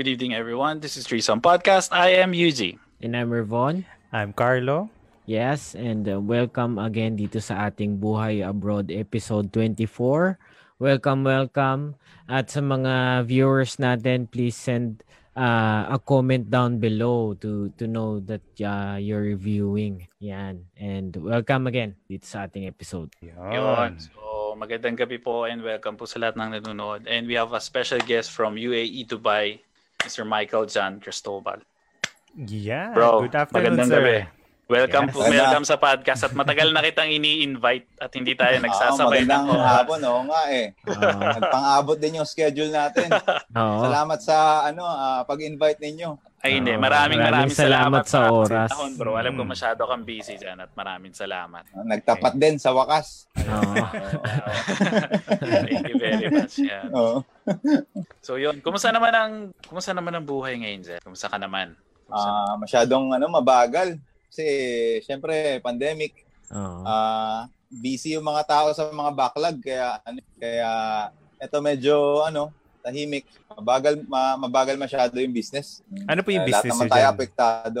Good evening, everyone. This is Threesome Podcast. I am Yuji. And I'm Revon. I'm Carlo. Yes, and uh, welcome again dito sa ating Buhay Abroad episode 24. Welcome, welcome. At sa mga viewers natin, please send uh, a comment down below to to know that uh, you're reviewing. Yan. And welcome again dito sa ating episode. Yun. So, magandang gabi po and welcome po sa lahat ng nanonood. And we have a special guest from UAE Dubai, Mr. Michael John Cristobal. Yeah. Bro, Good afternoon, magandang sir. gabi. Welcome Yes. po, welcome sa podcast at matagal na kitang ini-invite at hindi tayo Oo, nagsasabay ng magandang oras. hapon, oo nga eh. Ah, Nagpang-abot din yung schedule natin. oo. Salamat sa ano ah, pag-invite ninyo. Ay hindi, maraming maraming, maraming salamat sa oras. Tahon, bro. Alam ko Mm. masyado kang busy dyan at maraming salamat. Nagtapat din sa wakas. Oo. Thank you very much. Yeah. Oo. So yun, kumusta naman ang kumusta naman ang buhay ngayon, Zen? Kumusta ka naman? Ah, masyadong ano mabagal kasi syempre pandemic. Oo. Ah, busy yung mga tao sa mga backlog kaya ano kaya eto medyo ano tahimik. Mabagal ma- mabagal masyado yung business. Ano po yung lahat business naman tayo dyan? apektado.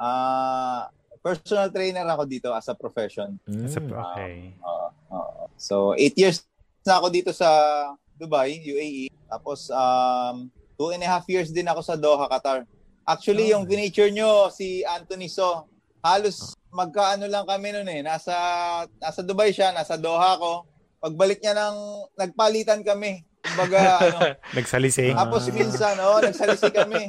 Ah, personal trainer ako dito as a profession. Mm. Okay. Oo, oo. So, eight years na ako dito sa Dubai, UAE. Tapos, um, two and a half years din ako sa Doha, Qatar. Actually, yung furniture nyo, si Anthony So, halos magkaano lang kami noon eh. Nasa, nasa Dubai siya, nasa Doha ko. Pagbalik niya ng, nagpalitan kami. Kumbaga, ano, Nagsalisi. tapos Ah. minsan, oh, nagsalisi kami.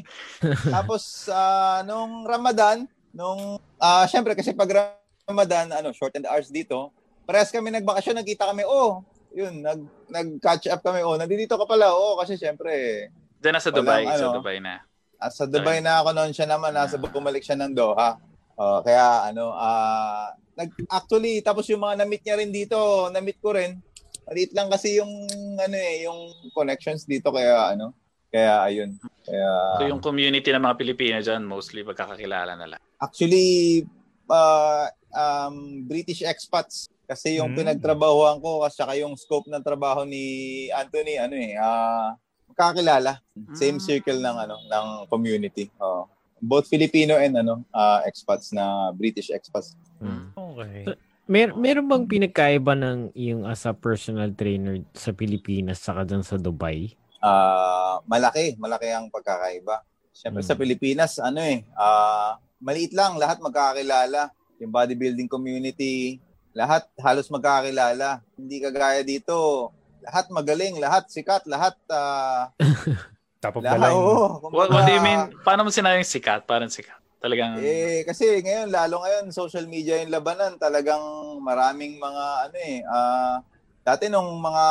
Tapos ah, nung Ramadan, nung ah syempre kasi pag Ramadan, ano, short and hours dito, parehas kami nagbakasyon, nagkita kami, oh, yun, nag nag-catch up kami, oh, nandito ka pala, oh, kasi syempre, Diyan na sa Walang Dubai, sa ano. Dubai na. ah, sa Dubai na ako noon siya naman, nasa Ah. bumalik siya ng Doha. Oh, kaya ano, ah nag actually tapos yung mga na-meet niya rin dito, na-meet ko rin. Maliit lang kasi yung ano eh, yung connections dito kaya ano, kaya ayun. Kaya So yung community ng mga Pilipino dyan, mostly magkakakilala na lang. Actually, uh, um, British expats. Kasi yung Hmm. pinagtrabahuan ko, at saka yung scope ng trabaho ni Anthony, ano eh, ah, magkakilala. Same Mm. circle ng ano ng community. Oh. Both Filipino and ano ah, expats na British expats. Mm. Okay. Mer meron bang pinagkaiba ng yung as a personal trainer sa Pilipinas saka dyan sa Dubai? Ah, malaki, malaki ang pagkakaiba. Siyempre Hmm. sa Pilipinas, ano eh, ah, maliit lang, lahat magkakilala. Yung bodybuilding community, lahat halos magkakilala. Hindi kagaya dito, lahat magaling, lahat sikat, lahat ah, Top of the lahat, line. oo. What, what do you mean? Paano mo sinabing sikat? Parang sikat. Talagang... Eh, kasi ngayon, lalo ngayon, social media yung labanan, talagang maraming mga, ano eh, ah, dati nung mga,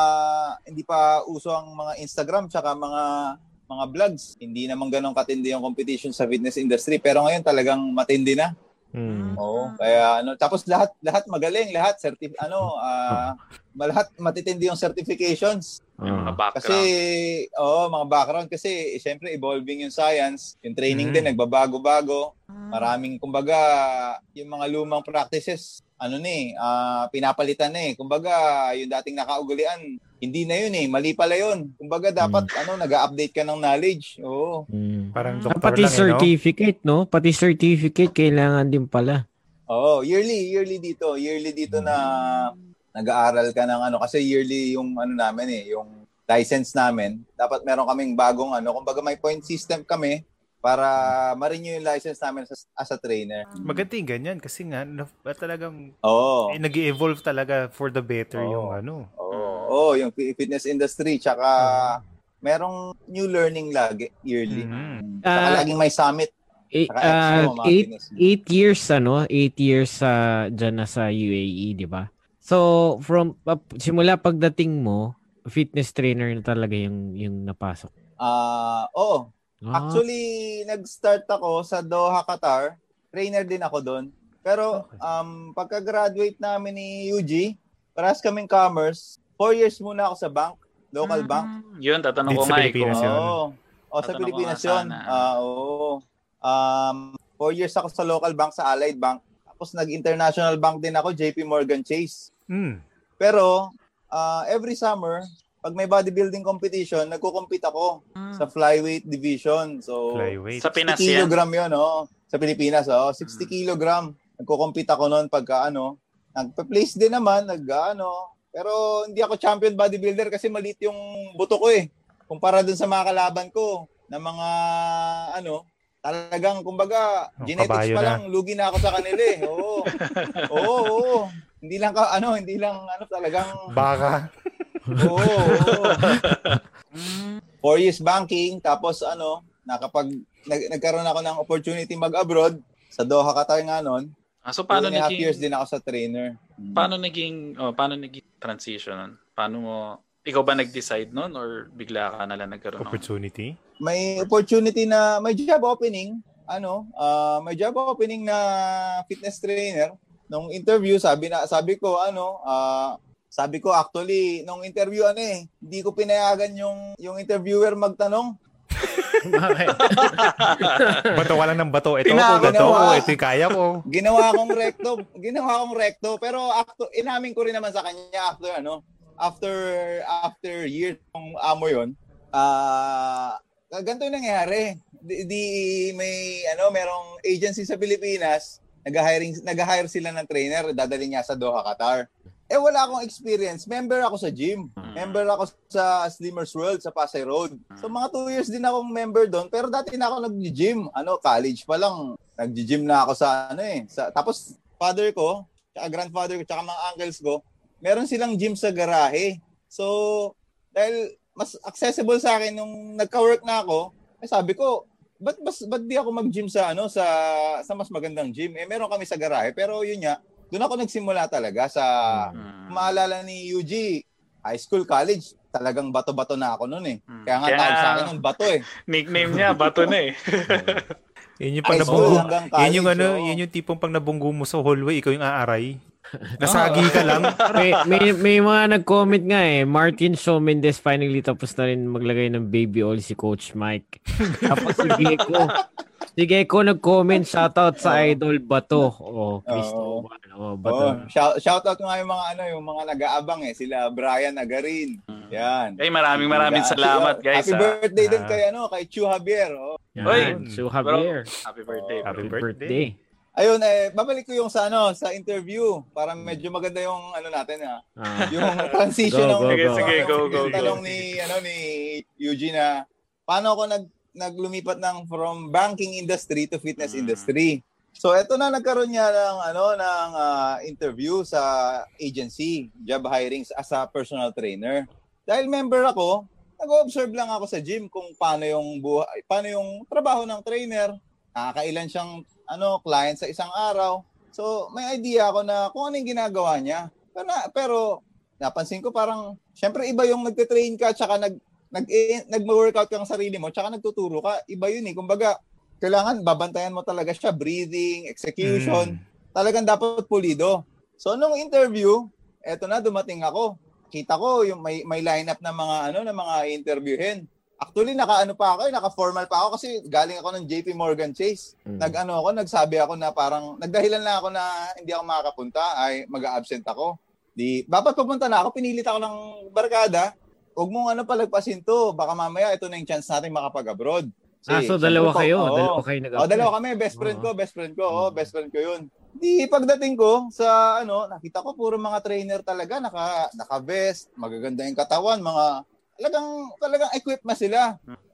hindi pa uso ang mga Instagram, tsaka mga, mga vlogs, hindi naman ganun katindi yung competition sa fitness industry, pero ngayon talagang matindi na. Mm. Oo, kaya ano, tapos lahat, lahat magaling, lahat, certif, ano, ah, lahat matitindi yung certifications. yung mga Ah. background. Kasi, oo, mga background kasi, eh, syempre, evolving yung science. Yung training Mhm. din, nagbabago-bago. Maraming, kumbaga, yung mga lumang practices, ano ni, ah, pinapalitan na eh. Kumbaga, yung dating nakaugulian, hindi na yun eh. Mali pala yun. Kumbaga, dapat, ano, nag-update ka ng knowledge. Oo. Mm. Parang Ah, doktor Pati lang, eh, no? certificate, no? Pati certificate kailangan din pala. Oo, yearly, yearly dito. Yearly dito na nag-aaral ka ng ano. Kasi yearly yung ano namin eh, yung license namin. Dapat meron kaming bagong ano. Kumbaga may point system kami para ma-renew yung license namin as, as a trainer. Maganda yung ganyan kasi nga na, talagang Oo. eh, nag evolve talaga for the better Oo. yung ano. Oo, Oo, yung fi- fitness industry. Tsaka merong new learning lagi, yearly. Mhm. Tsaka Ah, laging may summit. Eh, ah, expo, mga eight, eight years, ano? Eight years sa dyan na sa UAE, di ba? So, from, pap- simula pagdating mo, fitness trainer na talaga yung, yung napasok. Ah, oo, Ah, Actually, nag-start ako sa Doha, Qatar. Trainer din ako doon. Pero Okay. um, pagka-graduate namin ni UG, parehas kaming commerce. Four years muna ako sa bank, local bank. Yun, tatanong Dito ko sa nga eh, Pilipinas yun. Oo. O, sa Pilipinas yun. Ah, oo. Um, four years ako sa local bank, sa Allied Bank. Tapos nag-international bank din ako, JP Morgan Chase. Mm. Pero uh, every summer, pag may bodybuilding competition, nagko-compete ako sa flyweight division. So, Flyweight. Sa Pinas 60 yan. kilogram yun, oh. Sa Pilipinas, oh. 60 kilogram. Nagko-compete ako noon pagka ano. Nagpa-place din naman, nag ano. Pero hindi ako champion bodybuilder kasi maliit yung buto ko eh. Kumpara dun sa mga kalaban ko na mga ano, talagang kumbaga Oh, genetics pa na. lang lugi na ako sa kanila eh. Oo. Oo, oo. Hindi lang ka ano, hindi lang ano talagang Baka. Oo. oo. Four years banking, tapos ano, nakapag nag, nagkaroon ako ng opportunity mag-abroad sa Doha, Qatar nga noon. Ah, so Paano a half naging years din ako sa trainer. Mm. paano naging oh, paano naging transition nun? Paano mo ikaw ba nag-decide noon or bigla ka na lang nagkaroon ng Opportunity. May opportunity na may job opening, ano, ah, may job opening na fitness trainer. Nung interview, sabi na sabi ko ano, ah, sabi ko actually nung interview ano eh, hindi ko pinayagan yung yung interviewer magtanong. Bakit? Bato ka lang ng bato. Ito Pina- ako, bato. Ito yung kaya ko. ginawa akong recto, ginawa akong recto, pero after, inamin ko rin naman sa kanya after ano, after after years ng amo yon. Ah, ganito yung nangyari. Di, di may ano, merong agency sa Pilipinas, nag-hiring nag-hire sila ng trainer, dadali niya sa Doha, Qatar. Eh wala akong experience. Member ako sa gym. Member ako sa Slimmers World sa Pasay Road. So mga two years din akong member doon. Pero dati na ako nag-gym. Ano, college pa lang. Nag-gym na ako sa ano eh. Sa, tapos father ko, tsaka grandfather ko, tsaka mga uncles ko, meron silang gym sa garahe. So, dahil mas accessible sa akin nung nagka-work na ako, eh sabi ko, ba't, bas, ba't di ako mag-gym sa ano sa sa mas magandang gym? Eh meron kami sa garahe, pero yun nga, doon ako nagsimula talaga sa Mm. maalala ni UG, high school, college, talagang bato-bato na ako noon eh. Mm. Kaya nga Kaya tawag sa akin nun, bato eh. nickname niya bato na eh. Yun yung pag nabunggo. Yun yung ano, oo. yun yung tipong pag nabunggo mo sa hallway, ikaw yung aaray. Nasagi ka lang. may, may, may mga nag-comment nga eh. Martin Shaw Mendez finally tapos na rin maglagay ng baby oil si Coach Mike. tapos si Gecko. Si Gecko nag-comment, shoutout sa idol Bato. Oh, Cristoban. Oh, Bato. Oh, shout, shout out nga yung mga ano, yung mga nag-aabang eh, sila Brian Agarin. Yan. Ay, maraming maraming Happy- salamat guys. Happy ah. birthday din Ah. kay ano, kay Chu Javier. Oh. Yan. Oy, So, Javier. Happy birthday. Happy Happy birthday. birthday. Ayun eh, babalik ko yung sa ano, sa interview para medyo maganda yung ano natin ah. Ah. Yung transition Go, ng go, Sige, go. sige, go, go, tanong ni ano ni Eugene na paano ako nag naglumipat ng from banking industry to fitness Mm. industry. So eto na nagkaroon niya ng ano ng ah, interview sa agency, job hirings as a personal trainer. Dahil member ako, nag-observe lang ako sa gym kung paano yung buhay, paano yung trabaho ng trainer, nakakailan siyang ano client sa isang araw. So may idea ako na kung ano yung ginagawa niya. Pero, na, pero napansin ko parang syempre iba yung nagte-train ka tsaka nag nag eh, nagmo-workout ka ng sarili mo tsaka nagtuturo ka. Iba yun eh. Kumbaga, kailangan babantayan mo talaga siya breathing, execution. Talagang dapat pulido. So nung interview, eto na dumating ako. Kita ko yung may may lineup ng mga ano ng mga interviewin. Actually naka-ano pa ako, eh, naka-formal pa ako kasi galing ako ng JP Morgan Chase. Mm. Nag-ano ako, nagsabi ako na parang nagdahilan na ako na hindi ako makakapunta ay mag-absent ako. Di dapat pupunta na ako, pinilit ako ng barkada. Huwag mong ano palagpasin to, baka mamaya ito na yung chance natin makapag-abroad. Kasi, Ah, so dalawa kayo. oo. Dalawa kayo nag Oh, dalawa kami, best friend ko, best friend ko, oh, best friend ko 'yun. Di pagdating ko sa ano, nakita ko puro mga trainer talaga naka naka-vest, magaganda yung katawan, mga talagang talagang equipped na sila.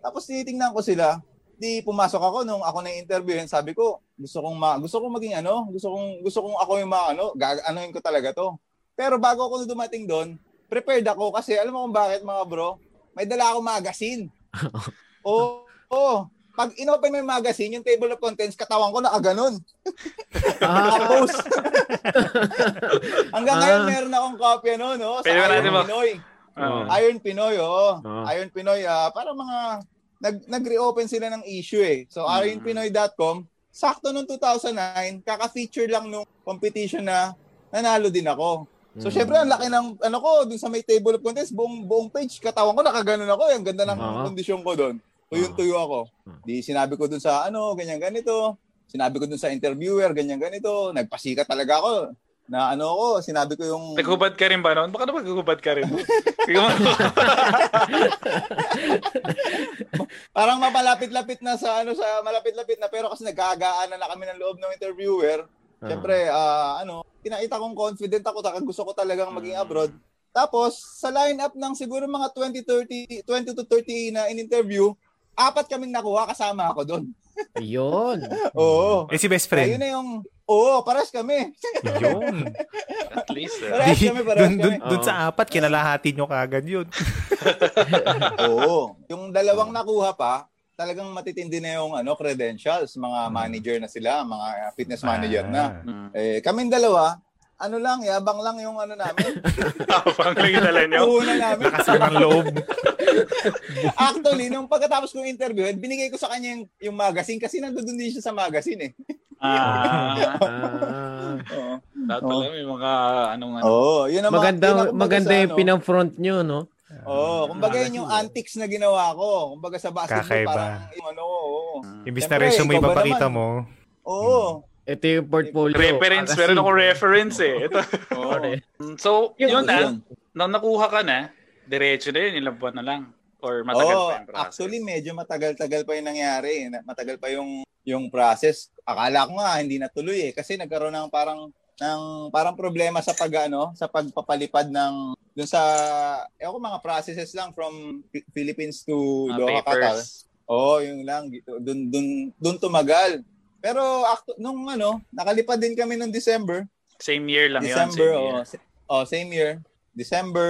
Tapos tinitingnan ko sila, di pumasok ako nung ako na interviewin, sabi ko, gusto kong ma, gusto kong maging ano, gusto kong gusto kong ako yung mga ano, gaganohin ko talaga 'to. Pero bago ako dumating doon, prepared ako kasi alam mo kung bakit mga bro, may dala akong magazine. Oo. Oh, pag inopen mo yung magazine, yung table of contents, katawan ko nakaganon. Ah, Nakapost. Hanggang ngayon, Ah. meron akong kopya no, no? Sa natin Iron Pinoy. Oo. Iron Pinoy, oo. Ah. Iron Pinoy, ah, para mga, nag, nag-reopen sila ng issue eh. So, Mm. ironpinoy.com, sakto nung 2009, kaka-feature lang nung competition na nanalo din ako. So, Mm. syempre, ang laki ng, ano ko, dun sa may table of contents, buong, buong page, katawan ko, nakaganon ako. Ang ganda ng Ah. kondisyon ko doon. Tuyong-tuyo ako. Ah. Di sinabi ko dun sa, ano, ganyan ganito. Sinabi ko dun sa interviewer, ganyan ganito. Nagpasika talaga ako. na ano ko, sinabi ko yung Naghubad ka rin ba noon? Baka naman naghubad ka rin. Parang mapalapit-lapit na sa ano sa malapit-lapit na pero kasi nagkaagaan na, na kami ng loob ng interviewer. Ah. Siyempre, ah, ano, kinakita kong confident ako, taka gusto ko talagang maging Mm. abroad. Tapos, sa lineup ng siguro mga 20, 30, 20 to 30 na in-interview, apat kaming nakuha, kasama ako doon. Yun. Oo. Eh si best friend. na yung, oo, pares kami. Yun. At least. eh. Parehas Di, kami, parehas dun, dun, kami. dun Oo. sa apat, kinalahati nyo kagad yun. Oo. Yung dalawang nakuha pa, talagang matitindi na yung ano credentials, mga manager na sila, mga fitness manager na. Ah. Mm. Eh, kaming dalawa, ano lang, yabang lang yung ano namin. Pang lang yung dala niyo. Una namin. Lakas ng loob. Actually, nung pagkatapos kong interview, binigay ko sa kanya yung, yung magazine kasi nandoon din siya sa magazine eh. Ah, Ah. Oo. lahat pala may mga anong ano. Oo, yun ang mga- maganda yun ang maganda sa yung ano. pinang-front nyo, no? Oo, kumbaga yun yung antics na ginawa ko. Kumbaga sa basketball, Kakaiba. parang yung ano, oo. Imbis na resume ba ipapakita mo. Oo. Ito yung portfolio. Reference, Magazine. meron ako reference eh. Ito. Correct. So, Yun, yun na. Yun. Nung nakuha ka na, diretso na yun, ilang buwan na lang. Or matagal Oo, pa yung process. actually medyo matagal-tagal pa yung nangyari. Na- Matagal pa yung yung process. Akala ko nga hindi natuloy eh kasi nagkaroon ng parang ng parang problema sa pag ano, sa pagpapalipad ng dun sa eh ako mga processes lang from P- Philippines to Mga Doha, Qatar. Oo, yung lang dun dun dun tumagal. Pero actu- nung ano, nakalipad din kami nung December. Same year lang December, yun. Same oh, oh, same year. December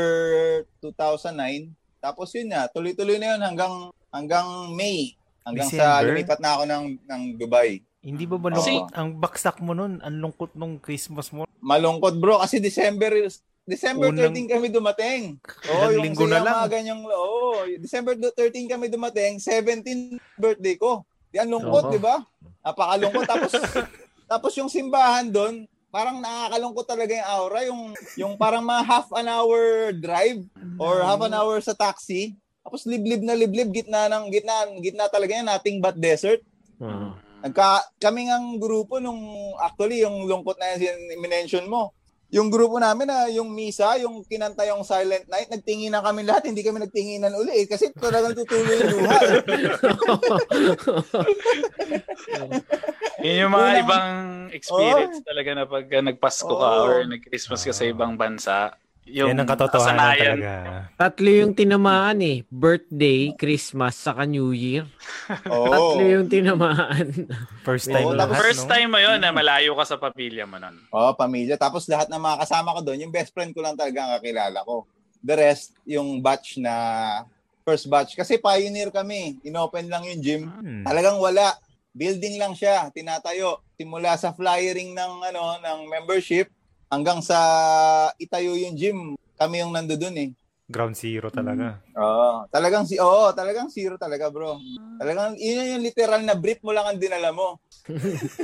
2009. Tapos yun na, tuloy-tuloy na yun hanggang hanggang May. Hanggang sa December? lumipat na ako ng ng Dubai. Hindi ba ba Kasi- lungkot? Ang baksak mo nun, ang lungkot nung Christmas mo. Malungkot bro kasi December December Unang- 13 kami dumating. Oh, yung linggo na lang. mga ganyang oh, December 13 kami dumating, 17 birthday ko. Di ang lungkot, Oo. di ba? Napakalungkot tapos tapos yung simbahan doon, parang nakakalungkot talaga yung aura, yung yung parang mga half an hour drive or half an hour sa taxi. Tapos liblib na liblib gitna ng gitna gitna talaga yan nating but desert. Ah. Nagka, kami ng grupo nung actually yung lungkot na yan mention mo. Yung grupo namin na yung misa, yung kinanta yung Silent Night, nagtinginan kami lahat, hindi kami nagtinginan uli eh, kasi talagang tutuloy yung luha. eh. Yun yung mga Unang- ibang experience talaga na pag nagpasko ka Oo. or nag-Christmas ka sa ibang bansa. Yung Yan ang katotohanan kasanayan. talaga. Tatlo yung tinamaan eh. Birthday, Christmas, saka New Year. Oo. Tatlo yung tinamaan. First time tapos lahat, First no? time mo yun na malayo ka sa pamilya mo nun. Oh, pamilya. Tapos lahat ng mga kasama ko doon, yung best friend ko lang talaga ang kakilala ko. The rest, yung batch na first batch. Kasi pioneer kami. Inopen lang yung gym. Hmm. Talagang wala. Building lang siya, tinatayo. Simula sa flyering ng ano ng membership hanggang sa itayo yung gym. Kami yung nandoon eh. Ground zero talaga. Oo, talagang si Oo, talagang zero talaga, bro. Talagang yun yung literal na brief mo lang ang dinala mo.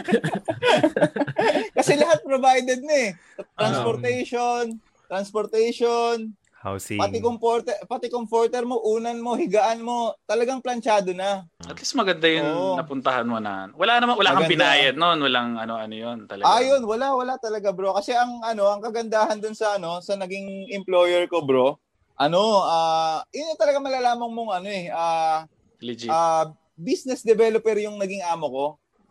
Kasi lahat provided na eh. Transportation, transportation, Housing. pati comforter, pati comforter mo, unan mo, higaan mo, talagang planchado na. At least maganda yung Oo. napuntahan mo na. Wala naman wala kang Maganda. binayad noon, walang ano-ano yun talaga. Ayun, wala wala talaga, bro. Kasi ang ano, ang kagandahan dun sa ano, sa naging employer ko, bro. Ano, ah, yun yung talaga malalaman mong ano eh, ah, Legit. ah, business developer yung naging amo ko.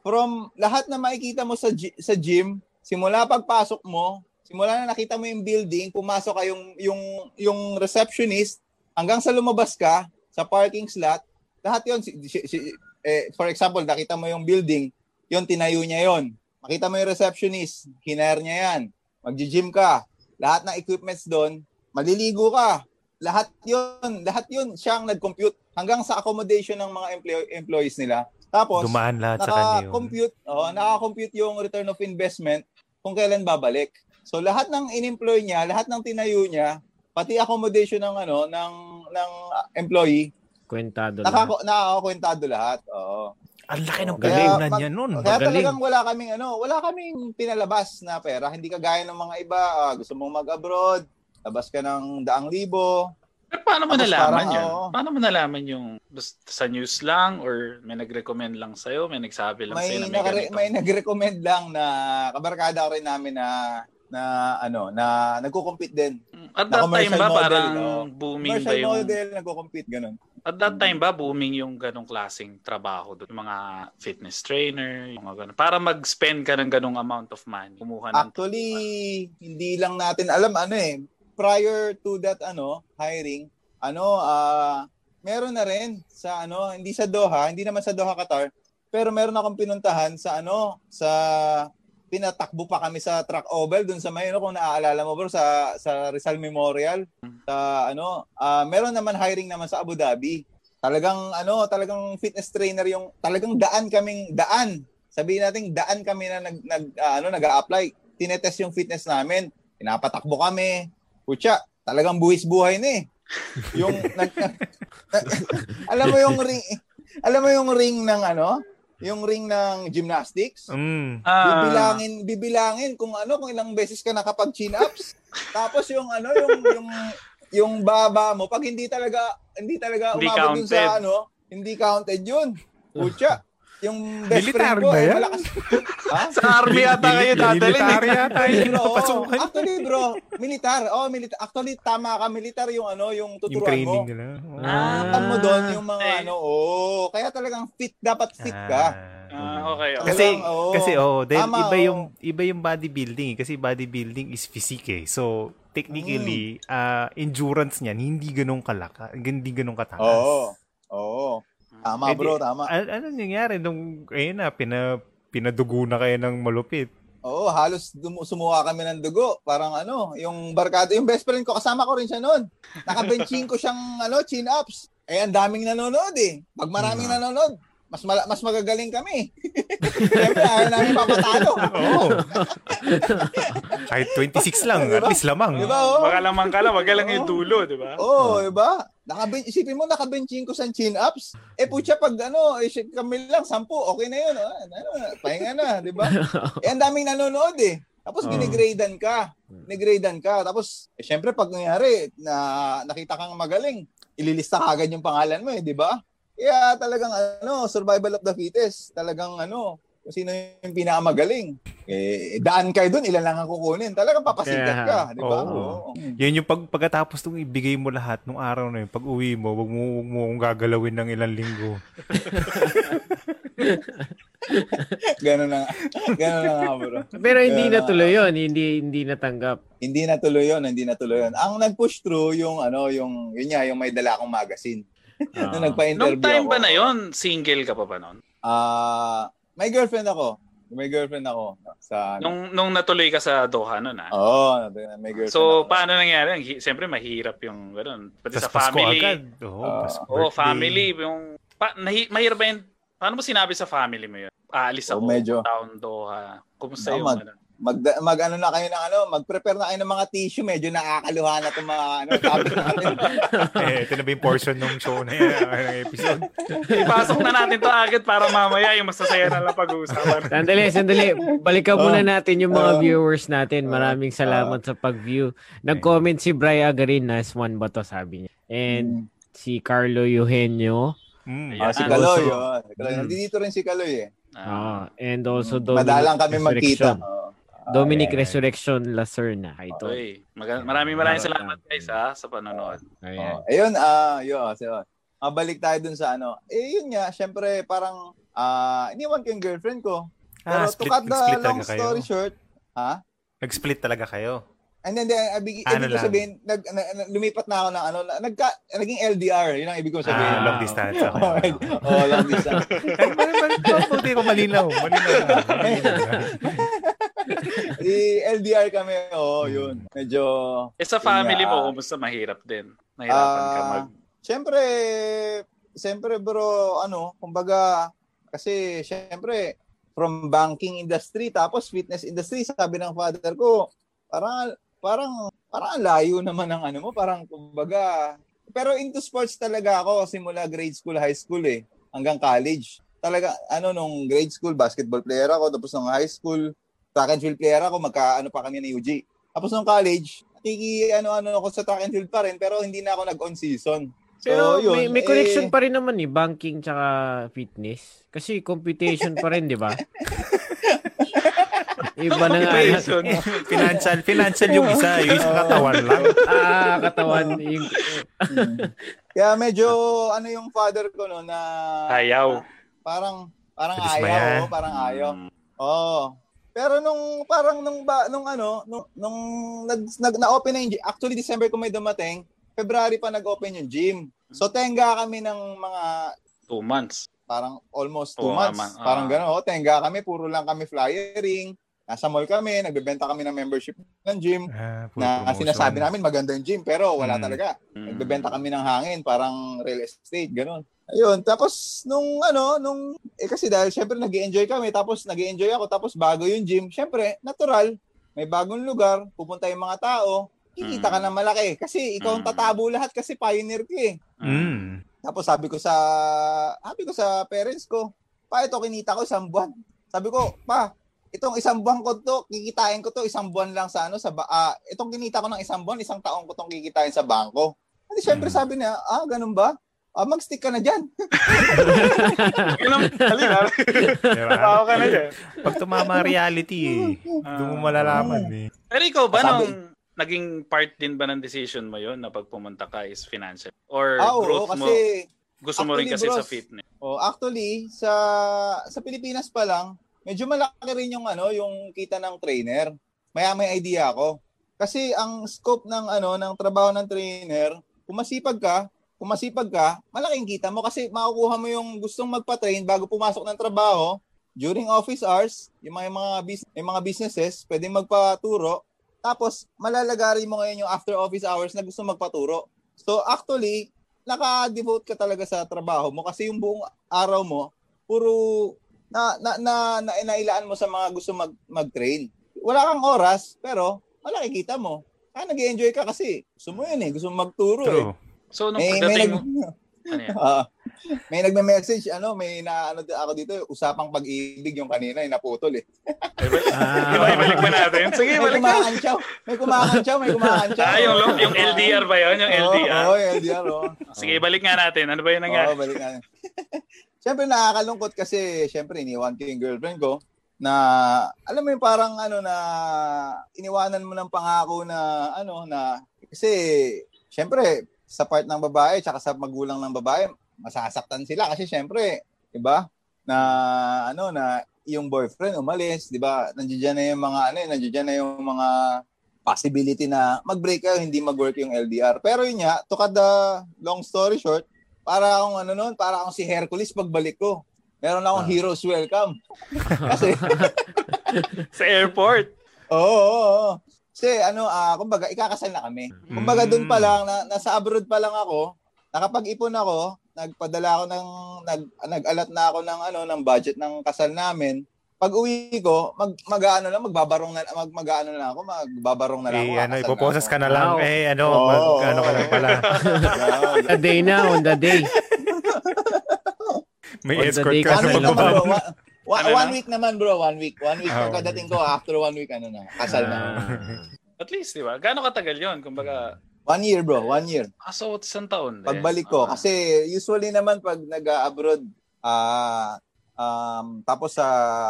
From lahat na makikita mo sa gy- sa gym, simula pagpasok mo, simula na nakita mo yung building, pumasok ka yung yung yung receptionist hanggang sa lumabas ka sa parking slot, lahat 'yon si, si- si- eh, for example, nakita mo yung building, yon tinayo niya yon. Makita mo yung receptionist, hinire niya yan. Magji-gym ka. Lahat ng equipments doon, maliligo ka. Lahat yon, lahat yon siyang nag-compute hanggang sa accommodation ng mga employ- employees nila. Tapos, Dumaan lahat sa kanya yun. naka-compute, oh, naka-compute yung return of investment kung kailan babalik. So lahat ng in-employ niya, lahat ng tinayo niya, pati accommodation ng ano ng ng employee, Kwentado nakako nakakakwentado lahat. Oo. Ang laki ng pagkunan mag- niya nun. Kaya Magaling. talagang wala kaming ano, wala kaming pinalabas na pera. Hindi kagaya ng mga iba, ah, gusto mong mag-abroad, labas ka ng daang libo, Pero paano mo nalaman parang, yun? oo. Paano mo nalaman yung basta sa news lang or may nag-recommend lang sa'yo? May nagsabi lang may, sa'yo na may nakare- ganito? may nag-recommend lang na kabarkada ko rin namin na na ano na nagko-compete din. At na that time ba model, parang oo. booming ba yung... model nagko-compete ganun. At that time ba booming yung ganong klaseng trabaho doon? Yung mga fitness trainer, yung mga ganun. Para mag-spend ka ng ganong amount of money. Kumuha ng... Actually, hindi lang natin alam ano eh. Prior to that ano, hiring, ano ah meron na rin sa ano, hindi sa Doha, hindi naman sa Doha Qatar, pero meron akong pinuntahan sa ano, sa pinatakbo pa kami sa track oval dun sa may ano kung naaalala mo bro sa sa Rizal Memorial. Sa ano ah meron naman hiring naman sa Abu Dhabi. Talagang ano talagang fitness trainer yung talagang daan kaming daan. Sabihin natin daan kami na nag, nag ah, ano nag-a-apply. Tinetest yung fitness namin. Pinapatakbo kami. Putya talagang buwis buhay na eh. Yung nag, alam mo yung ring alam mo yung ring ng ano yung ring ng gymnastics? Mm. Ah, bibilangin bibilangin kung ano kung ilang beses ka nakapag chin ups tapos yung ano yung yung yung baba mo pag hindi talaga hindi talaga Hindi umabot dun sa ano hindi counted yun. Pucha, yung best Militar friend ko ba eh, yan? malakas ha Sa army ata kayo dadalhin. Military eh. yata Actually, yun. bro, oo. Papasukan. actually bro militar oh militar actually tama ka militar yung ano yung Yung tuturuan training mo nila. Ah. Alam mo doon yung mga Eh. ano oh kaya talagang fit dapat fit ka Ah, okay, okay. Kasi oo. kasi oh, dahil Tama, iba oo. yung iba yung bodybuilding eh. kasi bodybuilding is physique eh. So technically, Mm. ah, endurance niyan hindi ganun kalaka, hindi ganun kataas. oo oo tama Eh, di- bro tama An- ano nangyari nung ayun na pina pinadugo na kayo ng malupit? Oo, halos dum- sumuha kami ng dugo. Parang ano, yung barkada, yung best friend ko, kasama ko rin siya noon. Nakabenching ko siyang ano, chin-ups. Eh, ang daming nanonood eh. Pag maraming Hmm. nanonood, mas mala- mas magagaling kami. Siyempre, ayaw namin papatalo. Oo. Kahit 26 lang, Diba? at least lamang. Di ba? Oh? Baka lamang ka lang, wag lang yung dulo, di ba? Oo, oh, iba? Nakaben isipin mo, nakabenching ko sa chin-ups. Eh, putya, pag ano, eh, kami lang, sampu, okay na yun. Oh. Ano, pahinga na, di ba? eh, ang daming nanonood eh. Tapos Oo. ginigradean ka. Ginigradean ka. Tapos, eh, syempre, pag nangyari, na nakita kang magaling, ililista ka agad yung pangalan mo eh, di ba? Kaya talagang ano, survival of the fittest. Talagang ano, kung sino yung pinakamagaling. Eh, daan kayo dun, ilan lang ang kukunin. Talagang papasikat ka, di ba? Oo. Oo. Yun yung pag, pagkatapos nung ibigay mo lahat nung araw na yun, pag uwi mo, wag mo, wag mo akong gagalawin ng ilang linggo. Ganun na nga. Ganun na nga, bro. Pero hindi Kaya- natuloy yun. Hindi, hindi natanggap. Hindi natuloy yun, hindi natuloy yun. Ang nag-push through yung ano, yung yun nga, yung may dala akong magazine. Ah. Nung nagpa-interview Nung time ako. ba na yon single ka pa ba nun? Ah, may girlfriend ako. May girlfriend ako sa ano. Nung, nung natuloy ka sa Doha nun, ah. Oo, may girlfriend. So, ako. paano nangyari? Siyempre, mahirap yung gano'n. Pati Tapos sa Pasko family. agad. Oo, Ah. Pasko Oo, birthday. family. Yung, pa, nahi, mahirap ba yun? Paano mo sinabi sa family mo yun? Aalis Oh, ako, medyo. town Doha. Kumusta No, yung mag- ano? Mag, mag ano na kayo ng ano, mag-prepare na kayo ng mga tissue, medyo nakakaluha na 'tong mga ano, topic natin. eh, ito na ba yung portion ng show na yan, ng episode? Ipasok na natin to agad para mamaya yung masasaya na lang pag-uusapan. Sandali, sandali. Balikan muna natin yung mga Oh. viewers natin. Maraming salamat sa pag-view. Nag-comment si Bri Agarin, nice one ba to, sabi niya. And si Carlo Eugenio. Mm. Ah, si Yan. Kaloy, oh. Mm. Nandito rin si Kaloy eh. Ah, Ah, and also Dominic Madalang kami magkita. Resurrection. Ah, Dominic Ayan. Resurrection Lacerna. Tol. okay. Maga- maraming maraming salamat guys ha, sa panonood. Ayan. Oh, ayun, ah, yun, so, mabalik tayo dun sa ano. Eh, yun nga, syempre, parang, ah, iniwan ko yung girlfriend ko. Pero Ah, to split, cut the long talaga kayo. story short, ha? Nag-split talaga kayo. And then, then ibig, Ano ibig ko lang? sabihin, nag, na, na- lumipat na ako ng ano, nagka, naging LDR, yun ang ibig ko sabihin. Ah, long distance. Okay. oh, okay. oh, long distance. Mabuti ko malinaw. Malinaw. na, malinaw na. Di LDR kami, oh, yun. Medyo, Eh sa Yun family nga. mo, kumusta mahirap din? Nahirapan ka Ah, mag... Siyempre, siyempre bro, ano, kumbaga, kasi siyempre, from banking industry, tapos fitness industry, sabi ng father ko, parang, parang, parang ang layo naman ng ano mo, parang, kumbaga, pero into sports talaga ako, simula grade school, high school eh, hanggang college. Talaga, ano, nung grade school, basketball player ako, tapos nung high school, track and field player ako, magka, ano pa kami ni UG. Tapos nung college, nakiki ano-ano ako sa track and field pa rin pero hindi na ako nag-on season. So, Pero yun, may, may connection eh, pa rin naman eh, banking tsaka fitness. Kasi computation pa rin, di ba? Iba na nga. Financial, financial yung isa, yung isa katawan lang. ah, katawan. Yung, mm. Kaya medyo ano yung father ko no na Ayaw. parang parang Bilis ayaw, oh, parang ayaw. Oo. Pero nung parang nung ba nung ano nung, nung nag, nag na-open na yung gym, actually December ko may dumating, February pa nag-open yung gym. So tenga kami ng mga Two months. parang almost two Oo, months. Parang Ah. gano'n. Oh, tenga kami, puro lang kami flyering. Nasa mall kami, nagbebenta kami ng membership ng gym. Ah, Na promotion. sinasabi namin maganda yung gym, pero wala Mm. talaga. Mm. Nagbebenta kami ng hangin, parang real estate, gano'n. Ayun, tapos nung ano, nung, eh kasi dahil syempre nag enjoy kami, tapos nag enjoy ako, tapos bago yung gym, syempre, natural, may bagong lugar, pupunta yung mga tao, kikita ka Mm. ng malaki. Kasi ikaw ang Mm. tatabo lahat kasi pioneer ka eh. Mm. Tapos sabi ko sa sabi ko sa parents ko, pa ito kinita ko isang buwan. Sabi ko, pa, itong isang buwan ko to, kikitain ko to isang buwan lang sa ano sa ba- ah, itong kinita ko ng isang buwan, isang taon ko tong kikitain sa bangko. Hindi syempre Mm. sabi niya, ah, ganun ba? Ah, mag-stick ka na diyan. Yun ang, halika. Diba? Tao ka na dyan. Pag tumama reality eh, doon mo malalaman eh. Pero ikaw ba, Sabi- nung naging part din ba ng decision mo yun na pag pumunta ka is financial? Or Ah, oo, growth mo, kasi gusto mo rin kasi actually, sa bros, fitness? oh, actually sa sa Pilipinas pa lang, medyo malaki rin yung ano, yung kita ng trainer. Maya may idea ako. Kasi ang scope ng ano ng trabaho ng trainer, kung masipag ka, kung masipag ka, malaking kita mo kasi makukuha mo yung gustong magpa-train bago pumasok ng trabaho. During office hours, yung mga, yung mga, yung mga businesses, pwedeng magpaturo. Tapos, malalagari mo ngayon yung after office hours na gusto magpaturo. So, actually, naka-devote ka talaga sa trabaho mo kasi yung buong araw mo, puro na, na, na, na, nailaan mo sa mga gusto mag, mag-train. Wala kang oras, pero malaki kita mo. Kaya nag-enjoy ka kasi gusto mo yun eh. Gusto mo magturo eh. So, nung May, may, pagdating nag, mo, ano yan? Ah, may nagme-message, ano, may na ano ako dito, usapang pag-ibig yung kanina, yung naputol eh. Ah. Iba, ibalik ba natin? Sige, May balik na. may kumakantsaw, may kumakantsaw. Ah, yung, lo- yung LDR ba yun? Yung LDR? Oo, oh, LDR, oh. Sige, balik nga natin. Ano ba yung nangyari? Oo, balik na. Siyempre nakakalungkot kasi siyempre iniwan ko yung girlfriend ko na alam mo yung parang ano na iniwanan mo ng pangako na ano na kasi siyempre sa part ng babae tsaka sa magulang ng babae masasaktan sila kasi siyempre 'di ba na ano na yung boyfriend umalis 'di ba nandiyan na yung mga ano eh, nandiyan na yung mga possibility na mag-break kayo hindi mag-work yung LDR pero yun nga to cut the long story short para akong ano noon, para akong si Hercules pagbalik ko. Meron akong Ah. hero's welcome. Kasi, Sa airport. oo, oo, oo. Kasi ano, ah, kumbaga, ikakasal na kami. Kumbaga doon pa lang, na, nasa abroad pa lang ako, nakapag-ipon ako, nagpadala ako ng, nag, nag-alat na ako ng, ano, ng budget ng kasal namin. Pag uwi ko, mag, mag ano lang, magbabarong na, mag, mag ano na ako, magbabarong na lang ako. Eh, ano, ipoposas ka na lang. Wow. Eh, ano, Oo, mag, oo, ano ka lang pala. ako. the day na, on the day. May On escort day ka sa ano One, Ano one na? week naman bro, one week. One week Ah, pagkadating ko, after one week, ano na, kasal na. Ah. At least, di ba? Gaano katagal yun? Kumbaga, One year bro, one year. ah, so isang taon din. Pagbalik ko. Ah. Kasi usually naman pag nag-abroad, ah um, tapos sa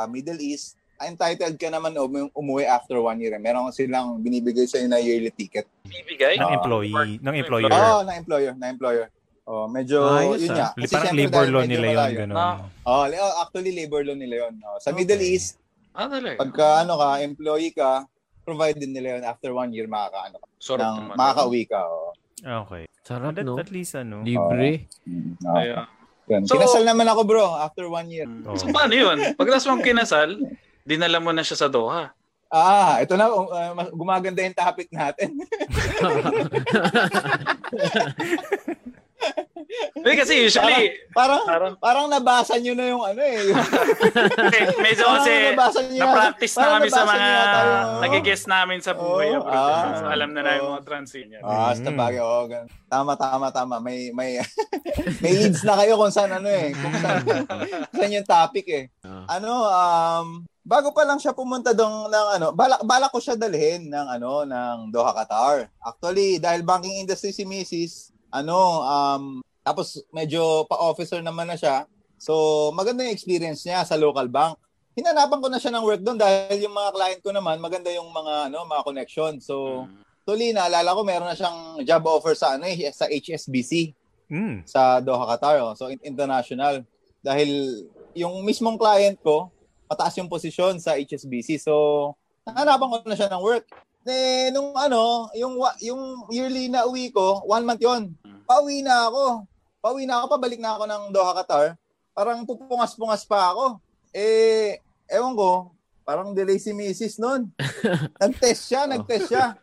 Middle East, entitled ka naman um- umuwi after one year. Meron silang binibigay sa'yo na yearly ticket. bibigay? Ng Ah. employee, ng employer. Oo, oh, na employer, na employer. Oh, medyo Ayos, yun ah. nga. Kasi Parang labor law nila yun. malayo. Ganun. Ah. Oh, oh, actually labor law nila yun. Oh, sa Middle Okay. East, Ah, talaga? pagka ano ka, employee ka, provide din nila yun after one year makakaano ka. Sarap Nang, naman. makaka-uwi ka. Oh. Okay. Sarap, At, no? at least ano. Libre. Mm, oh. Kaya, Yun. So- Kinasal naman ako bro after one year. mm. Oo. So, paano yun? Pagkatapos mong kinasal, dinala mo na siya sa Doha. Ah, ito na, uh, gumaganda yung topic natin. Hindi kasi usually, parang, parang, parang nabasa nyo na yung ano eh. Yung, medyo parang kasi, nabasa nyo na-practice na kami sa mga yung- nag-guess namin sa buhay. Abroad. ah, so, alam na namin oo. mga transition. Ah, sa Mm. bagay, oh, gan- Tama, tama, tama. May, may, may leads na kayo kung saan ano eh. Kung saan, saan yung topic eh. Ah. Ano, um, bago pa lang siya pumunta doon ng ano, balak balak ko siya dalhin ng ano ng Doha Qatar. Actually, dahil banking industry si Mrs. ano um tapos medyo pa-officer naman na siya. So, maganda yung experience niya sa local bank. Hinanapan ko na siya ng work doon dahil yung mga client ko naman maganda yung mga ano mga connection. So, Mm. tuloy naalala ko meron na siyang job offer sa ano eh, sa HSBC Mm. sa Doha, Qatar. Oh. So, in- international. Dahil yung mismong client ko, mataas yung posisyon sa HSBC. So, nahanapan ko na siya ng work. Eh, nung ano, yung, wa- yung yearly na uwi ko, one month yon Pauwi na ako. Pauwi na ako, pabalik na ako ng Doha, Qatar. Parang pupungas-pungas pa ako. Eh, ewan ko, parang delay si Mrs. noon. nag-test siya, nag-test siya.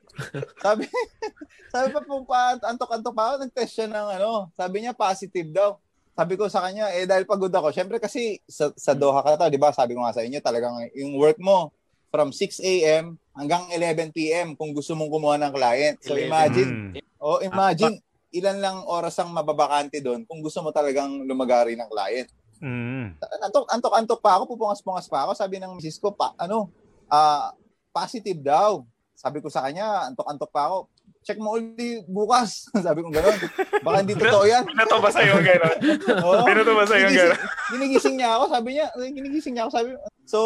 Sabi, sabi pa po pa, antok-antok pa ako, nag-test siya ng ano, sabi niya positive daw. Sabi ko sa kanya, eh dahil pagod ako, syempre kasi sa, sa Doha ka to, di ba? Sabi ko nga sa inyo, talagang yung work mo from 6 a.m. hanggang 11 p.m. kung gusto mong kumuha ng client. So 11. imagine, Mm. oh imagine, ilan lang oras ang mababakante doon kung gusto mo talagang lumagari ng client. Mm. Antok, antok, antok pa ako, pupungas-pungas pa ako. Sabi ng misis ko, pa, ano, ah, positive daw. Sabi ko sa kanya, antok, antok pa ako. Check mo uli bukas. Sabi ko gano'n. Baka hindi totoo yan. Pinato ba sa'yo gano'n? Oo. Pinato ba sa'yo gano'n? ginigising niya ako, sabi niya, ginigising niya ako, sabi So,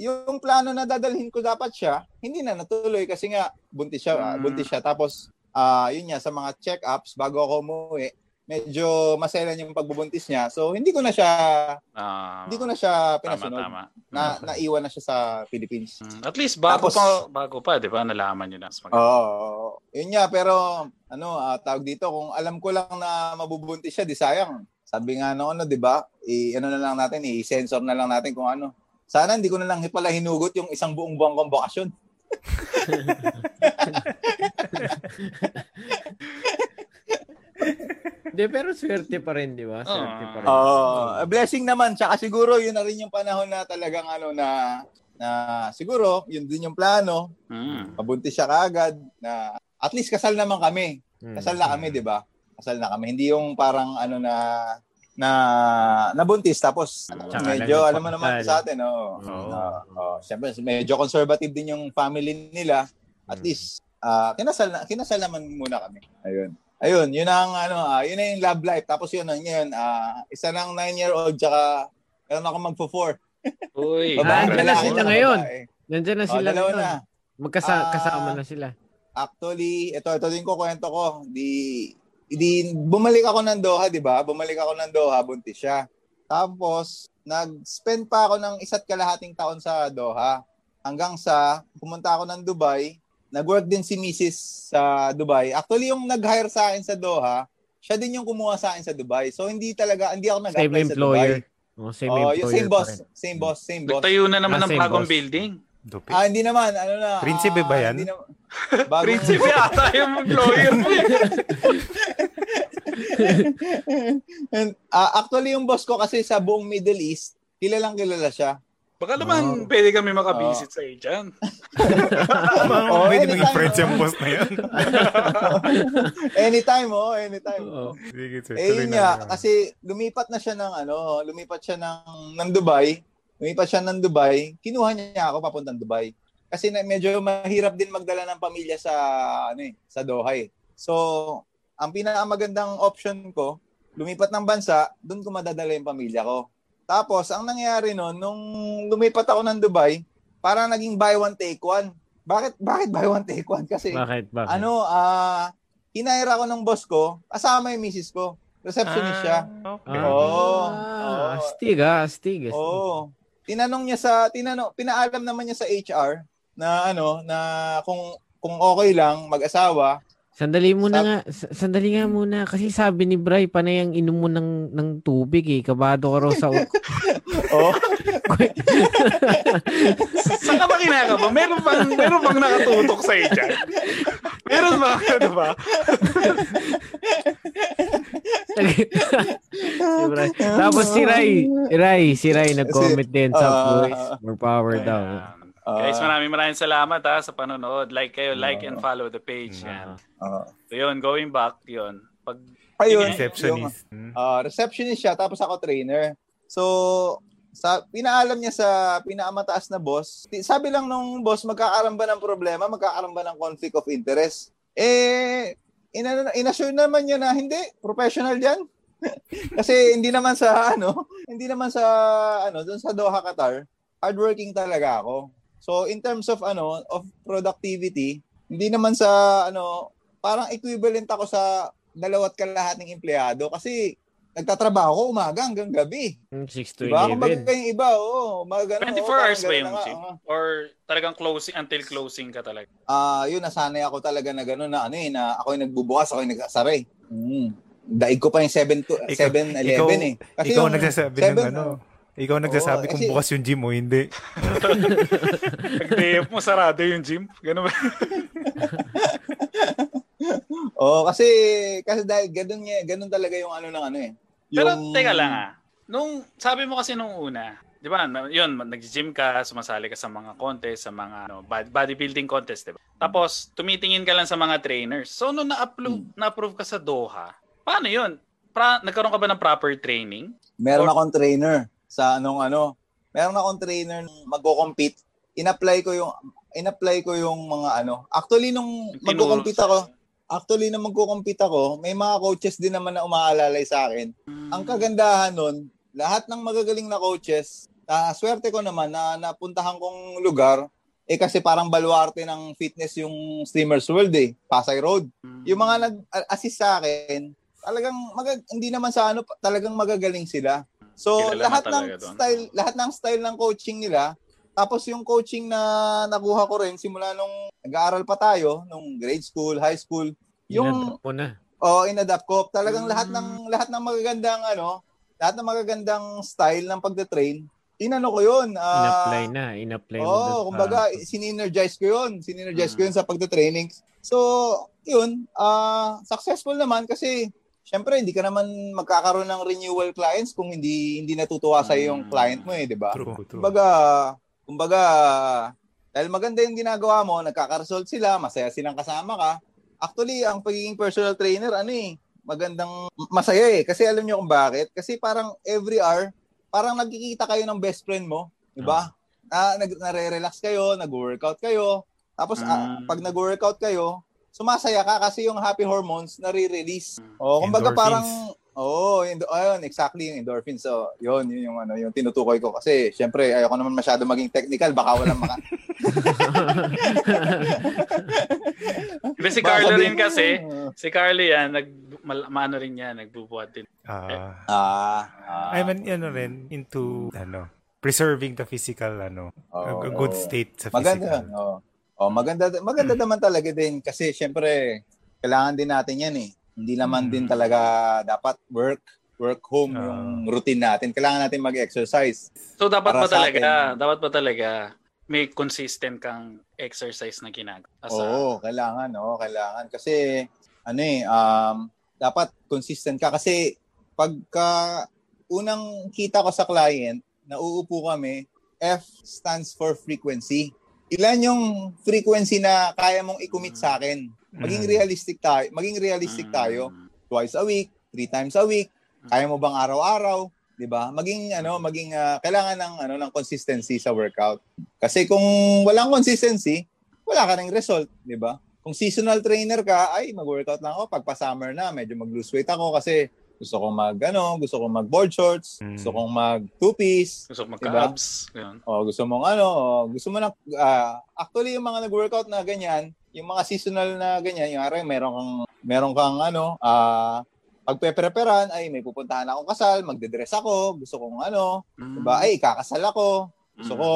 yung plano na dadalhin ko dapat siya, hindi na natuloy kasi nga buntis siya, Mm. buntis siya. Tapos, ah yun nga, sa mga check-ups, bago ako umuwi, medyo maselan yung pagbubuntis niya. So, hindi ko na siya, Ah, hindi ko na siya tama, pinasunod. tama. Na, naiwan na siya sa Philippines. Mm, At least bago Tapos- pa, bago pa, di ba? Nalaman nyo na. Oo. yun nga, pero, ano, ah, tawag dito, kung alam ko lang na mabubuntis siya, di sayang. Sabi nga no, ano, di ba? I, ano na lang natin, i-sensor na lang natin kung ano. Sana hindi ko na lang pala hinugot yung isang buong buwang kong bakasyon. Hindi, pero swerte pa rin, di ba? Swerte pa rin. Oo. blessing naman. Tsaka siguro, yun na rin yung panahon na talagang ano na, na siguro, yun din yung plano. Mm. Mabuntis siya kaagad. Na, at least kasal naman kami. Hmm. Kasal na kami, di ba? Kasal na kami. Hindi yung parang ano na na nabuntis tapos Tsaka medyo alam mo naman sa atin oh. Oo. oh, syempre medyo conservative din yung family nila. At Mm. least ah kinasal na kinasal naman muna kami. Ayun. Ayun, yun ang ano, ah, yun na yung love life. Tapos yun, ngayon, ah, isa lang 9-year-old tsaka meron ako magpo-4. Uy, Ah, andyan na sila ngayon. babae. Nandyan na Oh, sila. dalawa ngayon. na. Magkasa- Ah, kasama na sila. Actually, ito ito din ko kwento ko. Di di bumalik ako ng Doha, 'di ba? Bumalik ako ng Doha, buntis siya. Tapos nag-spend pa ako ng isa't kalahating taon sa Doha hanggang sa pumunta ako ng Dubai. Nag-work din si Mrs. sa Dubai. Actually, yung nag-hire sa akin sa Doha, siya din yung kumuha sa akin sa Dubai. So hindi talaga hindi ako Same nag-apply sa employer. Dubai. Oh, same Oh, employer yung same boss, same boss, same boss. nagtayo na naman Ah, ng same bagong boss. building. Dupi. Ah, hindi naman, ano na. Prinsipe ba ah, yan? Bagong, Prinsipe ata yung employer mo. And, ah, actually, yung boss ko kasi sa buong Middle East, kilalang kilala siya. Baka naman pwede kami makabisit sa iyo dyan. Oh, pwede maging anytime, friends oh. yung boss na yan. anytime, oh, anytime. Oo. Sige, sir. Eh, yun nga, kasi lumipat na siya ng, ano, lumipat siya ng, ng Dubai. Lumipat siya ng Dubai. Kinuha niya ako papuntang Dubai. Kasi na, medyo mahirap din magdala ng pamilya sa, ano eh, sa Doha eh. So, ang pinakamagandang option ko, lumipat ng bansa, doon ko madadala yung pamilya ko. Tapos, ang nangyari noon, nung lumipat ako ng Dubai, parang naging buy one, take one. Bakit, bakit buy one, take one? Kasi, Bakit? Bakit? ano, ah, hinire ako ng boss ko, kasama yung misis ko. Receptionist siya. Ah, okay. Ah, Oo. ah, Oo. astig ah, astig. astig. Oo. Tinanong niya sa, tinanong, pinaalam naman niya sa HR na ano, na kung kung okay lang mag-asawa. Sandali muna Sab- nga, sa- sandali nga muna kasi sabi ni Bray panay ang inom mo ng ng tubig eh. Kabado ka raw sa Oh, Saan ka ba kinakaba? Meron bang, meron bang nakatutok sa iyo? Meron ba? Ano ba? si Bray. Tapos si Ray, Ray, si Ray nag-comment din sa ah, voice. More power daw. Ayan. Guys, ah, maraming maraming salamat ha sa panonood. Like kayo, like and follow the page. Yan. ah. So yun, going back, yun. Pag ayun, yung, Receptionist. Hmm. ah, receptionist siya, tapos ako trainer. So, sa pinaalam niya sa pinakamataas na boss, sabi lang nung boss magkakaroon ba ng problema, magkakaroon ba ng conflict of interest. Eh ina inassure naman niya na hindi, professional 'yan. Kasi hindi naman sa ano, hindi naman sa ano, doon sa Doha Qatar, hardworking talaga ako. So in terms of ano, of productivity, hindi naman sa ano, parang equivalent ako sa dalawat kalahating empleyado kasi nagtatrabaho ko umaga hanggang gabi. 6 Hmm, to Diba? 11. Kumbaga yung iba, oo. Umaga, 24 oo, hours ba yung shift? oo. Or talagang closing until closing ka talaga? Ah, yun nasanay ako talaga na gano'n na ano eh, na ako yung nagbubukas, ako yung nag-asara eh. Mm. Daig ko pa yung 7 to Ikaw- 7 11 ikaw- eh. Kasi ikaw yung nagsasabi ng seven, ano. Ikaw nagsasabi Oo, kung kasi- bukas yung gym o hindi. Nag-day mo, sarado yung gym. Ganun ba? Oo, kasi kasi dahil ganun ganun talaga yung ano ng ano eh. Yung, Pero teka lang ah. Nung sabi mo kasi nung una, 'di ba? Yun, nag-gym ka, sumasali ka sa mga contest, sa mga ano, bod- bodybuilding contest, 'di ba? Tapos tumitingin ka lang sa mga trainers. So nung na-upload, na-approve ka sa Doha, paano 'yun? Pra, nagkaroon ka ba ng proper training? Meron Or- akong trainer sa anong ano. Meron akong trainer nung magko-compete. In-apply ko yung in-apply ko yung mga ano. Actually nung magko-compete ako, actually nung magko-compete ako, may mga coaches din naman na umaalalay sa akin. Hmm. Ang kagandahan nun, lahat ng magagaling na coaches, na swerte ko naman na napuntahan kong lugar, eh kasi parang baluarte ng fitness yung Streamers World eh, Pasay Road. Hmm. Yung mga nag-assist sa akin, talagang magag- hindi naman sa ano, talagang magagaling sila. So Kilala lahat ng doon. style, lahat ng style ng coaching nila, tapos yung coaching na nakuha ko rin simula nung nag-aaral pa tayo, nung grade school, high school, yung Inadapt mo na. Oh, in-adapt ko. Talagang Mm. lahat ng lahat ng magagandang ano, lahat ng magagandang style ng pagte-train, inano ko 'yun. ah, In-apply na. In-apply mo Oo, doon. oh, kumbaga sinergize ko 'yun. Sinergize ko Mm. 'yun sa pagte-training. So, 'yun, ah successful naman kasi Siyempre, hindi ka naman magkakaroon ng renewal clients kung hindi hindi natutuwa sa yung Mm. client mo eh, 'di ba? True, true. Kumbaga, kumbaga, dahil maganda yung ginagawa mo, nagkaka-result sila, masaya silang kasama ka. Actually, ang pagiging personal trainer, ano eh, magandang, masaya eh. Kasi alam nyo kung bakit? Kasi parang every hour, parang nagkikita kayo ng best friend mo, di ba? Na, nag, nare-relax kayo, nag-workout kayo. Tapos, ah, Mm. pag nag-workout kayo, sumasaya ka kasi yung happy hormones nare-release. O, kumbaga Endorphins. parang Oo, oh, endo- ayun, exactly yung endorphins. So, yun, yun yung ano, yung tinutukoy ko kasi syempre ayoko naman masyado maging technical, baka walang maka Hindi, si baka Carlo rin kasi, "Ah, si Carlo yan, nag, mal, maano rin yan, nagbubuhat din. Ah, Ah, ah, I mean, ano rin, into, ano, preserving the physical, ano, oo, a, a good oo. state sa Maganda. physical. Oh. Oh, maganda maganda naman talaga din kasi syempre kailangan din natin 'yan eh. Hindi naman Mm. din talaga dapat work work home Ah. yung routine natin. Kailangan natin mag-exercise. So dapat ba talaga, atin. dapat ba talaga may consistent kang exercise na ginagawa? Oo, kailangan, oo, kailangan kasi ano eh um dapat consistent ka kasi pagka unang kita ko sa client, nauupo kami, F stands for frequency. Ilan yung frequency na kaya mong i-commit sa akin? Maging Mm. realistic tayo, maging realistic Mm. tayo. Twice a week, three times a week. Kaya mo bang araw-araw? 'Di ba? Maging ano, maging ah, kailangan ng ano ng consistency sa workout. Kasi kung walang consistency, wala ka ring result, 'di ba? Kung seasonal trainer ka, ay mag-workout lang ako pag pa-summer na, medyo mag-lose weight ako kasi gusto kong mag ano, gusto kong mag board shorts, Mm. gusto kong mag two piece, Gusto ko Diba? magka-abs. Ganun. o gusto mong ano, o gusto mo na ah, actually yung mga nag-workout na ganyan, yung mga seasonal na ganyan, yung araw meron kang meron kang ano, ah pagpe-preparan, ay may pupuntahan akong kasal, magde-dress ako, gusto kong ano, Mm. diba? Ay, kakasal ako, gusto ko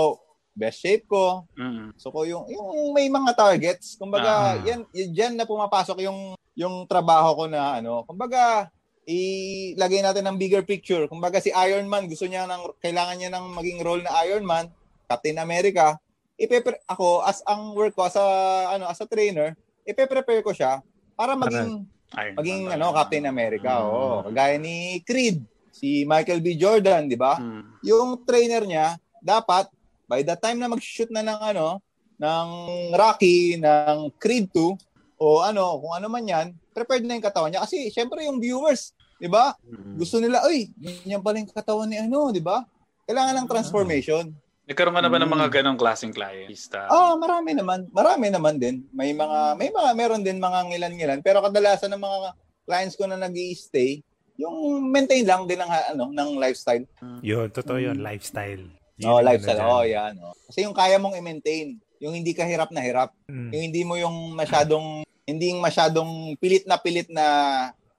best shape ko, Mm. So ko yung yung may mga targets, kumbaga Ah. yan, yan diyan na pumapasok yung yung trabaho ko na ano, kumbaga ilagay natin ng bigger picture. Kumbaga si Iron Man gusto niya ng kailangan niya ng maging role na Iron Man, Captain America. Ipe ako as ang work ko as a ano as a trainer, ipe-prepare ko siya para maging Iron maging Man ano. Captain America. Mm. Oo, kagaya ni Creed, si Michael B. Jordan, di ba? Mm. yung trainer niya dapat by the time na mag-shoot na ng ano ng Rocky ng Creed 2 o ano kung ano man yan prepared na yung katawan niya kasi syempre yung viewers di ba gusto nila ay ganyan pala yung katawan ni ano di ba Kailangan ng transformation. Nagkaroon ka na ba ng mga ganong klaseng clients? Ah, Ah, marami naman. Marami naman din. May mga may mga meron din mga ngilan-ngilan, pero kadalasan ng mga clients ko na nag-i-stay, yung maintain lang din ng ano, ng lifestyle. Yun, totoo yun. Mm. Lifestyle. Yun Oh, lifestyle. dyan. Oh, yan. Oh. Kasi yung kaya mong i-maintain, yung hindi ka hirap na hirap, Mm. yung hindi mo yung masyadong hindi yung masyadong pilit na pilit na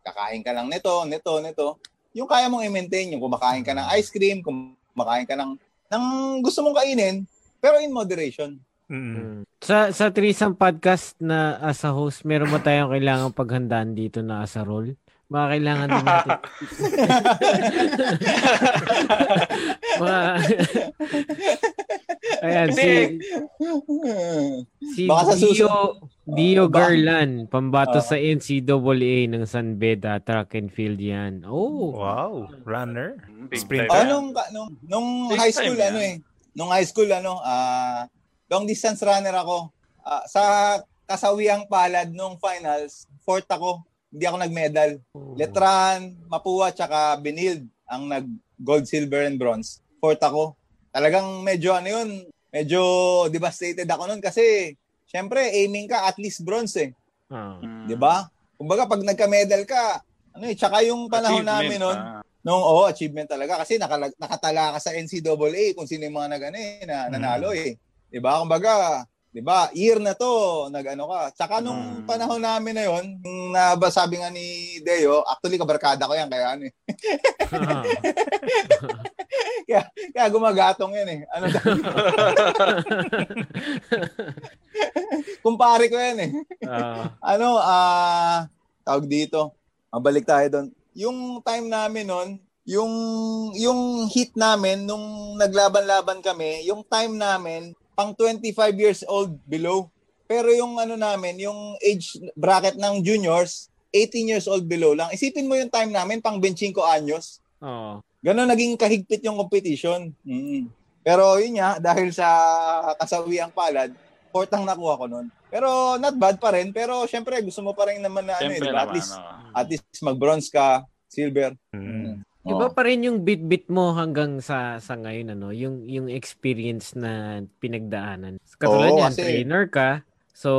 kakain ka lang nito, nito, nito. Yung kaya mong i-maintain, yung kumakain ka ng ice cream, kumakain ka ng ng gusto mong kainin, pero in moderation. Mm. Sa sa Threesome Podcast na as a host, meron ba tayong kailangang paghandaan dito na as a role? Mga kailangan din natin. Mga... Ayan, si, si Baka sa Dio, Dio baka- Garland, pambato Oh. sa NCAA ng San Beda Track and Field yan. Oh, Wow. Runner. Mm, big Sprinter. Oh, nung, nung, nung Big high school, yan. ano eh. Nung high school, ano, ah long distance runner ako. Ah, sa kasawiang palad nung finals, fourth ako. Hindi ako nag-medal. Letran, Mapua, tsaka Benild ang nag-gold, silver, and bronze. Fourth ako. Talagang medyo ano yun, medyo devastated ako nun kasi syempre aiming ka at least bronze eh. Ah. Mm. 'Di ba? Kumbaga pag nagka-medal ka, ano eh, tsaka yung panahon namin nun, ah. nung oh, achievement talaga kasi nakalag, nakatala ka sa NCAA kung sino yung mga nag ano, eh, na, nanalo eh. 'Di ba? Kumbaga, 'di ba? Year na 'to, nag-ano ka. Tsaka nung Mm. panahon namin na 'yon, naba sabi nga ni Deo, actually kabarkada ko yan kaya ano eh. Kaya gumagatong yan eh. Ano Kumpare ko yan eh. Ah. ano, ah, tawag dito. Mabalik tayo doon. Yung time namin noon, yung yung hit namin nung naglaban-laban kami, yung time namin pang 25 years old below. Pero yung ano namin, yung age bracket ng juniors, 18 years old below lang. Isipin mo yung time namin pang 25 anyos. Oo. Ganon naging kahigpit yung competition. Mm. Pero yun nga, dahil sa kasawiang palad, fourth ang nakuha ko noon. Pero not bad pa rin. Pero syempre, gusto mo pa rin naman na ano, eh, Siyempre di ba? At least, oh. at least mag-bronze ka, silver. Mm. Iba pa rin yung bit-bit mo hanggang sa sa ngayon ano, yung yung experience na pinagdaanan. Katulad Oo, niyan, kasi- trainer ka. So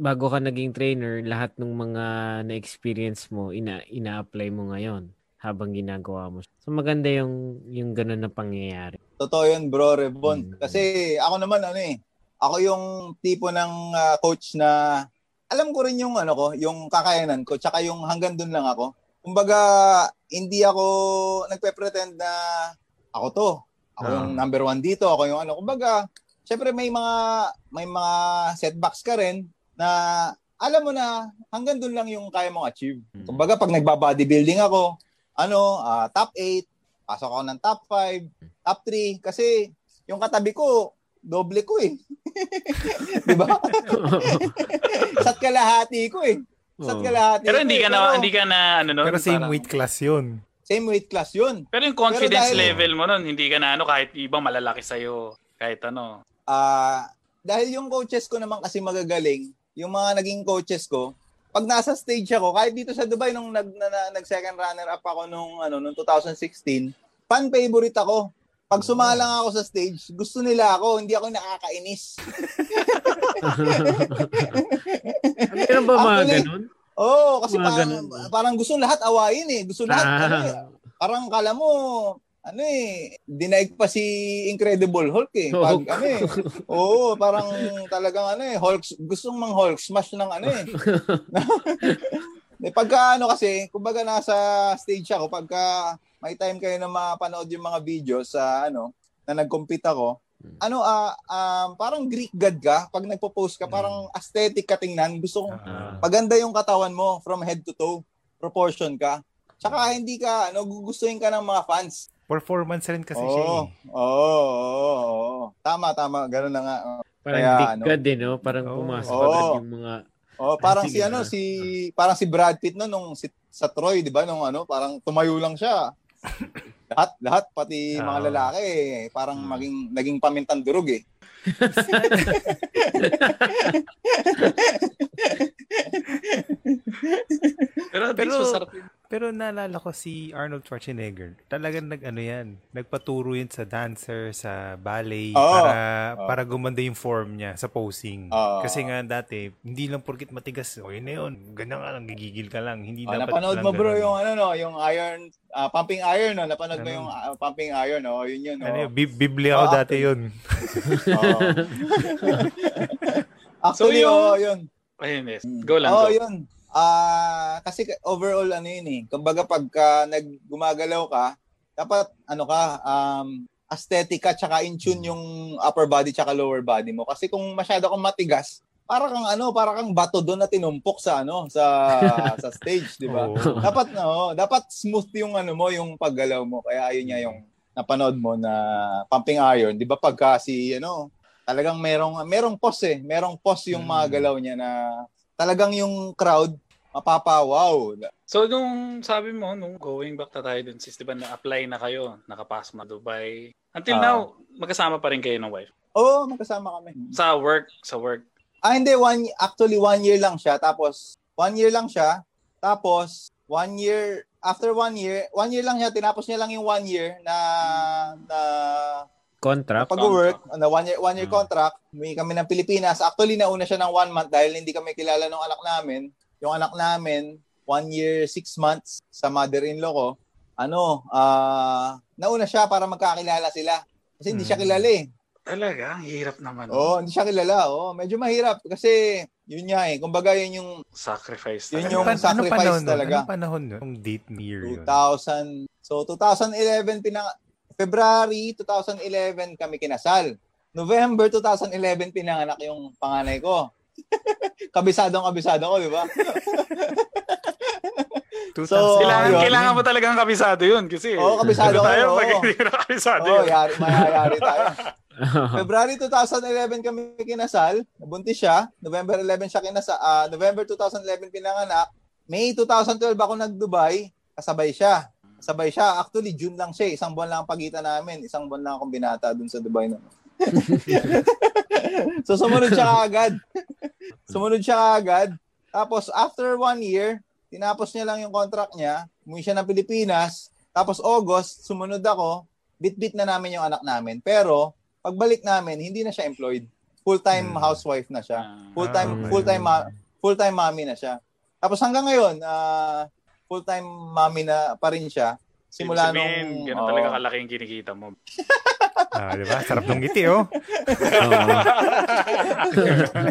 bago ka naging trainer, lahat ng mga na-experience mo ina ina-apply mo ngayon habang ginagawa mo. So maganda yung yung ganun na pangyayari. Totoo yun, bro, Rebon. Mm. Kasi ako naman, ano eh, ako yung tipo ng ah, coach na alam ko rin yung ano ko, yung kakayanan ko, tsaka yung hanggang dun lang ako. Kumbaga, hindi ako nagpe-pretend na ako to. Ako Ah. yung number one dito, ako yung ano. Kumbaga, syempre may mga may mga setbacks ka rin na alam mo na hanggang dun lang yung kaya mong achieve. Mm. Kumbaga, pag nagba-bodybuilding ako, ano, ah, top 8, pasok ako ng top 5, top 3, kasi yung katabi ko, doble ko eh. Di ba? Sat kalahati ko eh. Sat Oo. kalahati Pero hindi eh. ka na, Pero hindi ka na, ano nun? Pero same parang- weight class yun. Same weight class yun. Pero yung confidence Pero dahil- level mo nun, hindi ka na ano, kahit ibang malalaki sa'yo, kahit ano. Ah, dahil yung coaches ko naman kasi magagaling, yung mga naging coaches ko, pag nasa stage ako, kahit dito sa Dubai nung nag, na, na- nag second runner up ako nung ano nung 2016, fan favorite ako. Pag sumalang ako sa stage, gusto nila ako, hindi ako nakakainis. Meron ba mga Actually, ganun? Oo, oh, kasi Mga parang, ganun parang gusto lahat awayin eh. Gusto lahat, Ah. ano eh, parang kala mo, ano eh, dinaig pa si Incredible Hulk eh. Pag, Hulk. ano eh, oo, parang talagang ano eh, Hulk, gustong mang Hulk smash ng ano eh. eh pagka ano kasi, kumbaga nasa stage ako, pagka may time kayo na mapanood yung mga videos sa ano, na nag-compete ako, ano, ah um, parang Greek god ka, pag nagpo-post ka, parang aesthetic ka tingnan, gusto kong Ah. Maganda yung katawan mo from head to toe. Proportion ka. Tsaka hindi ka, ano, gugustuhin ka ng mga fans. Performance rin kasi siya Oo, eh. oo, oo, oo. Tama, tama. Ganun na nga. Parang Kaya, big ano, god din, no? Parang Oo. pumasok agad yung mga Oh, parang si Sige, ano, ah. si parang si Brad Pitt no nung si, sa Troy, 'di ba? Nung ano, parang tumayo lang siya. lahat, lahat pati mga Oo. lalaki, eh, parang Hmm. maging naging pamintang durog eh. Pero Pero- yun. Pero naalala ko si Arnold Schwarzenegger. Talagang nag ano yan, nagpaturo yan sa dancer, sa ballet Oo. para para gumanda yung form niya sa posing. Oo. Kasi nga dati, hindi lang porkit matigas, o yun na yun, ganyan ka lang, gigigil ka lang. Hindi Oh, dapat napanood mo bro ganun. yung ano no, yung iron ah, pumping iron no, napanood mo Ano? yung ah, pumping iron no, yun yun no. Ano yun, Bi- Biblia ako Oo, dati yun. Oo. Actually, So, yung- oh, yun. Ayun, yes. Go lang, Oo, go. yun. Ah, kasi ka- overall ano yun eh. Kumbaga pagka naggumagalaw ka, dapat ano ka, um aesthetic ka tsaka in tune yung upper body tsaka lower body mo. Kasi kung masyado kang matigas, para kang ano, para kang bato doon na tinumpok sa ano, sa sa stage, di ba? Dapat no, dapat smooth yung ano mo, yung paggalaw mo. Kaya ayun nga yung napanood mo na pumping iron, 'di ba? Pagka si ano, talagang merong merong pose eh, merong pose yung mga Mm. galaw niya na talagang yung crowd mapapawaw. So, nung sabi mo, nung going back na tayo dun, sis, di ba na-apply na kayo, nakapasok na Dubai. Until Ah. now, magkasama pa rin kayo ng wife. Oo, magkasama kami. Sa work, sa work. Ah, hindi one actually one year lang siya tapos one year lang siya tapos one year after one year, one year lang siya tinapos niya lang yung one year na na Contract. pag-work, na one year, one year Hmm. contract, may kami ng Pilipinas. Actually, nauna siya ng one month dahil hindi kami kilala ng anak namin. Yung anak namin, one year, six months sa mother-in-law ko, ano, ah nauna siya para magkakilala sila. Kasi hindi siya Hmm. kilala eh. Talaga, ang hirap naman. Oo, hindi siya kilala. Oo, medyo mahirap kasi yun nga eh. Kumbaga yun yung Sacrifice. Yun yung Pan- sacrifice panahon nun? talaga. Anong panahon nun? Anong date year yun? 2000. So 2011 pinang February 2011 kami kinasal. November 2011 pinanganak yung panganay ko. kabisadong kabisado ko, di ba? So, Kailangan, yun. kailangan mo talagang kabisado yun kasi. Oo, kabisado Ano tayo ko, pag oo. hindi ko na kabisado yun. yari, mayayari tayo. February 2011 kami kinasal, nabuntis siya. November 11 siya kinasal. ah, November 2011 pinanganak. May 2012 ako nag-Dubai, kasabay siya. Kasabay siya. Actually, June lang siya. eh. Isang buwan lang ang pagitan namin. Isang buwan lang akong binata dun sa Dubai noon. so, sumunod siya agad. sumunod siya agad. Tapos, after one year, tinapos niya lang yung contract niya. Umuwi siya ng Pilipinas. Tapos, August, sumunod ako. Bit-bit na namin yung anak namin. Pero, pagbalik namin, hindi na siya employed. Full-time Hmm. housewife na siya. Ah, Full-time full-time ma- full-time mommy na siya. Tapos hanggang ngayon, ah, full-time mommy na pa rin siya. Simula sabihin, nung ganun oo. talaga kalaki yung kinikita mo. Ah, di ba? Sarap ng ngiti, oh. Oo.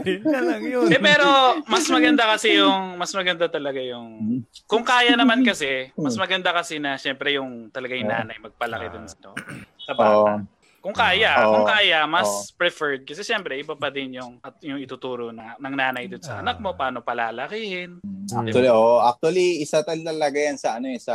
Yun na lang yun. Eh, pero mas maganda kasi yung, mas maganda talaga yung, kung kaya naman kasi, mas maganda kasi na syempre yung talaga yung nanay magpalaki dun sa, no, sa bata. Kung kaya, Oo. kung kaya, mas Oo. preferred. Kasi syempre, iba pa din yung, at yung ituturo na, ng nanay dun sa Ah. anak mo, paano palalakihin. Actually, oh, actually isa tal- talaga 'yan sa ano eh sa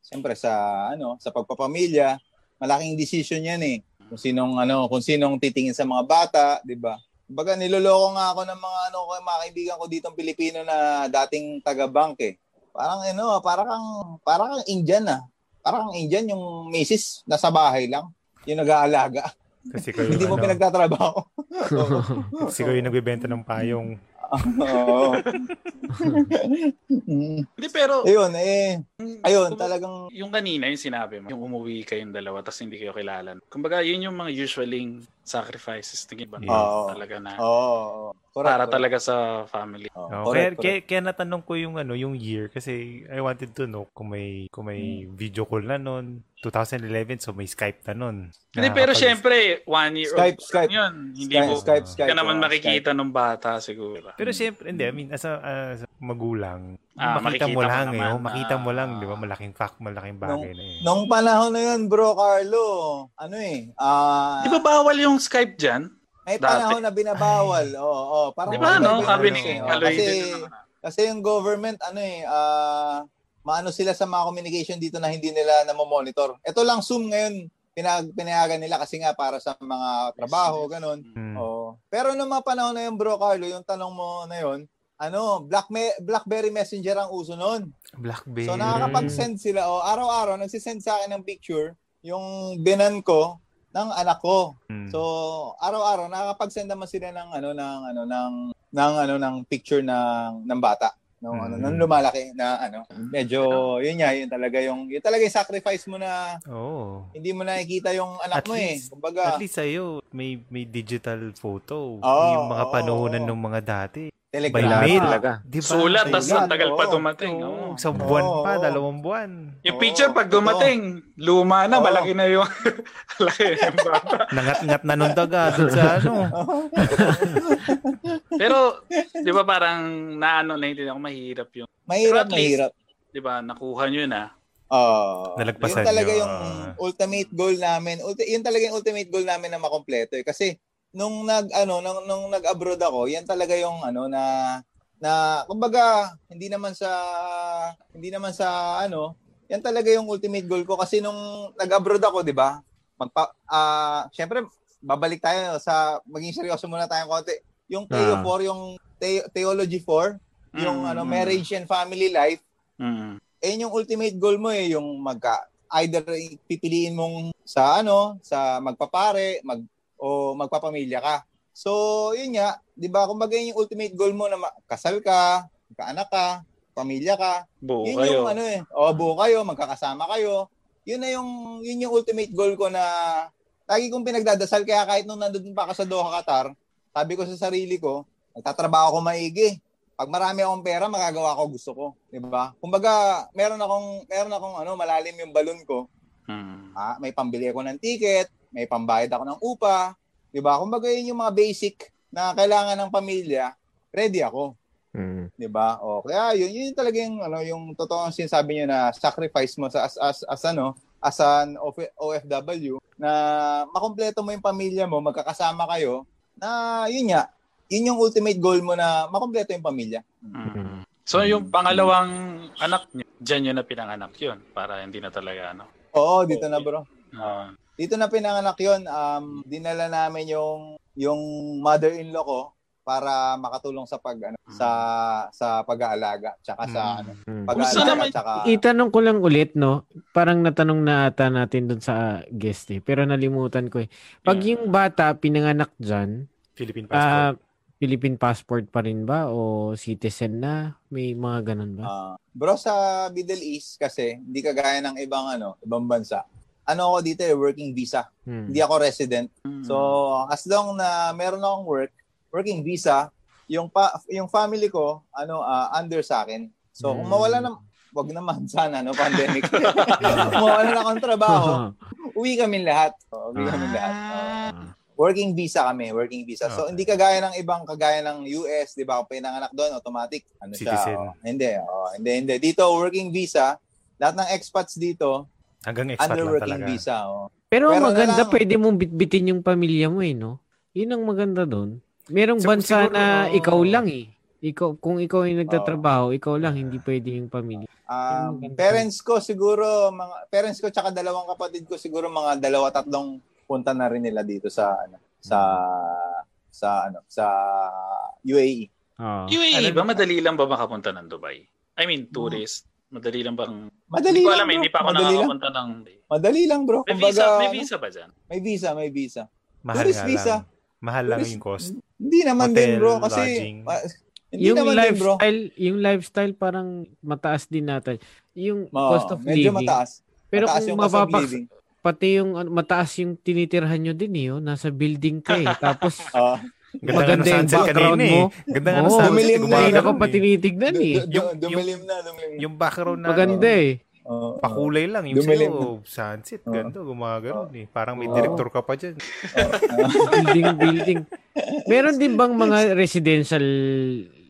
siyempre sa ano, sa pagpapamilya. Malaking decision 'yan eh. Kung sinong ano, kung sinong titingin sa mga bata, 'di ba? Kumbaga niloloko nga ako ng mga ano ko, mga kaibigan ko ditong Pilipino na dating taga-bank eh. Parang ano, parang kang parang kang Indian ah. Parang Indian yung misis nasa bahay lang, yung nag-aalaga. Kasi kayo, Hindi mo ano, pinagtatrabaho. kasi kayo yung nagbebenta ng payong. Oo. Hindi, pero, Ayun, eh, ayun, kung- talagang yung kanina, yung sinabi mo, yung umuwi kayong dalawa, tapos hindi kayo kilala. Kumbaga, yun yung mga usually sacrifices ng iba. Oo. Talaga na. Oo. oo. Correct, para correct. talaga sa family. Oh, kaya, correct, kaya, correct. kaya natanong ko yung ano yung year kasi I wanted to know kung may kung may Hmm. video call na noon 2011 so may Skype na noon. Hindi, pero Nakakapag- syempre, one year Skype, old Skype. yun. Hindi Skype, mo Skype, Skype. ka naman makikita ng bata siguro. Pero syempre hindi I mean as a, as a magulang Ah, makita makikita mo mo lang eh naman. oh, makita mo lang Ah. 'di ba malaking fact malaking bagay na eh. Skype. Nung panahon na yun, bro, Carlo, ano eh, ah, Di ba bawal yung Skype dyan? may dati? panahon na binabawal. Oo, oo. Parang Di ba, no? Sabi ni eh. Aloy Kasi, kasi yung government, ano eh, ah, maano sila sa mga communication dito na hindi nila namomonitor. Ito lang Zoom ngayon, pinag pinayagan nila kasi nga para sa mga trabaho, ganun. Hmm. Oo. Pero nung mga panahon na yun, bro, Carlo, yung tanong mo na yun, ano, Black Me- BlackBerry Messenger ang uso noon. Blackberry. So nakakapag-send sila o araw-araw nagsisend sa akin ng picture yung binan ko ng anak ko. Hmm. So araw-araw nakakapag-send naman sila ng ano ng ano ng ng ano ng picture ng ng bata nung ano Mm. nung lumalaki na ano medyo yun nga yun talaga yung yun talaga yung sacrifice mo na Oo. hindi mo nakikita yung anak At mo eh least- kumbaga At least sa'yo, may, may digital photo. Oo, yung mga oo, panuhunan oo. ng mga dati. Telegram By mail. talaga. Di ba? Sulat, tas Sulat, ang tagal pa oo. dumating. Oo, Oo. isang buwan Oo, pa, oo. dalawang buwan. Yung Oo, picture pag dumating, luma na, Oo. malaki na yung malaki na yung bata. Nangat-ngat na nung daga dun sa ano. Pero, di ba parang naano na hindi ako mahirap yung, mahirap least- mahirap di ba, nakuha nyo na. Oh, Nalagpasan yun talaga nyo, yung ah. ultimate goal namin. Ulti- yun talaga yung ultimate goal namin na makompleto eh. Kasi nung nag ano nung, nung nag-abroad ako, yan talaga yung ano na na kumbaga hindi naman sa hindi naman sa ano, yan talaga yung ultimate goal ko kasi nung nag-abroad ako, 'di ba? Magpa ah syempre babalik tayo sa maging seryoso muna tayong konti. Yung Ah. 4, yung The- Theology 4, yung Mm, ano mm. marriage and family life Mm. eh yung ultimate goal mo eh yung magka either pipiliin mong sa ano sa magpapare mag o magpapamilya ka. So yun nga 'di ba kumbaga yun yung ultimate goal mo na kasal ka magkaanak ka pamilya ka. Buo yun kayo. yung ano eh. O buo kayo magkakasama kayo. Yun na yung yun yung ultimate goal ko na lagi kong pinagdadasal. Kaya kahit nung nandun pa ako sa Doha Qatar sabi ko sa sarili ko nagtatrabaho ako maigi. Pag marami akong pera, magagawa ko gusto ko, 'di ba? Kumbaga, meron akong meron akong ano, malalim yung balon ko. Mm. Ah, may pambili ako ng ticket, may pambayad ako ng upa, 'di ba? Kumbaga, yun yung mga basic na kailangan ng pamilya, ready ako, Mm. 'di ba? O kaya yun, yun yung ano, yung totoong sinasabi niyo na sacrifice mo sa as as, as ano, as an OF- OFW na makompleto mo yung pamilya mo, magkakasama kayo na yun nga, yun yung ultimate goal mo na makompleto yung pamilya. Mm. So yung pangalawang anak nyo, dyan yun na pinanganak yun para hindi na talaga ano. Oo, dito na bro. Ah, Dito na pinanganak yon. Um, dinala namin yung yung mother-in-law ko para makatulong sa pag ano, sa sa pag-aalaga tsaka sa Mm. ano, Mm. Gusto pag-aalaga naman- tsaka Itanong ko lang ulit, no? Parang natanong na ata natin dun sa guest eh. Pero nalimutan ko eh. Pag Yeah. yung bata pinanganak dyan, Philippine ah, passport. Philippine passport pa rin ba? O citizen na? May mga ganun ba? ah, bro sa Middle East kasi hindi kagaya ng ibang ano, ibang bansa. Ano ako dito eh, working visa. Hmm. Hindi ako resident. mm. So, as long na meron akong work, working visa, yung pa, yung family ko ano ah, under sa akin. So, kung Mm. mawala na wag naman sana no pandemic. kung mawala na akong trabaho, uwi kami lahat. O, uwi kami lahat. Oo. Working visa kami, working visa. So Okay. hindi kagaya ng ibang kagaya ng US, 'di ba? Kung pinanganak doon, automatic ano Citizen. siya. oh. hindi, oh, hindi, hindi. Dito working visa, lahat ng expats dito Hanggang expat under lang working talaga. visa, oh. Pero, Pero maganda, lang. pwede mong bitbitin yung pamilya mo eh, no? Yun ang maganda doon. Merong Sig- bansa siguro, na oo. ikaw lang eh. Ikaw, kung ikaw yung nagtatrabaho, ikaw lang, hindi pwede yung pamilya. Um, parents ko siguro mga parents ko tsaka dalawang kapatid ko siguro mga dalawa tatlong punta na rin nila dito sa ano sa sa ano sa UAE. Oo. UAE Ano- ba, madali lang ba makapunta ng Dubai? I mean, tourist. Madali lang bang... Madali Hindi ko lang, alam, bro. hindi pa ako Madali lang. nakakapunta ng... Madali lang, bro. May Kumbaga, visa, may ano, visa ba dyan? may visa, may visa. Mahal Tourist nga visa. lang. Mahal lang Tourist- yung cost. Hindi naman Hotel, din, bro, kasi lodging. ah, hindi yung naman din, bro. lifestyle, yung lifestyle parang mataas din natin. Yung Oo, cost of medyo living. mataas. Pero mataas kung yung pati yung ano, mataas yung tinitirhan nyo din eh, oh. nasa building ka eh. Tapos. Ganda Maganda ng yung sunset background kanina mo. eh. Ganda nga ng Oo, sunset. dumilim na, hindi gumagano na ko eh. pa tinitignan eh. Yung- du- dumilim na, dumilim. Yung background na Maganda eh. Oo. pakulay lang. Yung Dumilim sa'yo, sunset. Oo. Ganda, gumagano eh. Parang may director ka pa dyan. building, building. Meron din bang mga residential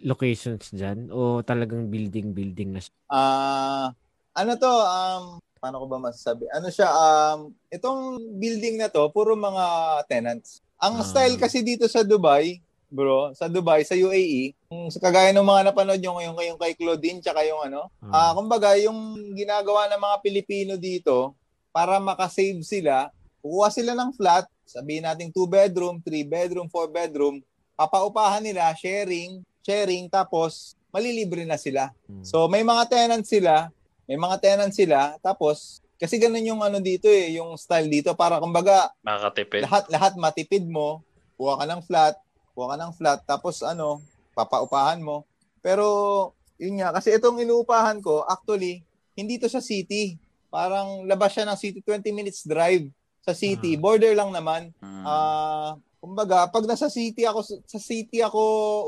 locations dyan? O talagang building, building na siya? Ah, ano to, um, paano ko ba masasabi? Ano siya, um, itong building na to, puro mga tenants. Ang Ah. style kasi dito sa Dubai, bro, sa Dubai, sa UAE, sa kagaya ng mga napanood nyo yung, yung kay Claudine, tsaka yung ano, ah, kumbaga, yung ginagawa ng mga Pilipino dito, para makasave sila, kukuha sila ng flat, sabihin natin 2 bedroom, 3 bedroom, 4 bedroom, papaupahan nila, sharing, sharing, tapos malilibre na sila. Hmm. So may mga tenants sila, may mga tenants sila, tapos kasi ganun yung ano dito eh, yung style dito para kumbaga Makakatipid. lahat lahat matipid mo, kuha ka ng flat, kuha ka ng flat, tapos ano, papaupahan mo. Pero yun nga, kasi itong inuupahan ko, actually, hindi to sa city. Parang labas siya ng city, 20 minutes drive sa city. Border lang naman. Mm. Ah, kumbaga, pag nasa city ako, sa city ako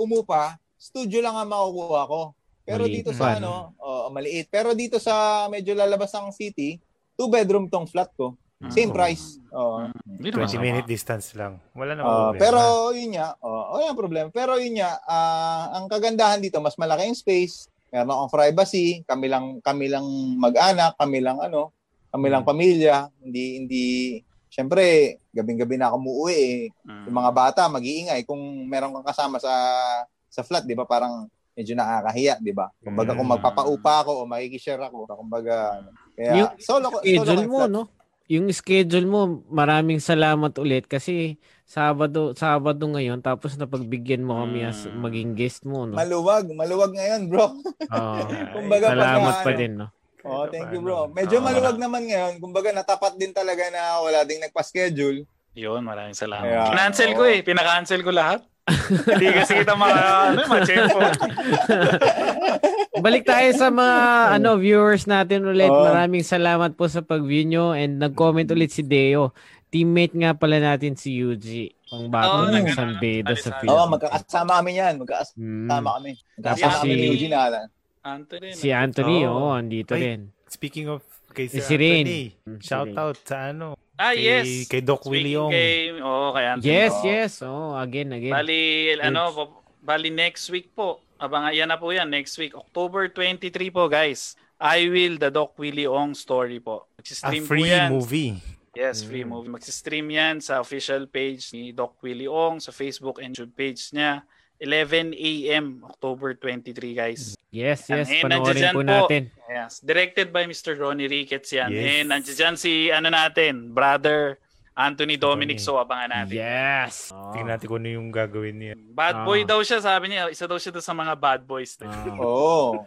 umupa, studio lang ang makukuha ko. Pero Maliit dito sa ano, oh, maliit. Pero dito sa medyo lalabas ng city, two bedroom tong flat ko. Same Mm. price. Hindi naman 20 sama. minute distance lang. Wala na Ah, problema. pero yun nga, oh, wala problema. Pero yun nga, ah, ang kagandahan dito, mas malaki yung space, meron akong privacy, kami lang kami lang mag-anak, kami lang ano, kami lang pamilya, hindi hindi Siyempre, gabing-gabi na ako umuwi eh. Mm. Yung mga bata mag-iingay kung meron kang kasama sa sa flat, 'di ba? Parang medyo nakakahiya, 'di ba? Kumbaga kung Mm. magpapaupa ako o makikishare ako, kumbaga ano. Kaya Yung solo ko, solo ko schedule yung mo, flat. no? Yung schedule mo, maraming salamat ulit kasi Sabado, Sabado ngayon tapos napagbigyan mo kami as Mm. maging guest mo, no? Maluwag, maluwag ngayon, bro. Oo. Kumbaga, salamat pagka, pa ano, din, no? Oh, thank you, bro. Medyo maluwag naman ngayon. Kumbaga, natapat din talaga na wala ding nagpa-schedule. Yun, maraming salamat. Kaya, Kinancel ko oo. eh. Pinakancel ko lahat. Hindi kasi kita mga, ano, ma-check Balik tayo sa mga ano viewers natin ulit. Oo. Maraming salamat po sa pag-view nyo and nag-comment ulit si Deo. Teammate nga pala natin si Yuji. Ang Oo, batong nag- isang beda sa film. Oo, magkakasama kami yan. Magkakasama Mm. kami. Tapos Magkakasama kami si- ni Eugene Alan. Anthony. Si Anthony, Oo. oo, andito Ay, rin. Speaking of kay Si Sir Sirin. Anthony, Mm, si shout out sa ano, Ah, kay, yes. kay Doc Speaking Willie Ong. Kay, oo, kay Anthony. Yes, Oo. yes. Oh, again, again. Bali, ano, po, bali next week po. Abangan, yan na po yan, next week. October 23 po, guys. I Will, the Doc Willie Ong story po. A Mag-stream po free yan. movie. Yes, free Mm. movie. Mag-stream yan sa official page ni Doc Willie Ong, sa Facebook and YouTube page niya. 11 a.m. October 23, guys. Yes, yes. And Panoorin nandiyan po po. natin. Yes. Directed by Mr. Ronnie Ricketts yan. Yes. And nandiyan dyan si, ano natin, brother Anthony Dominic. Anthony. So, abangan natin. Yes. Oh. Tingnan natin kung ano yung gagawin niya. Bad boy Ah. daw siya, sabi niya. Isa daw siya sa mga bad boys. Ah. Oo.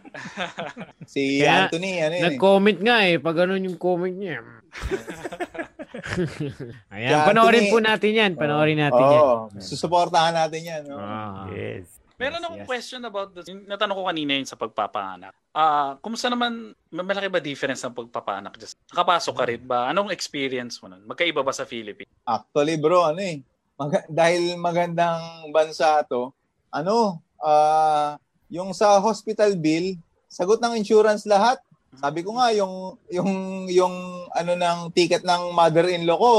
si Kaya, Anthony, ano yun eh. Nag-comment nga eh. Pag ganun yung comment niya. Ayan, Kaya, panoorin Anthony- po natin yan. Panoorin natin yan. Oo. Susuportahan natin yan. no? Ah. Yes. Meron Yes, akong yes. question about this. Yung natanong ko kanina yun sa pagpapanganak. Ah, kumusta naman, malaki ba difference ng pagpapanganak? Just, nakapasok ka rin ba? Anong experience mo nun? Magkaiba ba sa Philippines? Actually, bro, ano eh. Mag- dahil magandang bansa to, ano, ah, yung sa hospital bill, sagot ng insurance lahat. Sabi ko nga, yung, yung, yung, ano ng ticket ng mother-in-law ko,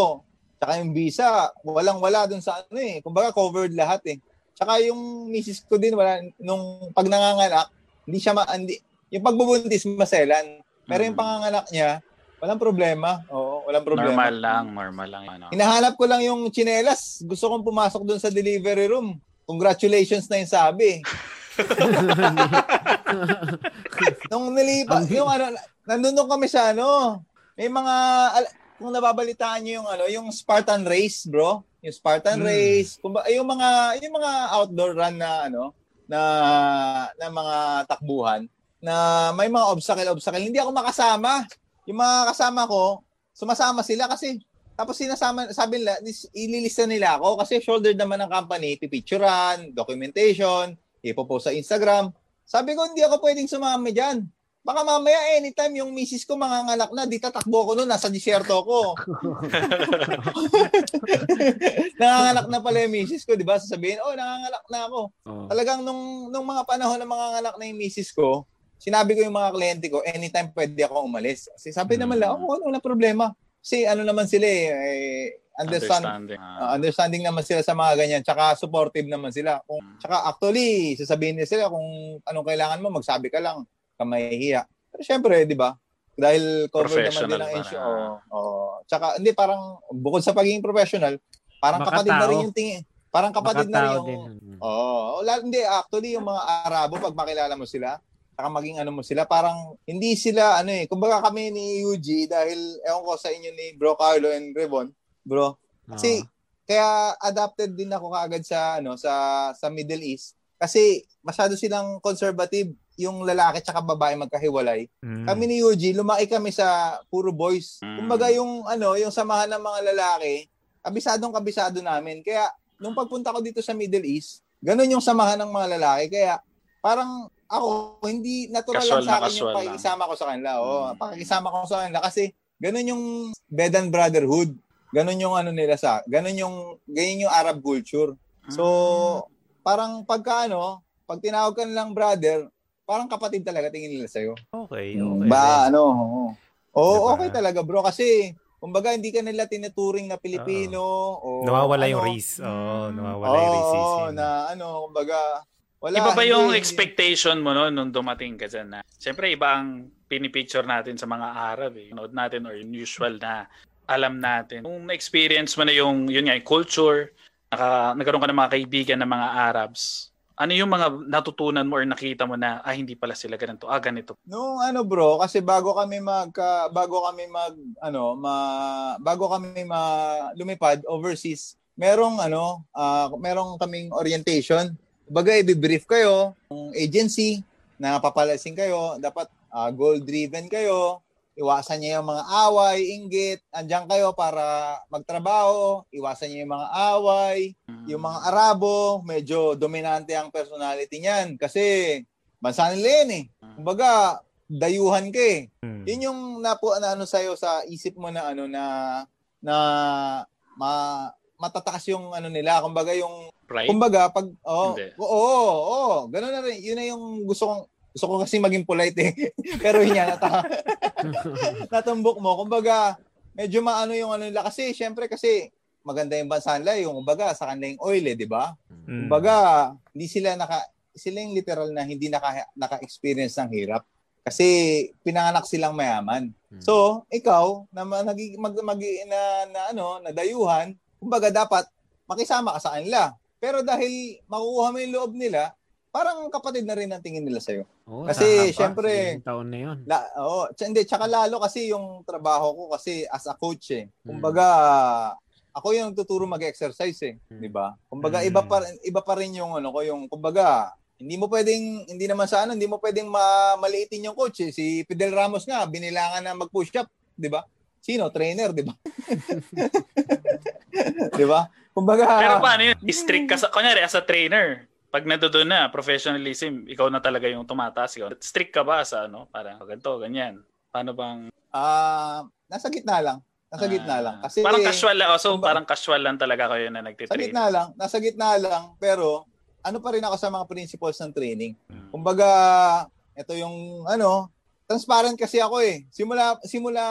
tsaka yung visa, walang-wala dun sa ano eh. Kumbaga, covered lahat eh. Tsaka yung misis ko din, wala, nung pag nanganganak, hindi siya, ma, hindi, yung pagbubuntis, maselan. Pero yung Mm. panganganak niya, walang problema. Oo, walang problema. Normal lang, normal lang. Ano. Hinahanap ko lang yung chinelas. Gusto kong pumasok doon sa delivery room. Congratulations na yung sabi. Nung nilipa, yung ano, nandun doon kami sa ano, may mga, al- kung nababalitaan niyo yung ano, yung Spartan Race, bro. Yung Spartan Hmm. Race, kumba, yung mga, yung mga outdoor run na ano, na, na mga takbuhan, na may mga obstacle-obstacle. Hindi ako makasama. Yung mga kasama ko, sumasama sila kasi tapos sinasama, sabi nila, ililista nila ako kasi shoulder naman ng company, pipicturan, documentation, ipopost sa Instagram. Sabi ko, hindi ako pwedeng sumama dyan. Baka mamaya anytime yung misis ko manganganak na, di tatakbo ko noon, nasa disyerto ko. nanganganak na pala yung misis ko, di ba? Sasabihin, oh, nanganganak na ako. Oh. Talagang nung, nung mga panahon na manganganak na yung misis ko, sinabi ko yung mga kliyente ko, anytime pwede ako umalis. Kasi sabi naman lang, oh, wala problema. Kasi ano naman sila eh, eh, understand, Understanding. uh, understanding naman sila sa mga ganyan, tsaka supportive naman sila. Kung, tsaka actually, sasabihin nila sila kung anong kailangan mo, magsabi ka lang, ka mahihiya. Pero syempre, di ba? Dahil cover naman din Professional ng pa issue. na. Oo. oo. Tsaka, hindi, parang, bukod sa pagiging professional, parang Makatao. kapatid na rin yung tingin. Parang kapatid na rin yung, din. Oo. Wala, hindi, actually, yung mga Arabo, pag makilala mo sila, saka maging ano mo sila, parang hindi sila, ano eh, kumbaga kami ni UG, dahil, ewan ko sa inyo ni Bro Carlo and Revon, bro, kasi, kaya adapted din ako kaagad sa, ano, sa, sa Middle East, kasi masyado silang conservative, yung lalaki tsaka babae magkahiwalay. Mm. Kami ni UG, lumaki kami sa puro boys. Mm. Kumbaga yung ano, yung samahan ng mga lalaki, kabisadong kabisado namin. Kaya nung pagpunta ko dito sa Middle East, ganun yung samahan ng mga lalaki. Kaya parang ako, hindi natural Casual lang sa akin yung lang. pakikisama ko sa kanila. Oo, Mm. pakikisama ko sa kanila kasi ganun yung bed and brotherhood. Ganun yung ano nila sa, ganun yung, ganyan yung Arab culture. So, parang pagka ano, pag tinawag ka nilang brother, parang kapatid talaga tingin nila sa'yo. Okay, Mm, okay. Ba, ano, oo. Oo, Diba? okay talaga bro. Kasi, kumbaga, hindi ka nila tinuturing na Pilipino. o Nawawala ano, yung race. Oo, nawawala Oo, yung racism. na ano, kumbaga, wala. Iba ba yung hindi- expectation mo no, nung dumating ka dyan na? Siyempre, iba ang pinipicture natin sa mga Arab eh. Nood natin or yung usual na alam natin. Kung na-experience mo na yung, yun nga, yung culture, naka, nagkaroon ka ng mga kaibigan ng mga Arabs, ano yung mga natutunan mo or nakita mo na, ah, hindi pala sila ganito, ah, ganito. Nung ano bro, kasi bago kami mag bago kami mag ano, ma, bago kami ma, lumipad overseas, merong ano, ah, merong kaming orientation. Baga i-brief kayo ng agency na papalasing kayo, dapat ah, goal-driven kayo. Iwasan niyo yung mga away, inggit. Andiyan kayo para magtrabaho. Iwasan niyo yung mga away. Yung mga Arabo, medyo dominante ang personality niyan. Kasi bansa nila yan eh. Kumbaga, dayuhan ka eh. Hmm. Yun yung napo na ano sa'yo sa isip mo na ano na na ma, matataas yung ano nila. Kumbaga yung Right? kumbaga pag oh, oo, oo, oo, ganoon na rin. Yun na yung gusto kong gusto ko kasi maging polite eh. Pero yun yan, nata, natumbok mo. Kumbaga, medyo maano yung ano nila. Kasi, syempre kasi, maganda yung bansa nila. Yung, kumbaga, sa kanila yung oil eh, di ba? Mm. Kumbaga, hindi sila naka, sila yung literal na hindi naka, naka-experience ng hirap. Kasi, pinanganak silang mayaman. So, ikaw, na nagi, mag, mag, na, na, ano, na dayuhan, kumbaga, dapat makisama ka sa kanila. Pero dahil makukuha mo yung loob nila, parang kapatid na rin ang tingin nila sa'yo. Oo, Kasi, pa. syempre, Ilang taon na yun. La, oo, tsa- hindi, tsaka lalo kasi yung trabaho ko kasi as a coach eh. Kumbaga, ako yung tuturo mag-exercise eh, Hmm. 'di ba? Kumbaga Hmm. iba pa iba pa rin yung ano ko yung kumbaga hindi mo pwedeng hindi naman sa ano, hindi mo pwedeng ma- maliitin yung coach eh. Si Fidel Ramos nga binilangan na mag-push up, 'di ba? Sino? Trainer, 'di ba? 'Di ba? Kumbaga Pero paano yun? Strict ka sa, kunyari, as a trainer, pag nandoon na, professionalism, ikaw na talaga yung tumataas. Ikaw. Strict ka ba sa ano? Parang ganito, ganyan. Paano bang... ah nasa gitna lang. Nasa gitna lang. Ah, Kasi parang casual lang. Oh, so, parang casual lang talaga kayo na Sa nagtitrain. gitna lang, nasa gitna lang, pero ano pa rin ako sa mga principles ng training. Mm. Kumbaga, ito yung ano, transparent kasi ako eh. Simula simula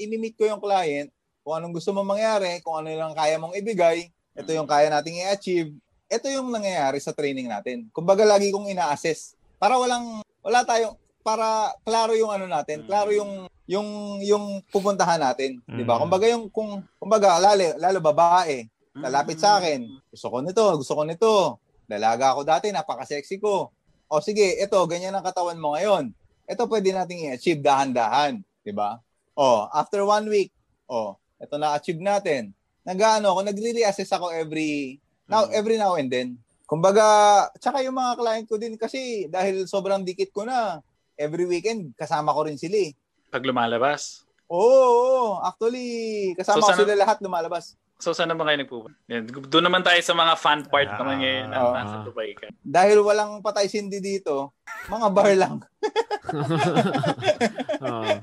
inimit ko yung client, kung anong gusto mong mangyari, kung ano lang kaya mong ibigay, ito yung kaya nating i-achieve. Ito yung nangyayari sa training natin. Kumbaga lagi kong ina-assess para walang wala tayong para klaro yung ano natin, klaro yung yung yung pupuntahan natin, 'di ba? Mm. Kumbaga yung kung kumbaga lalo lalo babae, lalapit sa akin. Gusto ko nito, gusto ko nito. Dalaga ako dati, napaka-sexy ko. O sige, ito, ganyan ang katawan mo ngayon. Ito pwede nating i-achieve dahan-dahan. di ba? O, after one week, o, ito na-achieve natin. Nag-ano ako, nagre-reassess ako every, now, Mm. every now and then. Kumbaga, tsaka yung mga client ko din kasi dahil sobrang dikit ko na, every weekend, kasama ko rin sila eh. Pag lumalabas. Oo, oo, actually, kasama So, ko sana- sila lahat lumalabas. So, saan naman kayo nagpupunta? Doon naman tayo sa mga fun part Ah. naman ngayon. Ah. na nasa Dubai ka. Dahil walang patay sindi dito, mga bar lang. Oo.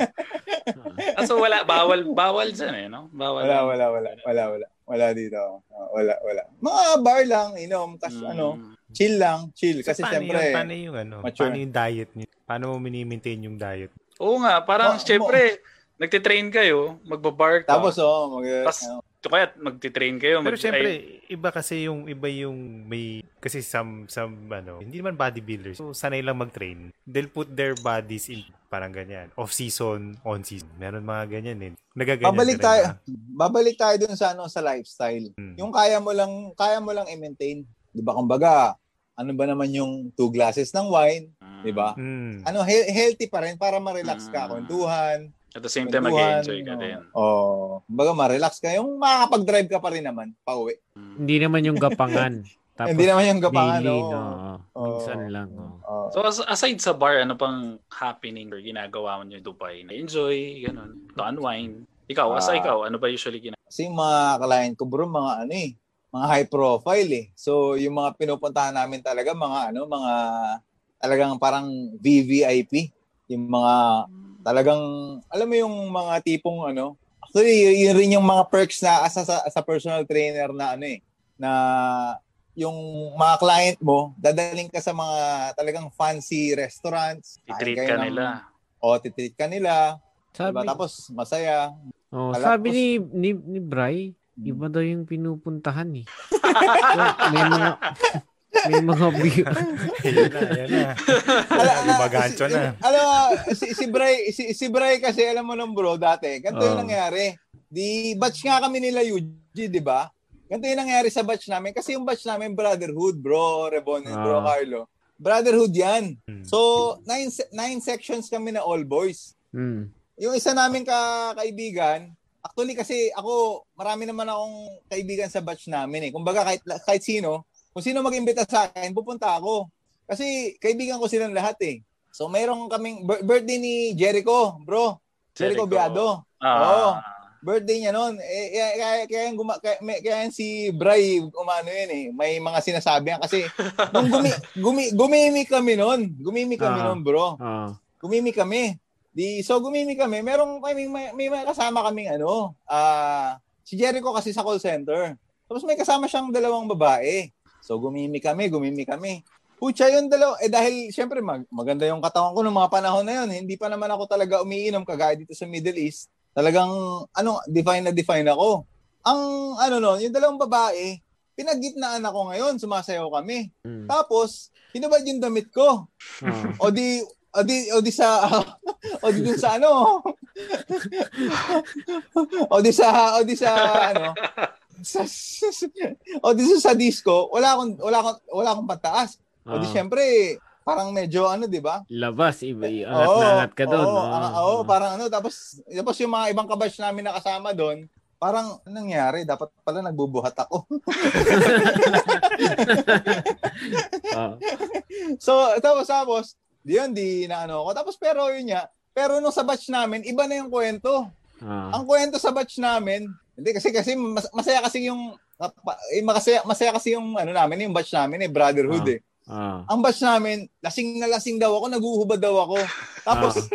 Ah, so, wala, bawal, bawal dyan eh, no? Bawal. Wala, wala, wala, wala, wala. Wala dito. Ah, wala, wala. Mga bar lang, inom, kas, Mm. ano, chill lang, chill. So, Kasi paano siyempre, Yun, paano yung ano? mature. Paano yung diet niyo? Paano mo mini-maintain yung diet? Oo nga, parang Mo- syempre, nagtitrain kayo, magbabar ka. tapos, oh, mag, Tas, ano, Ito kaya magtitrain kayo. Pero mag- syempre, ay, iba kasi yung iba yung may kasi some some ano, hindi naman bodybuilders. So sanay lang mag-train. They'll put their bodies in parang ganyan. Off season, on season. Meron mga ganyan eh. Nagaganyan babalik tayo, ba? babalik tayo dun sa, ano, sa lifestyle. Hmm. Yung kaya mo lang, kaya mo lang i-maintain. Di ba, kumbaga, ano ba naman yung two glasses ng wine, di ba? Mm. Ano, he- healthy pa rin para ma-relax ka, Mm. kwentuhan, At the same time, mag-enjoy ka oh. din. Oh, kumbaga ma-relax ka. Yung makakapag-drive ka pa rin naman, pauwi. Mm. Hindi naman yung gapangan. Tapos Hindi naman yung gapangan, daily, no? no? Oo. Minsan lang. oh. Oh. So as- aside sa bar, ano pang happening or ginagawa mo niyo in Dubai? Na-enjoy, ganun, to unwind. Ikaw, asa Ah. ikaw, ano ba usually ginagawa? Kasi mga client ko bro, mga ano eh, mga high profile eh. So yung mga pinupuntahan namin talaga mga ano, mga talagang parang VVIP. Yung mga talagang, alam mo yung mga tipong ano, actually, yun rin yung mga perks na as a, as a personal trainer na ano eh, na yung mga client mo, dadaling ka sa mga talagang fancy restaurants. kain I-treat kayo ka ng- nila. O, titreat ka nila. Sabi, Diba? Tapos, masaya. oh, Tapos- sabi ni, ni, ni Bry, Hmm. iba daw yung pinupuntahan eh. may mga, may mga view. Yan na, yan na. Gumagancho na. Alam mo, si, si Bray, si, si Bray kasi, alam mo nung bro, dati, ganito yung Oo. nangyari. Di, batch nga kami nila UG, di ba? Ganito yung nangyari sa batch namin. Kasi yung batch namin, brotherhood, bro, Rebon, and bro, Ah. Carlo. Brotherhood yan. Hmm. So, nine, nine sections kami na all boys. Hmm. Yung isa namin ka kaibigan, actually kasi ako, marami naman akong kaibigan sa batch namin eh. Kumbaga kahit, kahit sino, kung sino mag-imbita sa akin, pupunta ako. Kasi kaibigan ko silang lahat eh. So mayroon kaming bir- birthday ni Jericho, bro. Jericho, Jericho. Biado. Ah, Oo. Birthday niya noon. Eh, kaya, kaya, kaya, yung guma, kaya, kaya yan si Bray, umano yun eh. May mga sinasabi yan. Kasi nung gumi, gumi, gumimik kami noon. Gumimik kami Ah. noon, bro Ah. gumimi kami. Di so gumimi kami, merong may, may, may, may kasama kaming ano, ah si Jericho kasi sa call center. Tapos may kasama siyang dalawang babae. So gumimi kami, gumimi kami. Pucha yung dalawa, eh dahil syempre mag, maganda yung katawan ko noong mga panahon na yun. Hindi pa naman ako talaga umiinom kagaya dito sa Middle East. Talagang ano, define na define ako. Ang ano no, yung dalawang babae, pinagitnaan ako ngayon, sumasayaw kami. Hmm. Tapos, hinubad yung damit ko. Ah. O di o di o di sa o di dun sa ano o di sa o di sa ano sa, o di sa, sa disco wala akong wala akong wala akong pataas o di Ah. syempre parang medyo ano di ba Labas, iba, angat na angat ka doon. oo, Ah. ang- oo, parang ano tapos tapos yung mga ibang kabatch namin na kasama doon parang nangyari dapat pala nagbubuhat ako Ah. so tapos tapos di yun di na ano ako tapos pero yun nga pero nung sa batch namin iba na yung kwento Ah. Ang kwento sa batch namin, hindi kasi kasi mas- masaya kasi yung eh, masaya, masaya kasi yung ano namin, yung batch namin eh, brotherhood Ah. eh. Ah. Ang batch namin, lasing na lasing daw ako, naguhubad daw ako. Tapos,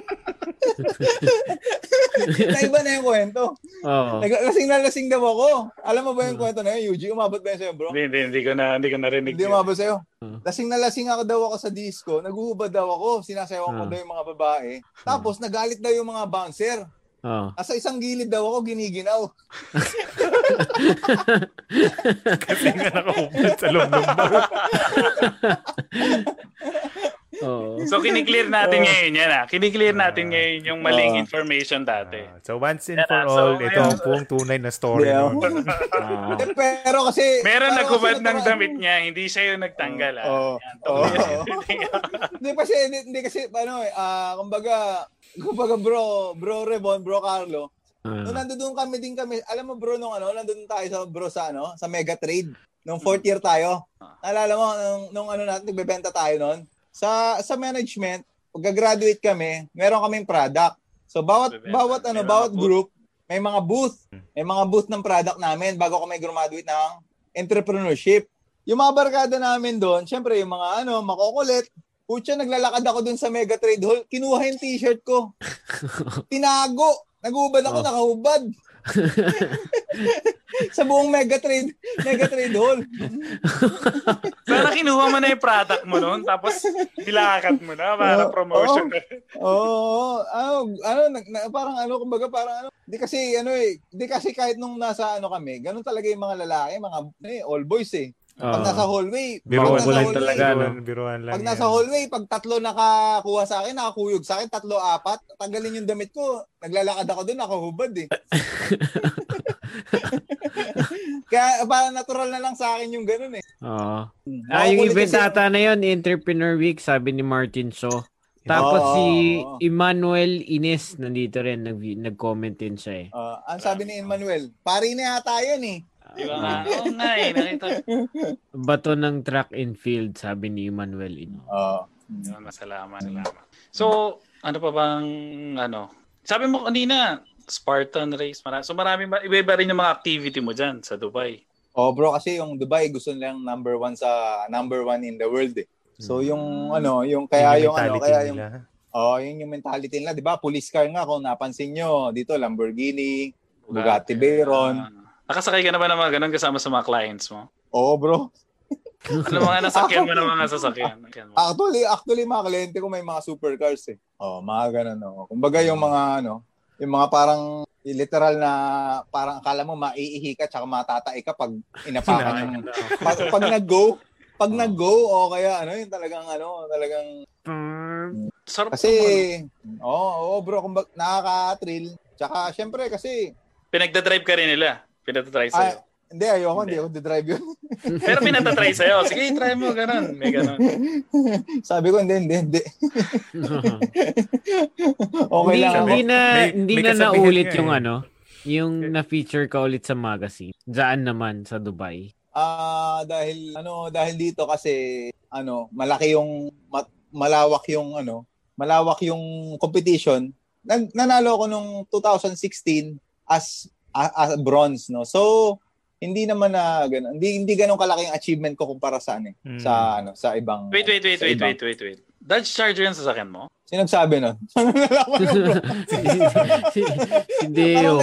naiba na yung kwento. Oo. Nag- lasing na lasing daw ako. Alam mo ba yung kwento na yun, Yuji? Umabot ba yun sa'yo, bro? Hindi, hindi, hindi ko na, hindi ko narinig. Hindi yun. umabot sa'yo. Ah. Lasing na lasing ako daw ako sa disco, naguhubad daw ako, sinasayawan ko Ah. daw yung mga babae. Tapos, nagalit daw yung mga bouncer. Ah. Asa isang gilid daw ako, giniginaw. Kasi nga nakahubad sa loob ng bar. Oo. So, kiniklear natin Oo. ngayon yan ah. Kiniklear natin Ah. ngayon yung maling Oo. information dati. Ah, so once and Yan for. So, all, ito ngayon- ang buong tunay na story Yeah. nun. Ah. Eh, pero kasi... Meron nagkubad ng damit niya, hindi siya yung nagtanggal ah. Oo. Yan, Oo. tuloy. Hindi kasi, hindi, hindi kasi, ano eh, ah, kumbaga, kumbaga bro, bro Rebon, bro Carlo, Ah. nung nandoon kami din kami, alam mo bro, nung ano, nandoon tayo sa bro sa ano, sa Mega Trade, nung fourth year tayo. Naalala mo, nung, nung ano natin, nagbebenta tayo noon. Sa, sa management, pag graduate kami, meron kaming product. So, bawat, Nagbebenta. bawat ano, May bawat booth. group, may mga booth. May mga booth ng product namin bago kami graduate ng entrepreneurship. Yung mga barkada namin doon, syempre yung mga ano, makukulit, Pucha, naglalakad ako dun sa Mega Trade Hall. Kinuha yung t-shirt ko. Tinago. Nagubad ako, Oh. nakahubad. sa buong Mega Trade, Mega Trade Hall. Sana kinuha mo na yung product mo noon, tapos nilakat mo na para Oo. promotion. Oo, ano, ano, nag- na, parang ano, kumbaga parang ano, di kasi ano eh, di kasi kahit nung nasa ano kami, ganun talaga yung mga lalaki, mga eh, all boys eh. Pag nasa hallway, Biruan pag nasa Makukulit hallway, talaga, no? Biruan, biruan lang Pag yan. nasa hallway, pag tatlo nakakuha sa akin, nakakuyog sa akin, tatlo, apat, tanggalin yung damit ko. Naglalakad ako doon, nakahubad eh. Kaya parang natural na lang sa akin yung ganun eh. Oo. Ah, yung event kasi- ata na yun, Entrepreneur Week, sabi ni Martin So. Tapos Oo, si. Emmanuel Ines nandito rin, nag- nag-comment din siya eh. Ah, ang sabi ni Emmanuel, pari na yata yun eh. Di ba nga? Oo nga eh, nakita. Bato ng track and field, sabi ni Emmanuel Ines. Oo. Yun, Masalamat, salamat. So, ano pa bang, ano, sabi mo kanina, Spartan race. Mara- so marami, ba- iba-iba rin yung mga activity mo dyan sa Dubai. Oh, bro, kasi yung Dubai gusto nilang number one sa number one in the world eh. So yung ano, yung kaya yung, ano, mentality kaya yung nila. oh, yun yung mentality nila, 'di ba? Police car nga kung napansin nyo dito Lamborghini, Bugatti Veyron. Nakasakay ka na ba ng mga ganun kasama sa mga clients mo? Oo, bro. Ano mga nasakyan mo ng mga sasakyan? Mo? Actually, actually mga kliyente ko may mga supercars eh. Oh, mga ganun oh. Kumbaga yung mga ano, yung mga parang literal na parang akala mo maiihi ka tsaka matatay ka pag inapakan yung pag, pag nag-go, pag nag-go o kaya ano, yung talagang ano, talagang Sarap kasi oo, oh, bro, kumbaga nakaka-thrill. Tsaka syempre kasi Pinagdadrive ka rin nila. Pinagdadrive ay, sa'yo. hindi ayoko, hindi ako drive yun. Pero pinagdadrive sa'yo. Sige, try mo. Ganun. May ganun. Sabi ko hindi, hindi, hindi. Okay hindi, lang ako. hindi na May- hindi may na naulit yung eh. ano, yung na-feature ka ulit sa magazine. Diyan naman sa Dubai. Ah, dahil ano, dahil dito kasi ano, malaki yung ma- malawak yung ano, malawak yung competition. Nag, nanalo ako nung 2016 as a- as bronze, no. So, hindi naman na ganun. Hindi hindi ganun kalaki yung achievement ko kumpara sa ano, eh, Mm. sa ano, sa ibang Wait, wait, wait, sa wait, ibang- wait, wait, wait. Dodge Charger yung sasakyan mo? Sino nagsabi nun? Saan nalaman mo, bro? si, si, si Deo.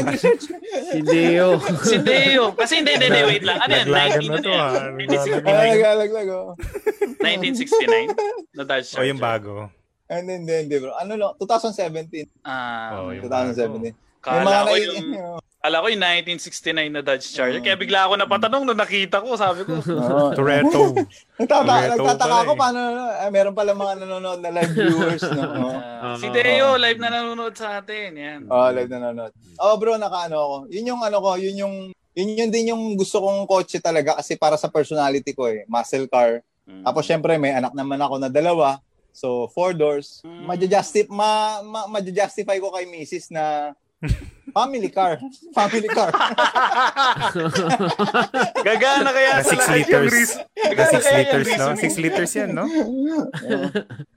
Si Deo. Si Deo. Kasi hindi, hindi, hindi, wait lang. Ano yan? Laglagan 19, na to, ah. Ay, 1969? naglalaglag, oh. 1969? Na Dodge O Charger. yung bago. Hindi, hindi, hindi, bro. Ano lang, 2017. Ah, Oh, yung 2017. kala mga ko yung, kala ko yung 1969 na Dodge Charger. Kaya bigla ako napatanong nung nakita ko. Sabi ko, Oo. Toretto. Nagtata- nagtataka ako eh. paano, eh, meron pala mga nanonood na live viewers. No? Ah, Oo. si Deo, live na nanonood sa atin. Yan. Oh, live na nanonood. Oh, bro, nakaano ako. Yun yung ano ko, yun yung yun yun din yung gusto kong kotse talaga kasi para sa personality ko eh. Muscle car. Mm. Tapos syempre may anak naman ako na dalawa. So, four doors. Mm. Maja-justify ma, ma, maja-justify ko kay Mrs. na family car. Family car. Gagana kaya sa 6 lahat yung liters. Gagana 6 kaya yung liters, no? reason. 6 liters yan, no?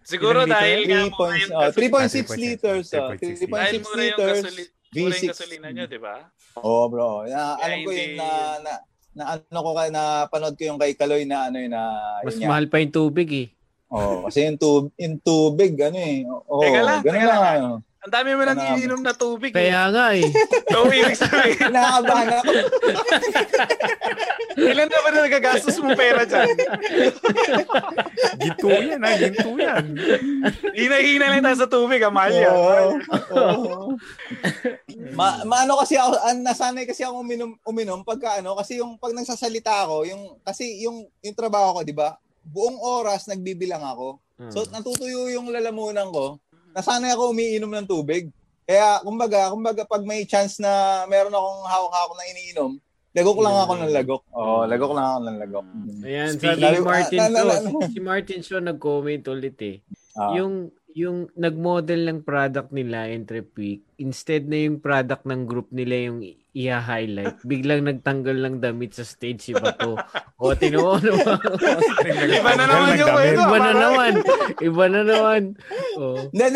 Siguro Ilang dahil nga oh, gasolina. 3.6 liters. Oh, 3.6 Dahil 3.6 mura yung liters. gasolina. Mura yung V6. gasolina nyo, di ba? Oo, bro. Na, alam ko yun na, na, na ano ko kay na panood ko yung kay Kaloy na ano yun na Mas yun mahal pa yung tubig eh. Oh, kasi yung tub yung tubig ano eh. Oo, Teka lang, ganun teka lang. lang. Ang dami mo nang iniinom na tubig. eh. Kaya nga eh. So, ibig sabihin, Kinakabahan ako. ilan na ba na nagagastos mo pera dyan? Ginto yan, ha? Ginto yan. Hina-hina lang tayo sa tubig, Amalia. Oo. Oo. Ma, maano kasi ako, an, nasanay kasi ako uminom, uminom pagka ano, kasi yung pag nagsasalita ako, yung, kasi yung, yung trabaho ko, di ba, buong oras nagbibilang ako. So, natutuyo yung lalamunan ko. Nasanay ako umiinom ng tubig. Kaya, kumbaga, kumbaga, pag may chance na meron akong hawak-hawak na iniinom, lagok lang ako ng lagok. Oo, lagok lang ako ng lagok. Ayan, Speaking- sabi ni Martin Ah, na- na- Shaw, na- si Martin Shaw nag-comment ulit eh. Ah. Yung yung nag-model ng product nila Entrep Week, instead na yung product ng group nila yung i-highlight, biglang nagtanggal ng damit sa stage si Bato. o, tinuo naman. Iba na naman yung kwento. Iba na naman. Iba na naman. Oh. Hindi,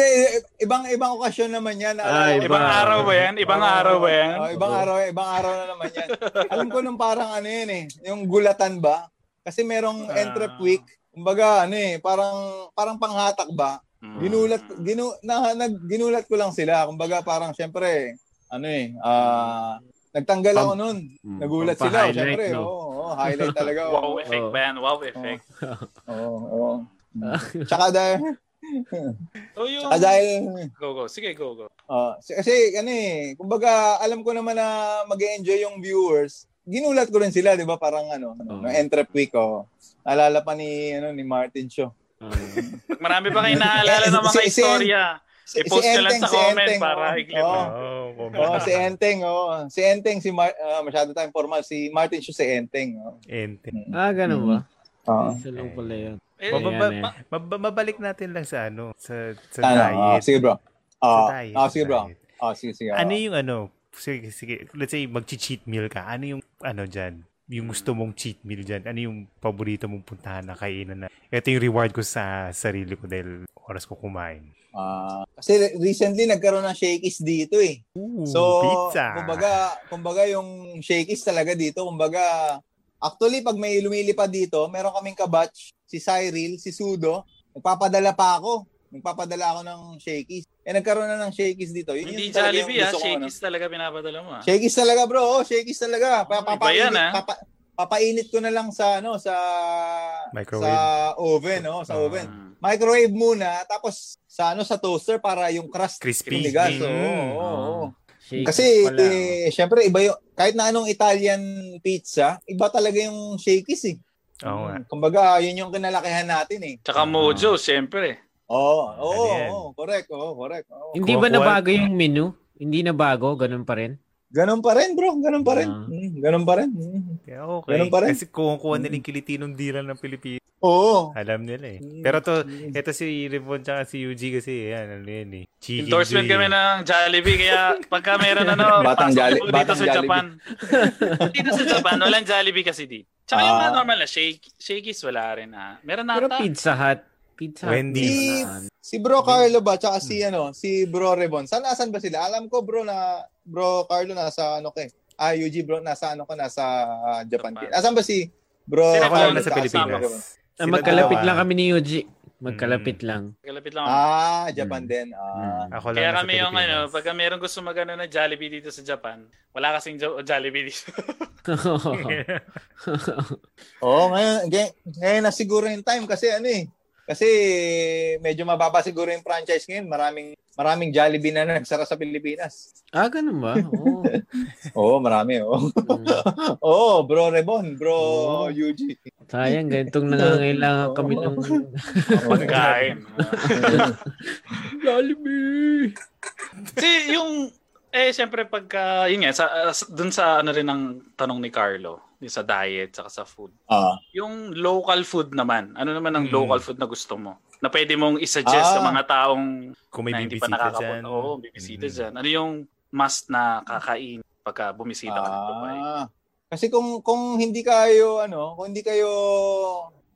ibang ibang okasyon naman yan. Ah, iba. Ibang araw ba yan? Ibang araw ba yan? Oh, ibang araw, ibang araw na naman yan. Alam ko nung parang ano yun eh, yung gulatan ba? Kasi merong entrep week, kumbaga ano eh, parang parang panghatak ba? Mm. Ginulat ginu na, nag, ginulat ko lang sila. Kumbaga parang syempre ano eh, ah nagtanggal ako noon. Mm, Nagulat sila, syempre. no? Oo, oo, highlight talaga. Wow Oo, effect Oh. ba yan? Wow effect. oo, oo. Tsaka dahil, So yung... tsaka dahil Go, go. Sige, go, go. Ah, si- kasi ano eh, kumbaga alam ko naman na mag-enjoy yung viewers. Ginulat ko rin sila, 'di ba? Parang ano, Oo. no entrep week ko. Naalala pa ni ano ni Martin Show. Oh. Pag marami pa kayo naalala ng mga Si- si- istorya, Si, i-post nyo lang sa si comment Enteng, para oh. i-clip. Oo. Oh, Oh, si Enteng, oh. Si Enteng si Mar- ah, masyado tayong formal si Martin Show si Enteng, oh. Ente. Ah, ganun ba? Oo. Isa lang pala yun. Eh, Mababa- eh. mab- mabalik natin lang sa ano, sa, sa Ano? Ah, diet. sige bro. Sa Ah, diet, ah, sa sige bro. Ah, sige sige. Ano ah. yung ano, sige, sige, let's say mag-cheat meal ka, ano yung ano dyan? Yung gusto mong cheat meal dyan, ano yung paborito mong puntahan na kainan na? Ito yung reward ko sa sarili ko dahil oras ko kumain. Ah, kasi recently nagkaroon ng shakies dito eh. Ooh, So, pizza. kumbaga, kumbaga yung shakies talaga dito, kumbaga, actually, pag may lumilipad dito, meron kaming kabatch, si Cyril, si Sudo, nagpapadala pa ako. Nagpapadala ako ng shakies. Eh, nagkaroon na ng shakies dito. Yun Hindi yung talaga Jollibee ha, gusto ko, ano. shakies talaga pinapadala mo ah. Shakies talaga bro, oh, shakies talaga. Pa, Oh, yan, ah. papa, papainit ko na lang sa ano sa Microwave. sa oven, oh, sa Ah. oven. Microwave muna tapos sa ano sa toaster para yung crust Crispy. tumigas. Oo, Mm. oo, oo. Shakes Kasi pala. eh, syempre iba yung kahit na anong Italian pizza, iba talaga yung shakies eh. Oo nga. Kumbaga, yun yung kinalakihan natin eh. Tsaka Mojo, syempre. Oo, oo, Ano yan? oo, correct, oo, correct. oo. Hindi ba nabago yung menu? Hindi na bago, ganun pa rin. Ganun pa rin, bro. Ganun pa rin. Ah. Mm, ganun pa rin. Mm. Kaya okay. Ganun pa rin. Kasi kukuha nila yung kilitinong dila ng Pilipinas. Oo. Alam nila eh. Pero to, ito si Rivon tsaka si Yuji kasi, yan, ano yan eh. Chicken Endorsement kami ng Jollibee kaya pagka meron ano, Batang Jolli- dito Batang sa Jollibee. Japan. dito sa Japan, walang Jollibee kasi di. Tsaka yung mga Ah. normal na shake, shakies wala rin ah. Meron na Pero ata. Pizza Hut. Pizza. Wendy's. na. Si Bro Carlo ba tsaka si ano, si Bro Rebon. Saan nasan ba sila? Alam ko bro na Bro Carlo nasa ano kay. Ah, UG bro nasa ano ko nasa ah, Japan. Japan. Asan ba si Bro Sila Carlo nasa si Pilipinas. Ah, magkalapit lang kami ni Yuji. Magkalapit Mm. lang. Kalapit lang. Ah, Japan Mm. din. Ah. Ako lang Kaya kami yung ano, pagka meron gusto magano na Jollibee dito sa Japan, wala kasing jo- Jollibee dito. Oo, ngayon, ngayon, ngayon na siguro yung time kasi ano eh. Kasi medyo mababa siguro yung franchise ngayon. Maraming maraming Jollibee na nagsara sa Pilipinas. ah, ganun ba? Oo. Oo, marami. Oo, Mm. oh, bro Rebon, bro Oo. Yuji. Sayang, ganitong nangangailangan kami ng Pagkain. Jollibee. Kasi yung eh siyempre pagka yun nga sa uh, dun sa ano rin ang tanong ni Carlo, yung sa diet saka sa food. Ah, Yung local food naman, ano naman ang Mm. local food na gusto mo? Na pwede mong i-suggest sa Ah. mga taong Kung may na hindi pa nakakapunta. Oo, bibisita Mm. dyan. Ano yung must na kakain pagka bumisita ka sa Dubai? ah. Kasi kung kung hindi kayo ano, kung hindi kayo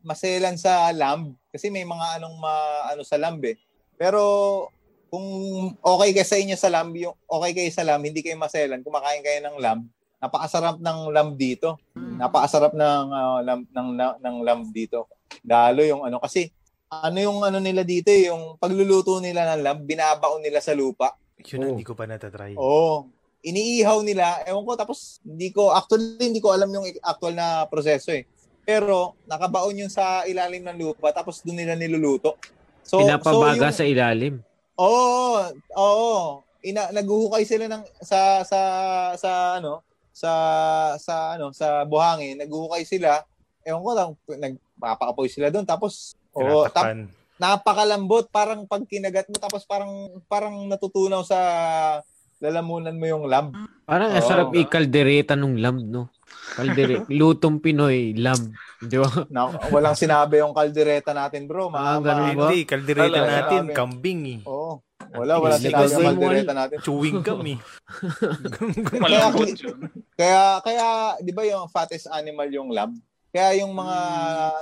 maselan sa lamb kasi may mga anong ma, ano sa lamb eh. Pero kung okay kayo sa inyo sa lamb, yung okay kayo sa lamb, hindi kayo maselan, kumakain kayo ng lamb, napakasarap ng lamb dito. Hmm. Napakasarap ng ah, lamb ng, ng ng lamb dito. Lalo yung ano kasi ano yung ano nila dito eh, yung pagluluto nila ng lamb, binabaon nila sa lupa. Yun ang Oh. hindi ko pa natatry. Oo. Iniihaw nila. Ewan ko, tapos hindi ko, actually hindi ko alam yung actual na proseso eh. Pero nakabaon yun sa ilalim ng lupa, tapos doon nila niluluto. So, Pinapabaga so sa ilalim. Oo, oo. Ina, naghuhukay sila ng sa sa sa ano, sa sa ano, sa buhangin, naghuhukay sila. Ewan ko lang, nagpapaapoy sila doon tapos oo, tap, napakalambot parang pag kinagat mo tapos parang parang natutunaw sa lalamunan mo yung lamb. Parang ang Oo. sarap i-kaldereta nung lamb, no? Kaldere, lutong Pinoy, lamb. Di ba? Na, walang sinabi yung kaldereta natin, bro. Ah, Mga, ganun Eh, ba? Hindi, kaldereta Talaga, natin, kambing eh. Oo. Wala, wala sinabi kasi kaldereta natin. Chewing gum eh. Yun. Kaya, kaya, di ba yung fattest animal yung lamb? Kaya yung mga,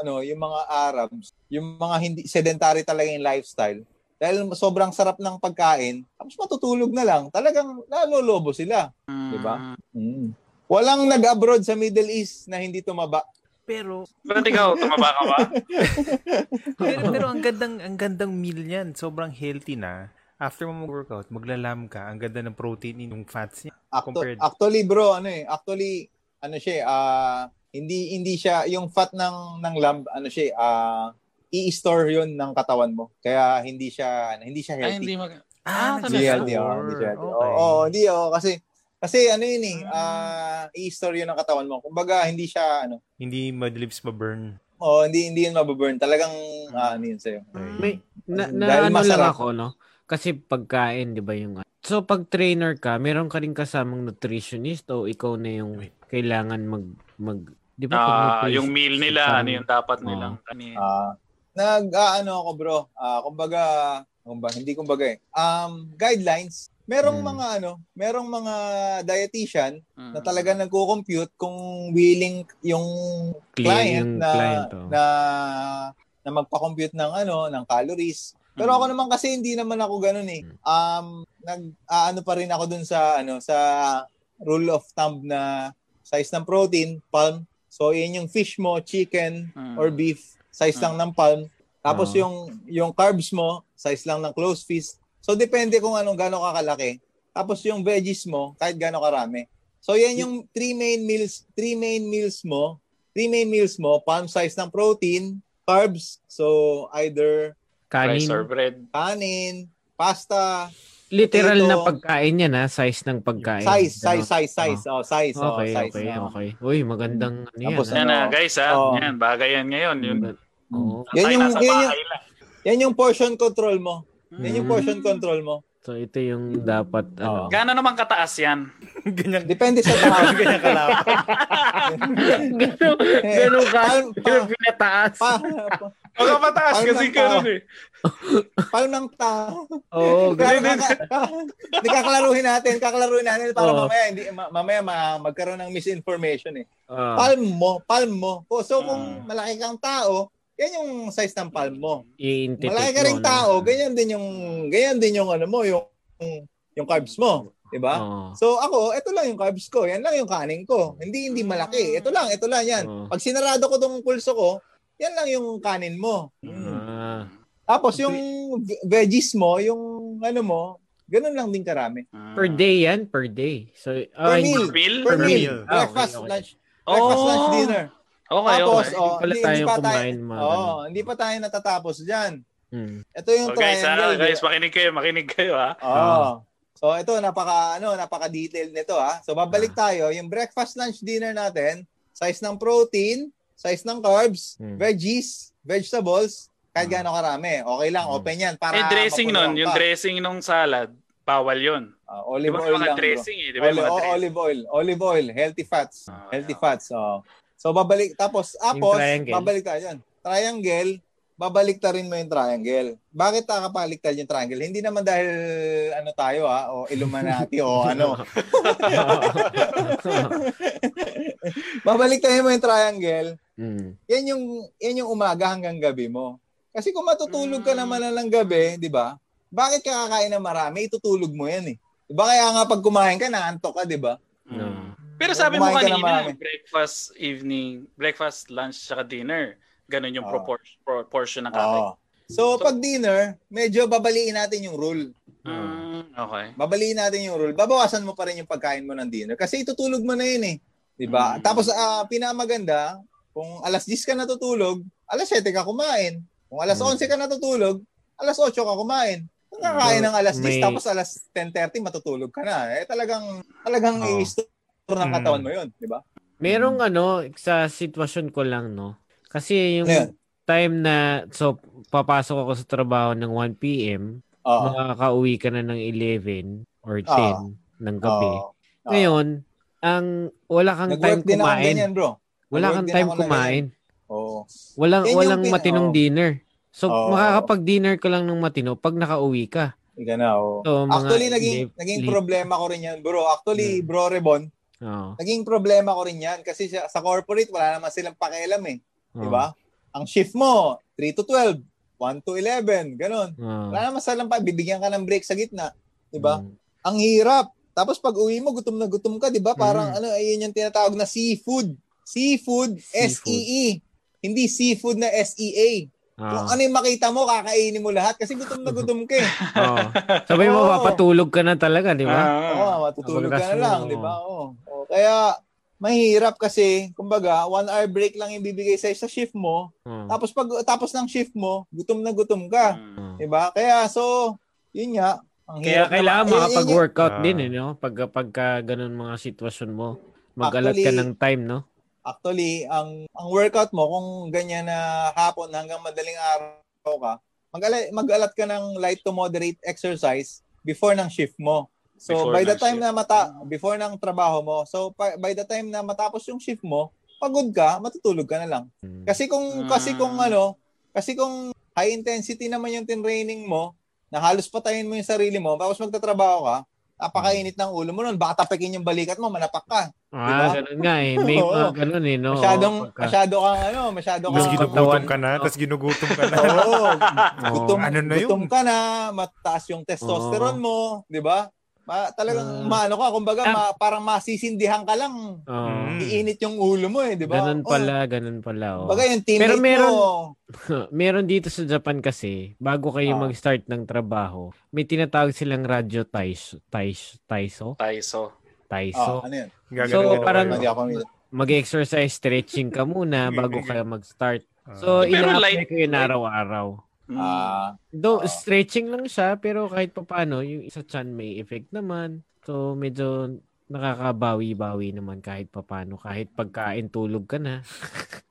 ano, yung mga Arabs, yung mga hindi sedentary talaga yung lifestyle, dahil sobrang sarap ng pagkain, tapos matutulog na lang, talagang nalolobo sila. Di ba? Mm. Walang nag-abroad sa Middle East na hindi tumaba. Pero, Pero ikaw, tumaba ka ba? pero, pero ang gandang ang gandang meal niyan. Sobrang healthy na. After mo mag-workout, maglalam ka. Ang ganda ng protein yung fats niya. Actu- Compared- actually bro, ano eh, actually ano siya, eh, ah hindi hindi siya yung fat ng ng lamb, ano siya, eh, ah i-store 'yon ng katawan mo. Kaya hindi siya hindi siya Ay, healthy. hindi mag... Ah, talaga? Hindi nag-store. healthy, oh, hindi siya healthy. Okay. Oo, oo, hindi oh, kasi kasi ano yun eh, ah i-store 'yun ng katawan mo. Kumbaga hindi siya ano, Hindi madlips ma-burn. oh, hindi hindi yun mababurn. Talagang ah, ano yun sa'yo. May, na, na Dahil ano lang masarap. ako, no? Kasi pagkain, di ba yung... So, pag trainer ka, meron ka rin kasamang nutritionist o ikaw na yung kailangan mag... mag di ba? pag nutrition- yung meal nila, parang- ano yung dapat Oo. nilang kanin. Ah, nag aano ako bro. Ah, kumbaga, kumbaga hindi kumbaga eh. Um, guidelines. Merong Hmm. mga ano, merong mga dietitian Mm. na talaga nagko-compute kung willing yung Clear client, yung na client, oh. na na magpa-compute ng ano, ng calories. Pero Mm. ako naman kasi hindi naman ako ganoon eh. Hmm. Um nag aano pa rin ako dun sa ano sa rule of thumb na size ng protein, palm. So, yan yung fish mo, chicken, Mm. or beef, size lang ng palm. Tapos Oo. yung yung carbs mo, size lang ng close fist. So depende kung anong gaano kakalaki. Tapos yung veggies mo, kahit gaano karami. So yan yung three main meals, three main meals mo, three main meals mo, palm size ng protein, carbs, so either Rice or Kanin. bread. kanin, pasta, Literal potato. na pagkain yan ha. Size ng pagkain. size, size, Ganon. size, size, oh, size, oh, Okay, size. okay, oh. okay. Uy, magandang ano yan. Tapos. Yan na, Ano? guys ha. Oo. Yan, bagay yan ngayon. Yun. Magand- Oo. Yan yung, yan yung, yan yung portion control mo. Yan yung Mm. portion control mo. So ito yung dapat ano. Gaano naman kataas yan? Ganyan, Depende sa tao. ganyan kalapit. Ganun, ganun ka. Pero pa, pinataas. pa, pa, Baka mataas Parang kasi ganun eh. palm ng tao. Oo, Hindi kakalaruhin natin, kakalaruhin natin para Oo. mamaya hindi ma- mamaya ma- magkaroon ng misinformation eh. Ah, Palm mo, palm mo. So kung Ah. malaki kang tao, yan yung size ng palm mo. Malaki ka no? tao, ganyan din yung ganyan din yung ano mo, yung yung carbs mo, 'di ba? So ako, ito lang yung carbs ko, yan lang yung kanin ko. Hindi hindi malaki. Ito lang, ito lang yan. Oo. Pag sinarado ko tong pulso ko, yan lang yung kanin mo. Ah. Tapos yung ve- veggies mo, yung ano mo, ganun lang din karami. Per day yan? Per day. So, Per ah, hindi- meal. Meal? Per Per meal. meal. Ah, Breakfast, okay, okay. lunch, breakfast, Oh. lunch, dinner. Okay, Tapos, okay. oh, Pala hindi, tayo hindi pa tayo, mga oh, hindi pa tayo natatapos dyan. Hmm. Ito yung Oh, guys, triangle. ah, guys, makinig kayo, makinig kayo ha. Oh. So ito napaka ano, napaka-detailed nito ha. So babalik Ah. tayo, yung breakfast lunch dinner natin, size ng protein, size ng carbs, Hmm. veggies, vegetables, kahit Ah. gaano karami. Okay lang, Hmm. open yan para eh, dressing nun, yung dressing nung salad, bawal yun. Ah, Di olive ba oil mga lang, bro. dressing eh? Di ba Oli- mga oh, dressing? olive oil, olive oil, healthy fats. Ah, healthy yeah. fats. Oh. So babalik tapos tapos triangle. babalik tayo diyan. Triangle, babalik ta rin mo yung triangle. Bakit nakapaliktad yung triangle? Hindi naman dahil ano tayo ha, o Illuminati o ano. babalik tayo mo yung triangle. Hmm. Yan yung yan yung umaga hanggang gabi mo. Kasi kung matutulog ka Mm. naman na ng gabi, 'di ba? Bakit ka kakain ng marami? Itutulog mo yan eh. 'Di ba kaya nga pag kumain ka naantok ka, 'di ba? Mm. Pero sabi mo ka kanina, marami. breakfast, evening, breakfast, lunch, saka dinner. Ganun yung Oo. proportion, proportion ng kakain. Oo. So, So- pag dinner, medyo babaliin natin yung rule. Mm, okay. Babaliin natin yung rule. Babawasan mo pa rin yung pagkain mo ng dinner kasi itutulog mo na yun eh. 'Di ba? Mm. Tapos ah pinamaganda, kung alas 10 ka natutulog, alas 7 ka kumain. Kung alas Mm. 11 ka natutulog, alas 8 ka kumain. Kung kakain ng alas 10 May- tapos alas 10:30 matutulog ka na. Eh talagang talagang Oo. i-store ng katawan mo 'yun, 'di ba? Merong ano, sa sitwasyon ko lang, no? Kasi yung yun? time na, so, papasok ako sa trabaho ng 1 p.m., Oo. makakauwi ka na ng 11 or 10 ng gabi. Oo. Ngayon, ang wala kang time Nag-work din ako kumain. ganyan, bro. Wala kang time kumain. Oo. Walang Yan walang pin- matinong oo. dinner. So, Oo. makakapag-dinner ka lang ng matino pag nakauwi ka. Ika na, oo. So, mga Actually, naging, live- naging live- problema ko rin yan, bro. Actually, Hmm. bro Rebon, Oo. naging problema ko rin yan kasi sa, sa corporate, wala naman silang pakialam eh. Di Oo. ba? Ang shift mo, 3 to 12, 1 to 11, ganun. Oo. Wala naman silang pa, bibigyan ka ng break sa gitna. Di ba? Mm. Ang hirap. Tapos pag uwi mo, gutom na gutom ka, di ba? Parang Mm. ano, ayun yung tinatawag na seafood. Seafood. S-E-E. Hindi seafood na S-E-A. Kung Oo. ano yung makita mo, kakainin mo lahat kasi gutom na gutom ka eh. Oo. Sabi mo, Oo. papatulog ka na talaga, di ba? Ah. Oo, matutulog ka na lang, di ba? Oo. Oo. Kaya, mahirap kasi, kumbaga, one hour break lang yung bibigay sa'yo sa shift mo. Oo. Tapos pag tapos ng shift mo, gutom na gutom ka. Mm. Oo. Di ba? Kaya, so, yun nga. Ang Kaya kailangan makapag-workout Ah. din, eh, no? Pag, pagka ganun mga sitwasyon mo. Mag-alat ka ng time, no? Actually, ang ang workout mo, kung ganyan na hapon hanggang madaling araw ka, mag-alat, mag-alat ka ng light to moderate exercise before ng shift mo. So, Before by the time shift. na mata before ng trabaho mo, so pa- by the time na matapos yung shift mo, pagod ka, matutulog ka na lang. Mm. Kasi kung Mm. kasi kung ano, kasi kung high intensity naman yung training mo, na halos patayin mo yung sarili mo, tapos magtatrabaho ka, napakainit ng ulo mo nun, baka tapikin yung balikat mo, manapak ka. Ah, Diba? ganun nga eh. May mga ganun eh, no? Masyadong, Pagka- masyado kang ano, masyado Tapos kang... Ginu- ginugutom ka na, tapos ginugutom ka na. Oo, Oo. gutom, Ano na yun? gutom ka na, mataas yung testosterone mo, di ba? Ma, talagang Ah. maano ka, kumbaga Ah. ma, parang masisindihan ka lang. Mm. Iinit yung ulo mo eh, di ba? Ganun Oh, pala, ganun pala. Oh. Kumbaga yung teammate Pero meron- mo. meron dito sa Japan kasi, bago kayo Ah. mag-start ng trabaho, may tinatawag silang radyo taiso, taiso, taiso, Taiso. taiso. Ah, ano yun? Gaganon So, na parang- Mag-exercise, stretching ka muna bago kayo mag-start. So, ina-apply ko yun araw-araw. Mm. Ah, Though, Ah. stretching lang siya, pero kahit pa paano, yung isa chan may effect naman. So, medyo nakakabawi-bawi naman kahit pa paano. Kahit pagkain, tulog ka na.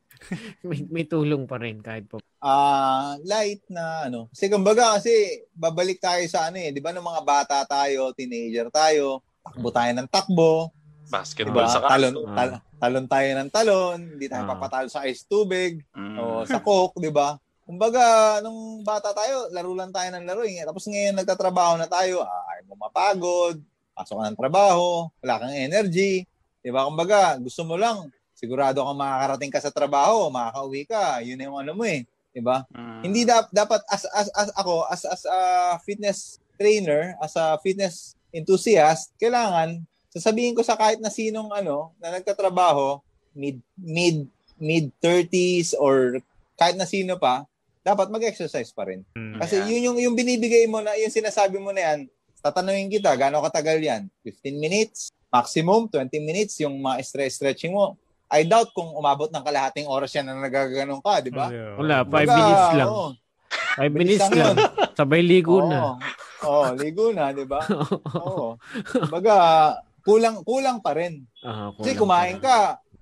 may, may tulong pa rin kahit pa ah, light na ano. Kasi kumbaga kasi babalik tayo sa ano eh, 'di ba nung mga bata tayo, teenager tayo, takbo tayo ng takbo, Basketball Diba? sa Talon, tal- talon tayo ng talon, hindi tayo Ah. papatalo sa ice tubig, Mm. o sa coke, di ba? Kumbaga, nung bata tayo, laro lang tayo ng laro. Eh. Tapos ngayon, nagtatrabaho na tayo, ah, ayaw mo mapagod, pasok ka ng trabaho, wala kang energy. Di ba? Kumbaga, gusto mo lang, sigurado kang makakarating ka sa trabaho, makakauwi ka, yun yung ano mo eh. Di ba? Mm. Hindi dap- dapat as as as ako as as a fitness trainer, as a fitness enthusiast, kailangan sasabihin ko sa kahit na sinong ano na nagtatrabaho mid mid mid 30s or kahit na sino pa, dapat mag-exercise pa rin. Mm. Kasi Yeah. yun yung yung binibigay mo na yung sinasabi mo na yan, tatanungin kita gaano katagal yan? 15 minutes, maximum 20 minutes yung mga stress stretching mo. I doubt kung umabot ng kalahating oras yan na nagaganon ka, di ba? Wala, Oo. 5 Kumbaga, minutes lang. oo. 5 Bilis minutes lang lang. Sabay ligo Oo. na. Oo, ligo na, di ba? Oo. Kumbaga, kulang kulang pa rin. Ah, Kasi kumain pa. ka,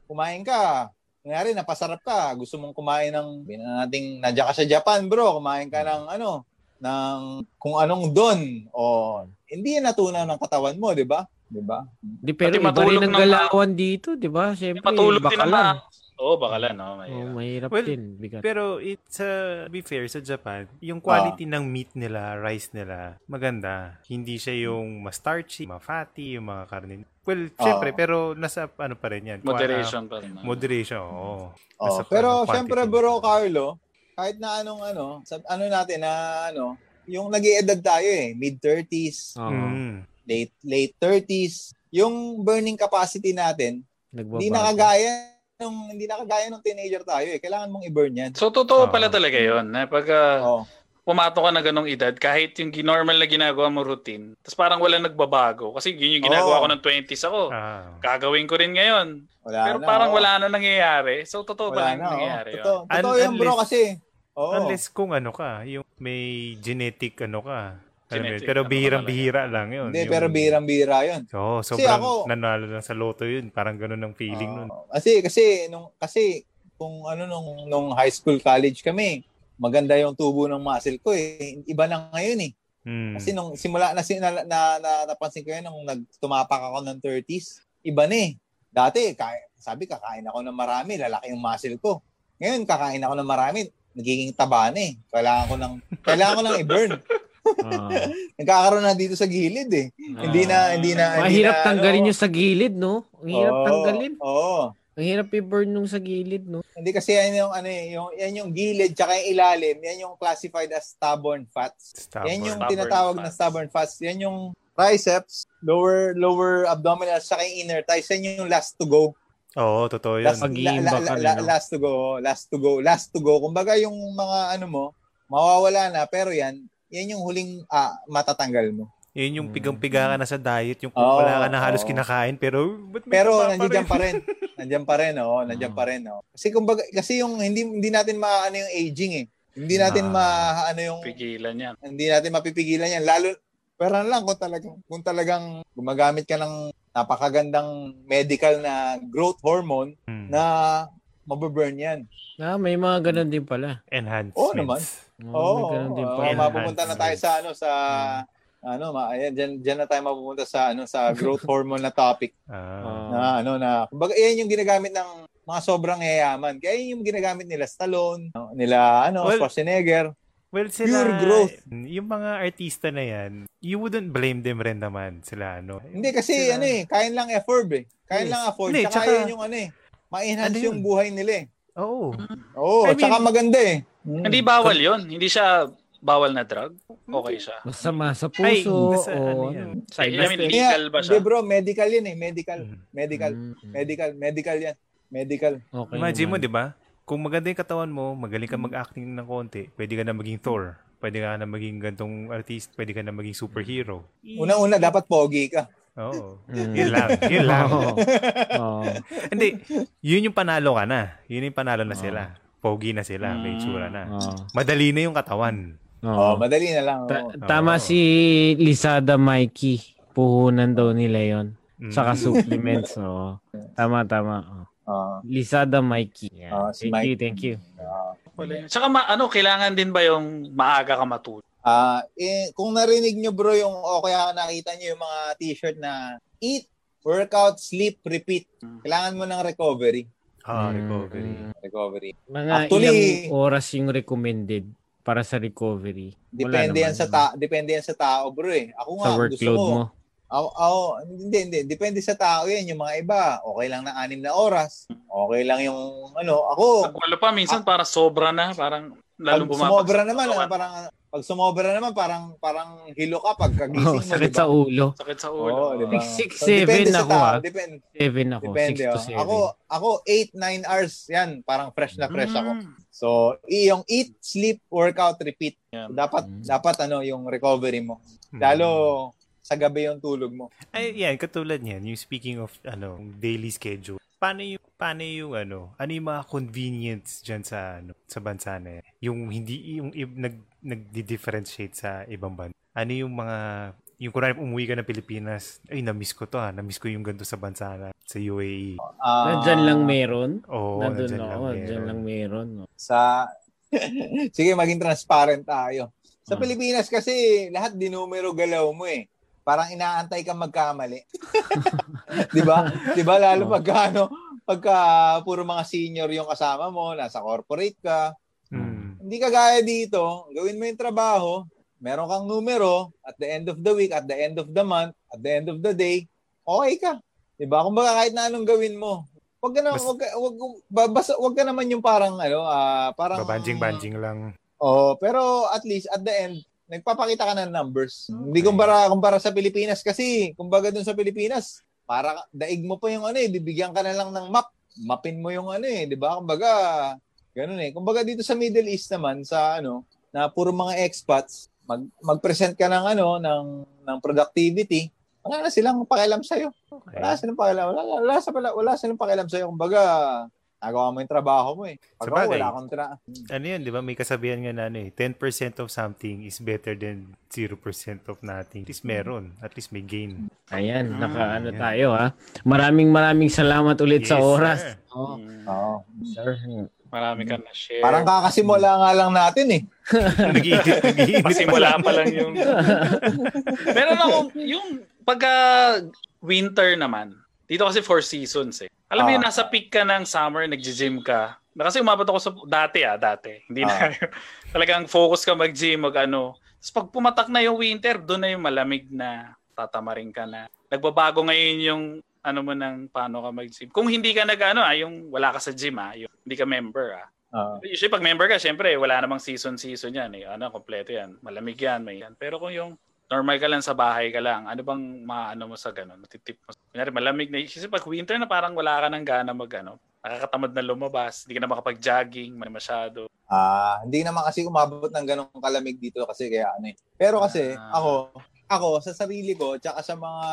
kumain ka, nangyari, napasarap ka, gusto mong kumain ng, nating, nandiyan ka sa Japan, bro, kumain ka ng, ano, ng kung anong don, o, hindi yan natunaw ng katawan mo, di ba? Di ba? Di, pero Pati iba matulog rin ang ng- galawan dito, di ba? Siyempre, Matulog din ang. Oo, baka lang, no? May, Oh, mahirap Well, din. Bigat. Pero it's uh, be fair sa Japan, yung quality ng meat nila, rice nila, maganda. Hindi siya yung mas starchy, mas fatty, yung mga karne. Well, syempre, Ah. pero nasa ano pa rin yan. Kwa- moderation pa rin. moderation, oo. Oh, Nasa pero ano, syempre, quantity. bro, Carlo, kahit na anong, ano, sa, ano natin, na, ano, yung nag edad tayo eh, mid-30s, Oo, Mm. late late 30s, yung burning capacity natin, nagbabago. hindi nakagaya nung hindi nakagaya nung teenager tayo eh. Kailangan mong i-burn 'yan. So, totoo Oo. pala talaga yun. Na pag ah, Oh. pumato ka na ganong edad, kahit yung normal na ginagawa mo routine, tapos parang wala nagbabago. Kasi yun yung ginagawa Oo. ko ng 20s ako. Ah. Gagawin ko rin ngayon. Wala Pero na, parang oh. wala na nangyayari. So, totoo Wala pala na, yung oh. nangyayari yun. Totoo, totoo Un- yan bro kasi. Oo. Unless kung ano ka, yung may genetic ano ka. Alam mo yun, Genetic, pero ano bihirang-bihira lang yun. Hindi, Yung- pero birang-bira 'yun. Oo, Kasi sobrang ako- nanalo lang sa loto yun. Parang ganun ang feeling nun. Oo. kasi kasi nung kasi kung ano nung nung high school college kami, maganda yung tubo ng muscle ko eh. Iba na ngayon eh. Mm. Kasi nung simula na, na, na, na napansin ko yun nung nagtumapak ako ng 30s, iba na eh. Dati, kaya, sabi kakain ako ng marami, lalaki yung muscle ko. Ngayon, kakain ako ng marami, nagiging taba na eh. Kailangan ko ng, kailangan ko ng i-burn. Oo. Nagkakaroon na dito sa gilid eh. Hindi na, hindi na, hindi Mahirap na, tanggalin ano. yung sa gilid, no? Ang hirap Oo, tanggalin. Oo. Ang hirap i-burn nung sa gilid, no? Hindi kasi yan yung, ano eh, yung, yan yung gilid tsaka yung ilalim, yan yung classified as stubborn fats. Stubborn. Yan yung Stubborn tinatawag na fats. stubborn fats. Yan yung triceps, lower lower abdominal, saka yung inner thighs. Yan yung last to go. Oo, totoo yun. Last, la, la, la, la- last to go. Last to go. Last to go. Kumbaga yung mga ano mo, mawawala na. Pero yan, yan yung huling ah, matatanggal mo. Yun yung Mm. pigang-piga ka na sa diet, yung Oo, wala ka na halos oo. kinakain, pero ba't may Pero nandiyan pa rin. Nandiyan pa rin, oh, nandiyan pa rin, oh. Kasi kumbaga kasi yung hindi hindi natin maano yung aging eh. Hindi natin Ah. ma ano yung Pigilan yan. hindi natin mapipigilan yan. Lalo, pero ano lang kung talagang, kung talagang gumagamit ka ng napakagandang medical na growth hormone Hmm. na mababurn yan. Ah, may mga ganun din pala. Enhancements. Oo naman. Oo, Oo, may ganun din oh, pala. mapupunta na tayo sa ano sa ano ma ayan diyan diyan na tayo mapupunta sa ano sa growth hormone na topic Ah. na ano na kumbaga yan yung ginagamit ng mga sobrang yayaman. Kaya yun yung ginagamit nila Stallone, nila ano Well, Schwarzenegger. Well, sila, Pure growth. Yung mga artista na yan, you wouldn't blame them rin naman sila, ano. Hindi kasi Sila- ano eh, kain lang afford eh. Kain Yes. lang afford. Hindi, tsaka, tsaka- yun yung ano eh, ma-enhance Ano yung yun? buhay nila eh. Oo. Oo, I mean- tsaka maganda eh. Mm. Hindi bawal yon Hindi siya bawal na drug, okay siya. Masama sa Ay, puso basta ano o yan. ano. I Side mean, legal ba siya? Hindi bro, medical yun eh. Medical. Mhm. Medical. Mm, Medical. Medical yan. Medical. Okay Imagine mo, naman. di ba? Kung maganda yung katawan mo, magaling ka mag-acting ng konti, pwede ka na maging Thor. Pwede ka na maging gantong artist, pwede ka na maging superhero. Unang-una, dapat pogi ka. Oo. Mm. Yun lang. Yun lang. Oo. Hindi, yun yung panalo ka na. Yun yung panalo na Oo. sila. Pogi na sila, may Mm. itsura na. Oo. Madali na yung katawan. Oo. Oh, madali na lang. Ta- oo. tama si Lisada Mikey. Puhunan daw nila yon. Mm. Saka supplements. Oo. Tama, tama. Oo. Lisada Mikey. Yeah. Oo, si thank you, Mike. thank you. Wala yun. Tsaka ma- ano, kailangan din ba yung maaga ka matulog? Ah, eh, kung narinig nyo bro yung o kaya nakita nyo yung mga t-shirt na eat, workout, sleep, repeat. Kailangan mo ng recovery. Ah, Mm, recovery. mm. Recovery. Mga Actually- ilang oras yung recommended para sa recovery? Wala Depende yan sa ta depende yan sa tao, bro eh. Ako nga Sa gusto workload ko. mo. Ako, ako, hindi, hindi. Depende sa tao yan. Yung mga iba, okay lang na anim na oras. Okay lang yung, ano, ako, wala pa, minsan para sobra na, parang lalong bumabagsak. sumobra naman, ah, katawan. parang, pag sumobra naman, parang, parang hilo ka pag kagising Oh, mo, sakit diba? sa ulo. Sakit sa Oo, ulo. diba? Six, So, seven depende sa ako, tao. ah. Depende, Seven ako. depende. six to oh. seven. Ako, ako, 8, 9 hours. Yan, parang fresh na fresh ako. Mm. So, i- yung eat, sleep, workout, repeat. Yan. Dapat, Mm. dapat ano, yung recovery mo. Mm. Lalo, sa gabi yung tulog mo. Ay, yan, katulad niyan, yung speaking of, ano, daily schedule. Paano yung, paano yung, ano, ano yung mga convenience dyan sa, ano, sa bansa na yan? Yung hindi, yung, i- nag, nag-differentiate sa ibang bansa. Ano yung mga, yung kunwari umuwi ka ng Pilipinas, ay, na-miss ko to ha, na-miss ko yung ganito sa bansa na, sa UAE. Ah, Nandyan lang meron. Oo, Nandun nandyan ako. lang Nandyan meron. lang meron. no. sa Sige, maging transparent tayo. Sa Ah. Pilipinas kasi lahat dinumero galaw mo eh. Parang inaantay ka magkamali. 'Di ba? 'Di ba lalo Oh. pagka ano, pagka puro mga senior yung kasama mo, nasa corporate ka. Hindi ka gaya dito, gawin mo yung trabaho, meron kang numero at the end of the week, at the end of the month, at the end of the day, okay ka. 'Di ba? Kung kahit na anong gawin mo, Wag ka na, Bas- wag, wag, ba- basta, wag ka naman yung parang, ano, ah parang... Babanjing-banjing lang. Oo, pero at least at the end, nagpapakita ka ng numbers. Hindi Okay. kumpara, kumpara sa Pilipinas kasi, kumbaga dun sa Pilipinas, para daig mo pa yung ano eh, bibigyan ka na lang ng map. Mapin mo yung ano eh, di ba? Kumbaga, ganun eh. Kumbaga dito sa Middle East naman, sa ano, na puro mga expats, mag, mag-present ka ng ano, ng, ng productivity, wala na silang pakialam sa'yo. Wala silang pakialam. Wala, wala, wala, wala, wala silang pakialam sa'yo. Kumbaga, nagawa mo yung trabaho mo eh. Pag Sabagay. wala akong tra- Ano yun, di ba? May kasabihan nga na ano eh, 10% of something is better than 0% of nothing. At least meron. At least may gain. Ayan, Mm, nakaano yan. tayo ha. Maraming maraming salamat ulit sa Yes, oras. sir. Oh, Mm, Oo. sir. Marami ka na share. Parang kakasimula nga lang natin eh. Nag-iinit, nag-iinit. Pasimula pa lang yung... Meron ako, yung pagka winter naman, dito kasi four seasons eh. Alam mo Ah. yun, nasa peak ka ng summer, nag-gym ka. Na Kasi umabot ako sa, dati ah, dati. Hindi na, Ah. talagang focus ka mag-gym, mag ano. Tapos pag pumatak na yung winter, doon na yung malamig na tatamarin ka na. Nagbabago ngayon yung ano mo ng paano ka mag-gym. Kung hindi ka nag ano, ah, yung wala ka sa gym ah, yung hindi ka member ah. Oo. Usually pag member ka, syempre wala namang season-season yan. Eh. Ano, kompleto yan. Malamig yan, may yan. Pero kung yung normal ka lang sa bahay ka lang, ano bang maano mo sa ganun? Matitip mo. Kunyari, malamig na. Kasi pag winter na parang wala ka ng gana mag ano, nakakatamad na lumabas, hindi ka na makapag-jogging, may masyado. Ah, hindi naman kasi umabot ng ganong kalamig dito kasi kaya ano eh. Pero kasi Ah. ako, ako sa sarili ko tsaka sa mga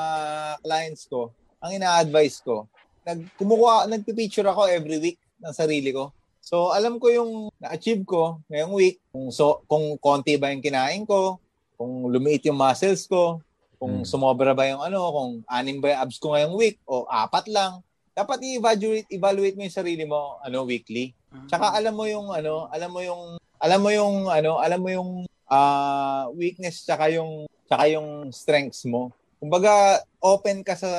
clients ko, ang ina-advise ko, nag kumukuha, nagpi-picture ako every week ng sarili ko. So, alam ko yung na-achieve ko ngayong week, kung so kung konti ba yung kinain ko, kung lumiit yung muscles ko, kung Hmm. sumobra ba yung ano, kung anim ba yung abs ko ngayong week o apat lang. Dapat i-evaluate evaluate mo yung sarili mo ano weekly. Tsaka alam mo yung ano, alam mo yung alam mo yung ano, alam mo yung ah, weakness tsaka yung tsaka yung strengths mo. Kumbaga, open ka sa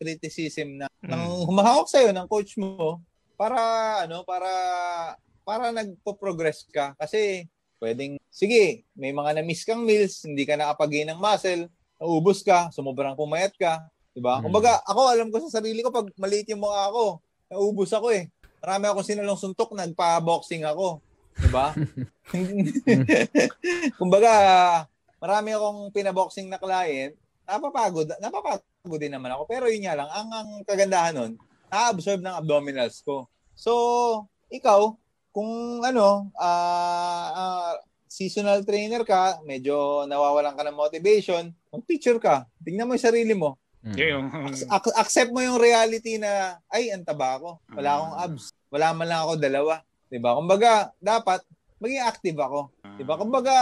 criticism na ng humahawak sa ng coach mo para ano, para para nagpo-progress ka kasi pwedeng sige, may mga na-miss kang meals, hindi ka nakapag ng muscle, naubos ka, sumubrang pumayat ka, 'di ba? Hmm. Kumbaga, ako alam ko sa sarili ko pag maliit yung mukha ako, naubos ako eh. Marami akong sinalong suntok, nagpa-boxing ako. Di ba? Kumbaga, marami akong pinaboxing na client, napapagod, napapagod din naman ako. Pero yun nga lang, ang, ang kagandahan nun, na-absorb ng abdominals ko. So, ikaw, kung ano, uh, uh, seasonal trainer ka, medyo nawawalan ka ng motivation, mag-picture ka. Tingnan mo yung sarili mo. Mm. Yung... Ac- accept mo yung reality na, ay, ang taba ako. Wala akong abs. Wala man lang ako dalawa. 'Di ba? Kumbaga, dapat maging active ako. 'Di ba? Kumbaga,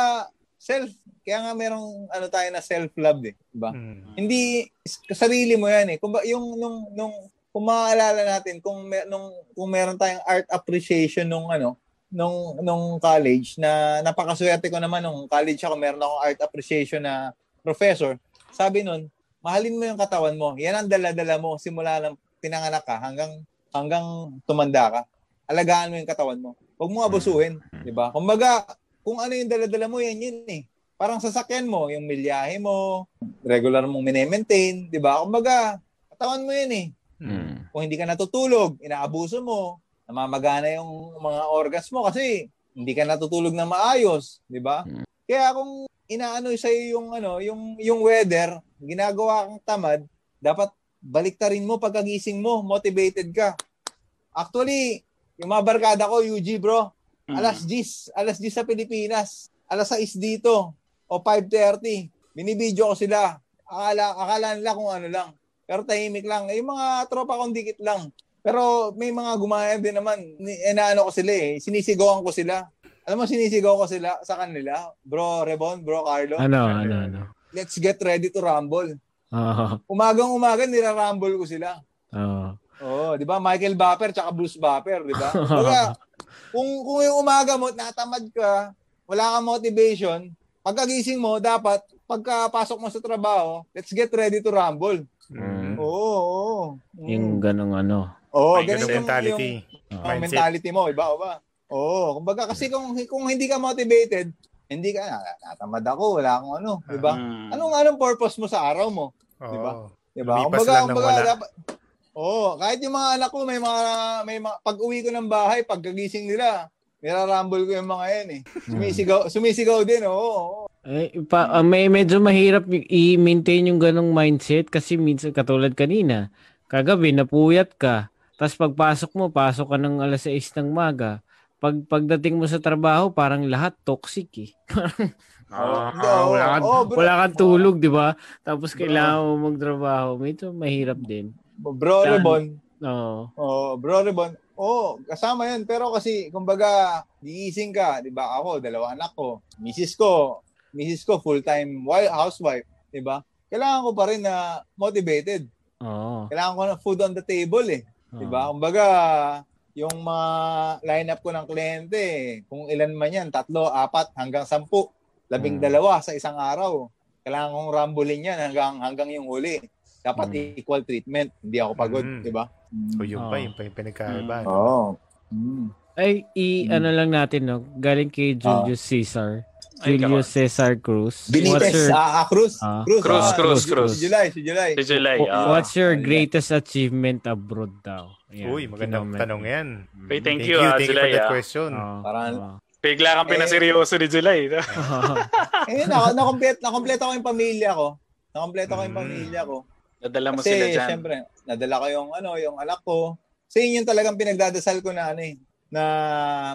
self kaya nga merong ano tayo na self-love eh, 'di ba? Mm. Hindi sarili mo 'yan eh. Kumbaga yung nung nung kung maaalala natin kung mer- nung kung meron tayong art appreciation nung ano nung nung college na napakaswerte ko naman nung college ako meron akong art appreciation na professor. Sabi nun, mahalin mo yung katawan mo. Yan ang dala-dala mo simula ng pinanganak ka hanggang hanggang tumanda ka. Alagaan mo yung katawan mo. Huwag mo abusuhin, mm. 'di ba? Kumbaga, kung ano yung dala-dala mo, yan yun eh. Parang sasakyan mo, yung milyahe mo, regular mong mine-maintain, 'di ba? Kumbaga, katawan mo yan eh. Mm. Kung hindi ka natutulog, inaabuso mo, namamagana yung mga organs mo kasi hindi ka natutulog na maayos, 'di ba? Mm. Kaya kung inaano sa yung ano, yung yung weather, ginagawa kang tamad, dapat baliktarin mo pagkagising mo, motivated ka. Actually, yung mga barkada ko, UG bro, mm. alas 10, alas 10 sa Pilipinas, alas 6 dito, o 5.30, binibidyo ko sila. Akala, akala nila kung ano lang. Pero tahimik lang. Eh, yung mga tropa kong dikit lang. Pero may mga gumaya din naman. Eh, naano ko sila eh. Sinisigawan ko sila. Alam mo, sinisigaw ko sila sa kanila. Bro Rebon, bro Carlo. Ano, ano, ano. Let's get ready to rumble. Uh-huh. Umagang umaga, nira-rumble ko sila. Oo. Oh, 'di ba? Michael Bapper tsaka Bruce Bapper, 'di ba? Kaya kung kung yung umaga mo natamad ka, wala kang motivation, pagkagising mo dapat pagkapasok mo sa trabaho, let's get ready to rumble. Mm. Oo, oo. Mm. Yung ganong ano. Oo, Ay, ganun mentality. Yung, yung mentality mo, iba o ba? Oo, kumbaga kasi kung kung hindi ka motivated, hindi ka natamad ako, wala akong ano, 'di ba? Mm. Anong anong purpose mo sa araw mo? 'Di ba? 'Di ba? Kumbaga, kumbaga dapat Oo, kahit yung mga anak ko may mga may mga pag-uwi ko ng bahay, pagkagising nila, nirarumble ko yung mga yan eh. Sumisigaw, sumisigaw din, oo. oo. Eh, pa, uh, may medyo mahirap i-maintain yung ganong mindset kasi minsan katulad kanina, kagabi napuyat ka, tapos pagpasok mo, pasok ka ng alas 6 ng maga. Pag pagdating mo sa trabaho, parang lahat toxic eh. Oh, uh, wala kang, oh, wala kang tulog, oh. 'di ba? Tapos kailangan mo magtrabaho. Medyo mahirap din. Bro Rebon. Oo. Oh, Bro Rebon. Oh, kasama 'yan pero kasi kumbaga gigising ka, 'di ba? Ako, dalawa anak ko. Misis ko, misis ko full-time housewife, 'di ba? Kailangan ko pa rin na motivated. Oo. Kailangan ko ng food on the table eh. 'Di ba? Kumbaga yung mga lineup ko ng kliyente, kung ilan man yan, tatlo, apat, hanggang sampu, labing hmm. dalawa sa isang araw. Kailangan kong rambulin yan hanggang, hanggang yung huli. Dapat mm. equal treatment. Hindi ako pagod, mm. di ba? Mm. So yun oh. pa, yun pa yung pinagkaiba. Mm. Oo. Oh. Mm. Ay, i, mm. ano lang natin, no? Galing kay Julius oh. Caesar. Julius Ay, Cesar Cruz. Benitez, your... ah, ah, Cruz. Ah. Cruz. Cruz, ah, Cruz, Cruz. Si July, si July. Si July, ah. What's your greatest achievement abroad daw? Ayan, Uy, magandang tanong yan. Hey, thank, thank you, you, uh, thank July. You for that question. Uh, Parang, uh, Bigla kang pinaseryoso eh, ni July. eh, na, na-complete, na-complete ko yung pamilya ko. Na-complete ko yung mm. pamilya ko. Nadala mo Kasi, sila dyan. Siyempre, nadala ko yung, ano, yung anak ko. Kasi yun yung talagang pinagdadasal ko na, ano eh, na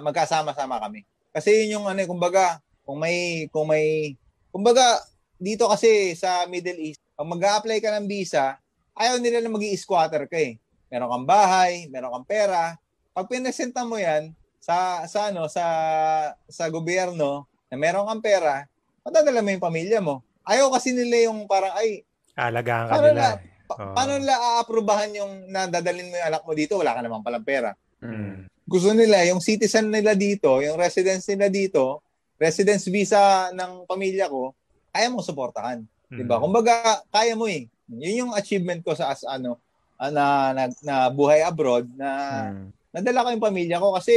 magkasama-sama kami. Kasi yun yung, ano eh, kumbaga, kung may, kung may, kumbaga, dito kasi sa Middle East, pag mag-a-apply ka ng visa, ayaw nila na mag squatter ka eh. Meron kang bahay, meron kang pera. Pag pinesenta mo yan sa sa ano sa sa gobyerno na meron kang pera, madadala mo yung pamilya mo. Ayaw kasi nila yung parang ay Alagaan ka nila. Na, pa- oh. Paano nila aaprubahan yung nadadalin mo yung anak mo dito? Wala ka naman palang pera. Mm. Gusto nila, yung citizen nila dito, yung residence nila dito, residence visa ng pamilya ko, kaya mo suportahan. Mm. 'Di ba? Kumbaga, kaya mo eh. Yun yung achievement ko sa as ano ah, na, na, na buhay abroad na mm. nadala ko yung pamilya ko kasi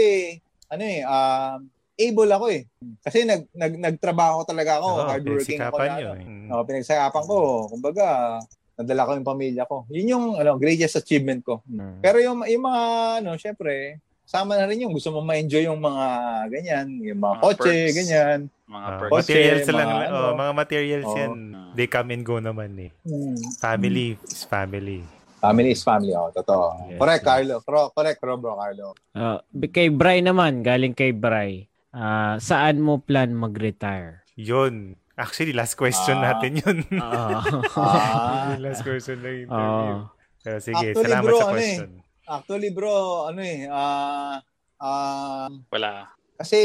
ano eh uh, able ako eh. Kasi nag, nag nagtrabaho talaga ako, oh, hardworking ako na. Eh. Oh, pinagsikapan ko. Kumbaga, nadala ko yung pamilya ko. Yun yung ano, greatest achievement ko. Hmm. Pero yung yung mga ano, syempre, sama na rin yung gusto mo ma-enjoy yung mga ganyan, yung mga Mga kotse, perks. ganyan. Mga perks. Kotse, materials mga lang, ano. oh, mga materials Oo. yan. They come and go naman eh. Hmm. Family is family. Family is family, oh, totoo. Yes, correct, yes. Carlo. Cor- correct, bro, bro, Carlo. Ah, kay Bray naman, galing kay Bray. Ah, saan mo plan mag-retire? Yun. Actually, last question Ah. natin yun. Ah. Ah, last question Oo. interview. Pero sige, Actually, salamat bro, sa ano eh. question. actually, bro, ano eh, ah, ah, Wala. kasi,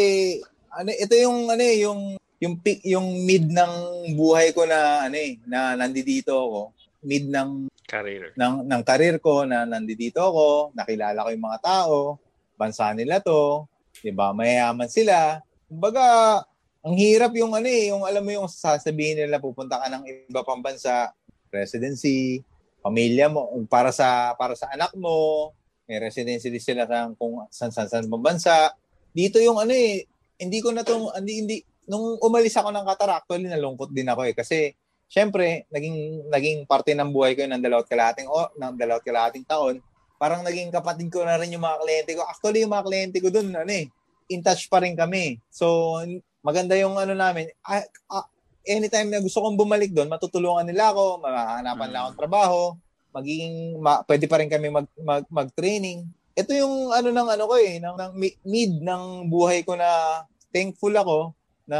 ano, ito yung, ano eh, yung, yung peak, yung mid ng buhay ko na, ano eh, na nandito ako. Mid ng Career. ng ng karir ko na nandito ako, nakilala ko yung mga tao, bansa nila to, 'di ba? Mayayaman sila. Kumbaga, ang hirap yung ano eh, yung alam mo yung sasabihin nila pupunta ka ng iba pang bansa, residency, pamilya mo para sa para sa anak mo, may residency din sila sa kung san san san bansa. Dito yung ano eh, hindi ko na to hindi hindi nung umalis ako ng Qatar actually nalungkot din ako eh kasi syempre, naging naging parte ng buhay ko yun ng dalawat kalahating o ng dalawat kalahating taon. Parang naging kapatid ko na rin yung mga kliyente ko. Actually, yung mga kliyente ko doon, ano eh, in touch pa rin kami. So, maganda yung ano namin. Ah, ah, anytime na gusto kong bumalik doon, matutulungan nila ako, mahanapan Mm. lang akong trabaho, magiging ma, pwede pa rin kami mag, mag, mag-training. Ito yung ano ng ano ko eh, ng, ng mi- mid ng buhay ko na thankful ako na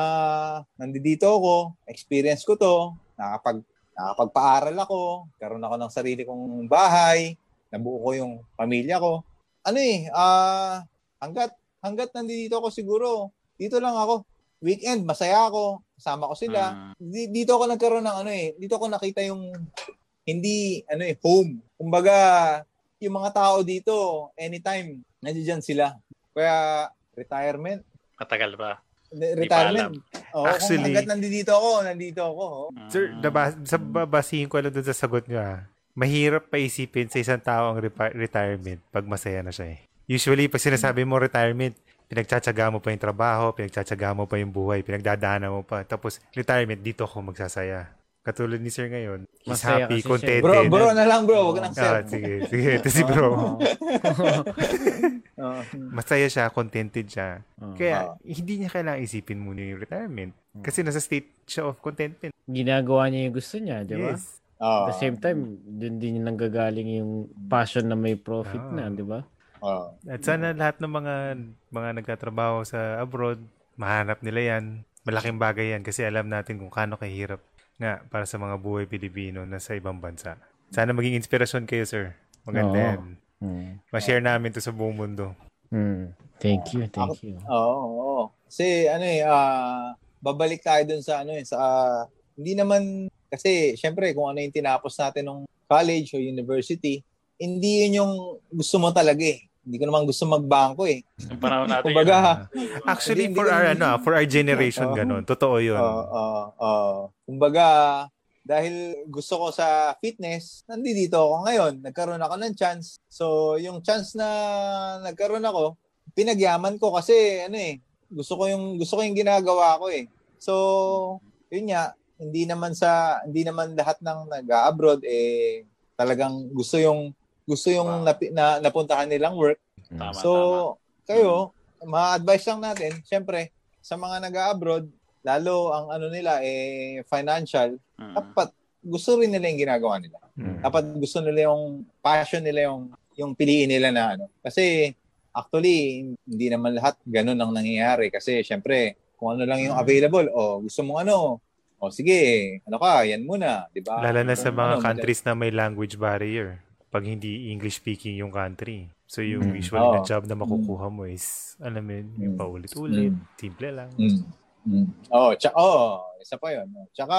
nandito ako, experience ko to, nakapag nakapagpaaral ako, karoon ako ng sarili kong bahay, nabuo ko yung pamilya ko. Ano eh, ah hanggat hanggat nandito ako siguro, dito lang ako. Weekend, masaya ako, kasama ko sila. Mm. Di- Dito ako nagkaroon ng ano eh, dito ako nakita yung hindi ano eh, home. Kumbaga, yung mga tao dito, anytime, nandiyan sila. Kaya retirement, Matagal ba? retirement. Oo, Actually- kung hanggat nandito ako, nandito ako. oh. Sir, nabas, sa babasihin ko lang dun sa sagot niyo ah. Mahirap paisipin sa isang tao ang repa- retirement pag masaya na siya eh. Usually, pag sinasabi mo retirement, pinagtsatsaga mo pa yung trabaho, pinagtsatsaga mo pa yung buhay, pinagdadaanan mo pa. Tapos, retirement, dito ako magsasaya. Katulad ni Sir ngayon, he's Masaya happy, siya. contented. Bro, bro na lang bro, wag nang Ah, sir. sige, sige. Ito si bro. Masaya siya, contented siya. Kaya, Ah. hindi niya kailangang isipin muna yung retirement. Kasi nasa state siya of contentment. Ginagawa niya yung gusto niya, di ba? Yes. Oo. At the same time, dun din nanggagaling yung passion na may profit Ah. na, di ba? Oo. At sana lahat ng mga mga nagtatrabaho sa abroad, mahanap nila yan. Malaking bagay yan kasi alam natin kung kano kahirap nga para sa mga buhay Pilipino na sa ibang bansa. Sana maging inspirasyon kayo, sir. Maganda Oo. yan. Hmm. Ma-share namin to sa buong mundo. Hmm. Thank you, thank you. Oo, oo. Kasi ano eh, ah, babalik tayo dun sa ano eh, sa ah, hindi naman kasi syempre kung ano yung tinapos natin nung college o university, hindi yun yung gusto mo talaga eh. Hindi ko naman gusto magbangko eh. Yung panahon natin. Kumbaga, Actually, Hindi- for hindi- our ano, ah, for our generation Oo. ganun. Totoo 'yun. Oo, oo, oo. Kumbaga, dahil gusto ko sa fitness, nandito ako ngayon. Nagkaroon ako ng chance. So, yung chance na nagkaroon ako, pinagyaman ko kasi ano eh, gusto ko yung gusto ko yung ginagawa ko eh. So, yun nga, hindi naman sa hindi naman lahat ng nag-abroad eh talagang gusto yung gusto yung Wow. napi- na, napuntahan nilang work. Tama, So, kayo, ma-advise lang natin, syempre, sa mga nag-abroad, lalo ang ano nila eh financial, Mm. dapat gusto rin nila yung ginagawa nila. Mm. Dapat gusto nila yung passion nila yung yung piliin nila na ano. Kasi actually hindi naman lahat ganun ang nangyayari kasi syempre kung ano lang yung available o gusto mong ano o sige ano ka yan muna di ba Lalo na sa Kung mga ano, countries na may language barrier. Pag hindi English speaking yung country. So yung Mm. usually Oo. na job na makukuha mo is, alam mo yun, yung Mm. paulit-ulit, Mm. simple lang. Mm. Mm. Oh, tsaka, oh, isa pa yun. Tsaka,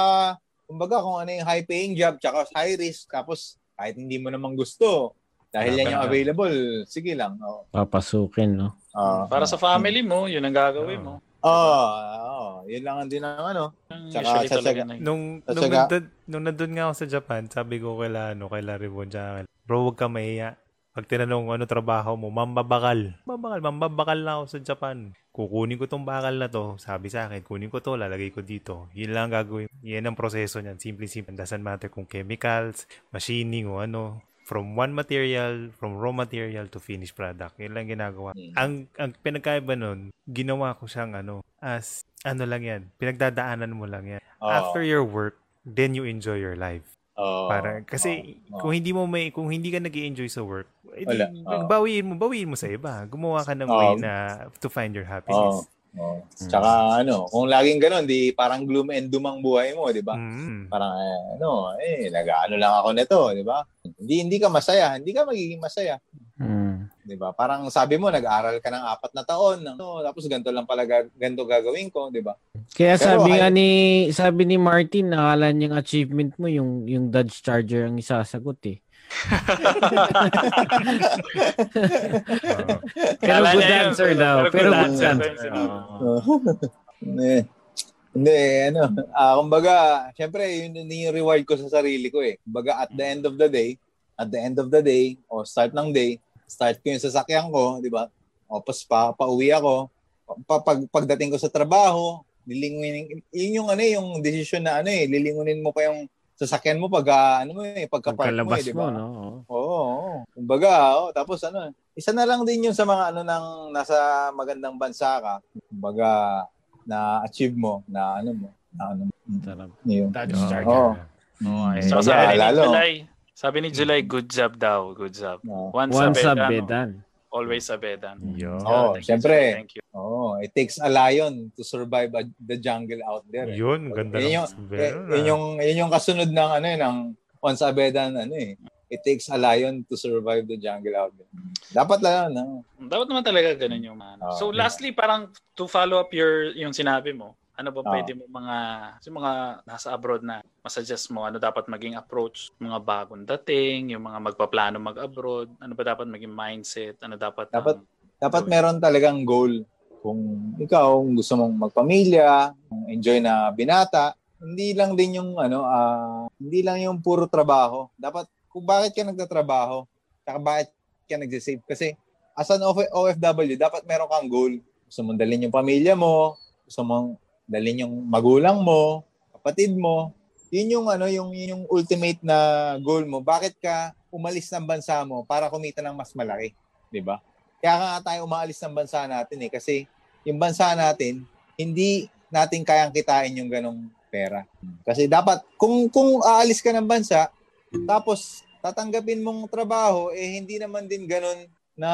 kumbaga kung ano yung high-paying job, tsaka high risk, tapos kahit hindi mo naman gusto, dahil yan yung available, sige lang. Oh. Papasukin, no? Oh, Para sa family mo, yun ang gagawin mo. Oh, oh, yun lang ang din ang ano. Tsaka Usually sa- talaga sa- na yun. Nung, nung, nandun, nung nandun nga ako sa Japan, sabi ko kay ano, kay Larry Von tsaka, bro, huwag ka mahiya. Pag tinanong ano trabaho mo, mambabakal. Mambabakal, mambabakal na ako sa Japan. Kukunin ko tong bakal na to. Sabi sa akin, kunin ko to, lalagay ko dito. Yun lang ang gagawin. Yan ang proseso niyan. Simple, simple. Doesn't matter kung chemicals, machining o ano. From one material, from raw material to finished product. Yun lang ginagawa. Mm. Ang, ang pinagkaiba nun, ginawa ko siyang ano, as, ano lang yan, pinagdadaanan mo lang yan. Oo. After your work, then you enjoy your life. Oo. Para, kasi, Oo. kung hindi mo may, kung hindi ka nag enjoy sa work, edi, Wala. Oo. bawiin mo, bawiin mo sa iba. Gumawa ka ng Oo. way na to find your happiness. Oo. Tsaka ano, kung laging ganun, di parang gloom and doom ang buhay mo, di ba? Mm. Parang eh, ano, eh, nag-ano lang ako nito, di ba? Hindi, hindi ka masaya, hindi ka magiging masaya. Mm. Di ba? Parang sabi mo, nag-aral ka ng apat na taon, no? tapos ganito lang pala ga- ganito gagawin ko, di ba? Kaya Pero sabi nga ni sabi ni Martin, nakala niyang achievement mo yung yung Dodge Charger ang isasagot eh. Pero good answer daw. pero Pero good good answer hindi, ano, ah, kumbaga, syempre, yun, yun yung reward ko sa sarili ko eh. Kumbaga, at the end of the day, at the end of the day, o start ng day, start ko yung sasakyan ko, di ba? O pas pa, pauwi ako. Pa, pag, pagdating ko sa trabaho, lilingunin, yun yung ano eh, yung decision na ano eh, lilingunin mo pa yung sasakyan mo pag ah, ano mo eh, pagka-park mo eh, di mo, ba? no? Oo, oo. Kumbaga, oh, tapos ano, isa na lang din yun sa mga ano nang nasa magandang bansa ka. Kumbaga, na-achieve mo, na ano mo, na ano mo. Sarap. Yun. Dodge Oo. Charger. Oo. Oo, eh. So, Yeah, sabi ni lalo. July, sabi ni July, good job daw, good job. Oo. Once, Once a bedan. Always a bedan. Yo. Oo, Thank you, syempre. July. Thank you. Oh, it takes a lion to survive a- the jungle out there. eh. Yun, ganda Yun ng yung, eh, yun yung, yun yung kasunod ng ano eh, ng once a bedan, ano eh. It takes a lion to survive the jungle out there. Dapat lang, no? Dapat naman talaga ganun yung ano. Oo. So lastly, parang to follow up your yung sinabi mo, ano ba pwede mo mga yung mga nasa abroad na masuggest mo? Ano dapat maging approach? Mga bagong dating, yung mga magpaplano mag-abroad, ano ba dapat maging mindset, ano dapat Dapat- ang- Dapat meron talagang goal. Kung ikaw gusto mong magpamilya, enjoy na binata, hindi lang din yung ano, ah, hindi lang yung puro trabaho. Dapat kung bakit ka nagtatrabaho, saka bakit ka nagsisave? Kasi as an OF- OFW, dapat meron kang goal. Gusto mong dalhin yung pamilya mo, gusto mong dalhin yung magulang mo, kapatid mo. Yun yung ano, yung yun yung ultimate na goal mo. Bakit ka umalis ng bansa mo para kumita ng mas malaki, 'di ba? Kaya nga tayo umaalis ng bansa natin eh kasi yung bansa natin hindi natin kayang kitain yung ganong pera. Kasi dapat kung kung aalis ka ng bansa tapos tatanggapin mong trabaho eh hindi naman din ganon na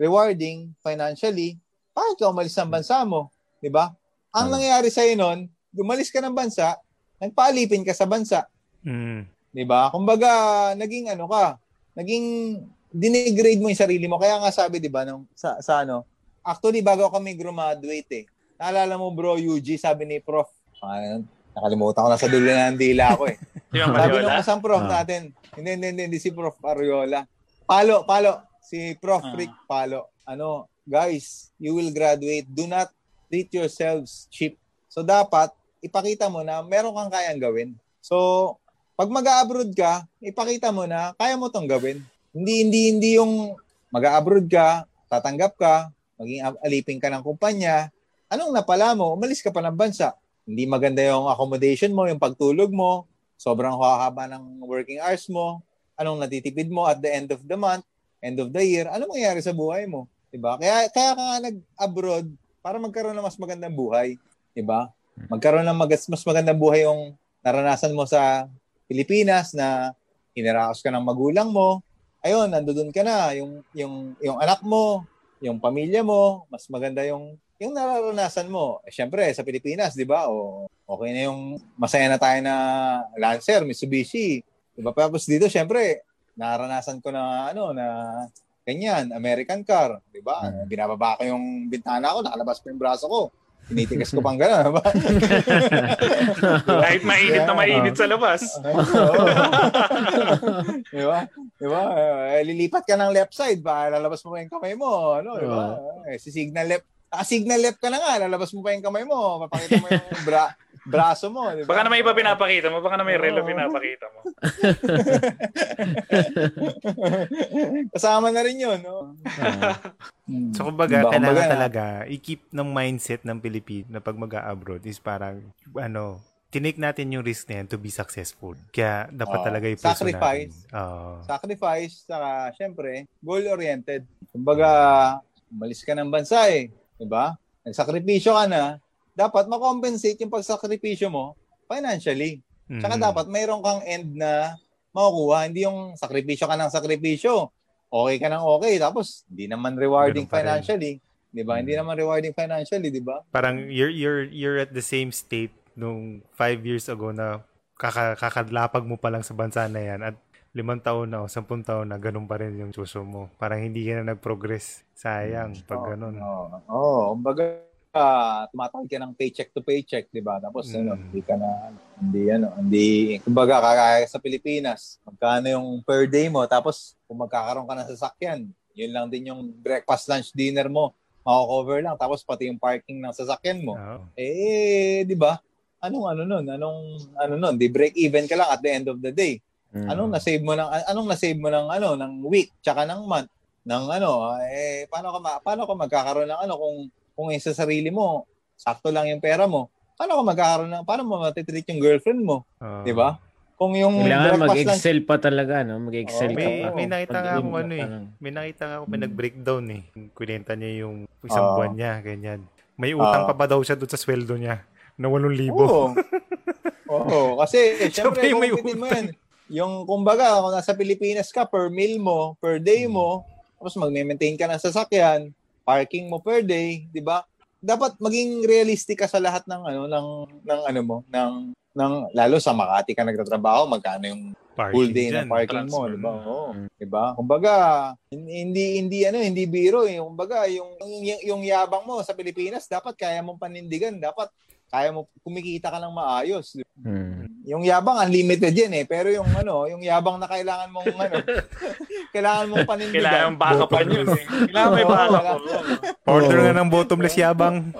rewarding financially, bakit ka umalis ng bansa mo? 'Di ba? Ang Hmm. nangyayari sa noon, umalis ka ng bansa, nagpaalipin ka sa bansa. Mm. 'di ba? Kumbaga, naging ano ka, naging dinigrade mo 'yung sarili mo. Kaya nga sabi 'di ba nung sa, sa ano, actually bago kami graduate eh. Naalala mo bro, UG, sabi ni Prof. Ah, nakalimutan ko na sa dulo ng dila ko eh. Sabi nung isang prof Ah. natin, hindi, hindi, hindi, hindi si Prof. Ariola. Palo, palo. Si Prof. Ah. Rick Palo. Ano, guys, you will graduate. Do not treat yourselves cheap. So, dapat, ipakita mo na meron kang kayang gawin. So, pag mag-abroad ka, ipakita mo na kaya mo tong gawin. Hindi, hindi, hindi yung mag-abroad ka, tatanggap ka, maging alipin ka ng kumpanya, anong napala mo? Umalis ka pa ng bansa. Hindi maganda yung accommodation mo, yung pagtulog mo, sobrang hahaba ng working hours mo, anong natitipid mo at the end of the month, end of the year, ano mangyayari sa buhay mo? 'Di ba? Kaya kaya ka nag-abroad para magkaroon ng mas magandang buhay, 'di ba? Magkaroon ng mas, mas magandang buhay yung naranasan mo sa Pilipinas na hiniraos ka ng magulang mo. Ayun, nandoon ka na yung yung yung anak mo, yung pamilya mo, mas maganda yung yung nararanasan mo. Eh, syempre sa Pilipinas, 'di ba? O okay na yung masaya na tayo na Lancer, Mitsubishi. 'Di ba? Tapos dito syempre naranasan ko na ano na ganyan, American car, 'di ba? Mm. Binababa ko yung bintana ko, nakalabas pa yung braso ko. Tinitigas ko pang gano'n, 'di ba? Kahit mainit na Yeah. mainit sa labas. di ba? Di ba? Eh, lilipat ka ng left side ba? Lalabas mo pa yung kamay mo. Ano, di ba? Eh, si signal left. Ah, signal left ka na nga. Lalabas mo pa yung kamay mo. Papakita mo yung bra braso mo. Di ba? Baka na may iba pinapakita mo, baka na may relo pinapakita mo. Kasama na rin yun. No? Hmm. So, kumbaga, Diba? kailangan Kumbaga, talaga i-keep ng mindset ng Pilipino na pag mag abroad is parang, ano, tinake natin yung risk na yan to be successful. Kaya dapat Oo. talaga i-pursue Sacrifice. natin. Oo. Sacrifice, saka syempre, goal-oriented. Kumbaga, umalis ka ng bansa eh. Diba? Nagsakripisyo ka na, dapat makompensate yung pagsakripisyo mo financially. Tsaka Mhm. dapat mayroon kang end na makukuha. Hindi yung sakripisyo ka ng sakripisyo. Okay ka ng okay. Tapos, hindi naman rewarding financially. Di ba? Hindi Mm. naman rewarding financially, di ba? Parang you're, you're, you're at the same state nung five years ago na kaka, kakadlapag mo pa lang sa bansa na yan at limang taon na o sampung taon na ganun pa rin yung suso mo. Parang hindi ka na nag-progress. Sayang pag ganun. Oo. Oo. Kumbaga, ah, tumatawag ka ng paycheck to paycheck, di ba? Tapos, ano, Mm. hindi ka na, hindi, ano, hindi, kumbaga, kagaya sa Pilipinas, magkano yung per day mo, tapos, kung magkakaroon ka ng sasakyan, yun lang din yung breakfast, lunch, dinner mo, mako-cover lang, tapos pati yung parking ng sasakyan mo. Oo. Eh, di ba? Anong ano nun? Anong ano nun? Di break even ka lang at the end of the day. Mm. Anong na-save mo ng anong na-save mo ng ano ng week tsaka ng month ng ano eh paano ka ma, paano ka magkakaroon ng ano kung kung yung sa sarili mo sakto lang yung pera mo paano ka magkakaroon ng paano mo matitreat yung girlfriend mo Oo. di ba kung yung Kailangan mag-excel pa talaga, no? Mag-excel ka May, pa. may nakita nga yun, ano eh. May nakita nga ako, may Mm. nag-breakdown eh. Kunenta niya yung isang Oo. buwan niya, ganyan. May utang Oo. pa ba daw siya doon sa sweldo niya? Na 8,000. Oo. Oo, kasi syempre may kumpitin mo yan. Yung kumbaga, kung nasa Pilipinas ka, per meal mo, per day mo, tapos magme-maintain ka ng sasakyan, parking mo per day, 'di ba? Dapat maging realistic ka sa lahat ng ano ng ng ano mo, ng ng lalo sa Makati ka nagtatrabaho, magkano yung Parking full day dyan. ng parking mo. 'di ba? Oo. Mm. 'Di ba? Kumbaga, hindi hindi ano, hindi biro eh. Kumbaga, yung, yung yung yabang mo sa Pilipinas, dapat kaya mong panindigan, dapat kaya mo kumikita ka ng maayos. Mm. Yung yabang unlimited yan eh, pero yung ano, yung yabang na kailangan mong ano, kailangan mong panindigan. Kailangan backup pa yun. eh. Kailangan may wala. Oo. Order nga ng bottomless yabang.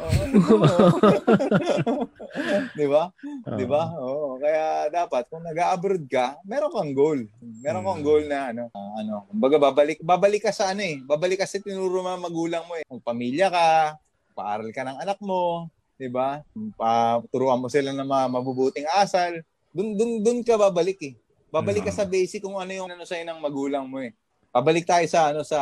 Di ba? Di ba? Oo. Kaya dapat kung nag-abroad ka, meron kang goal. Meron kang Hmm. goal na ano, ah, ano, kumbaga babalik babalik ka sa ano eh. Babalik ka sa tinuro mga magulang mo eh. Kung pamilya ka, paaral ka ng anak mo, 'di ba? Pa turuan mo sila ng mga mabubuting asal. Dun dun dun ka babalik eh. Babalik ka Hmm. sa basic kung ano yung ano sa ng magulang mo eh. Babalik tayo sa ano sa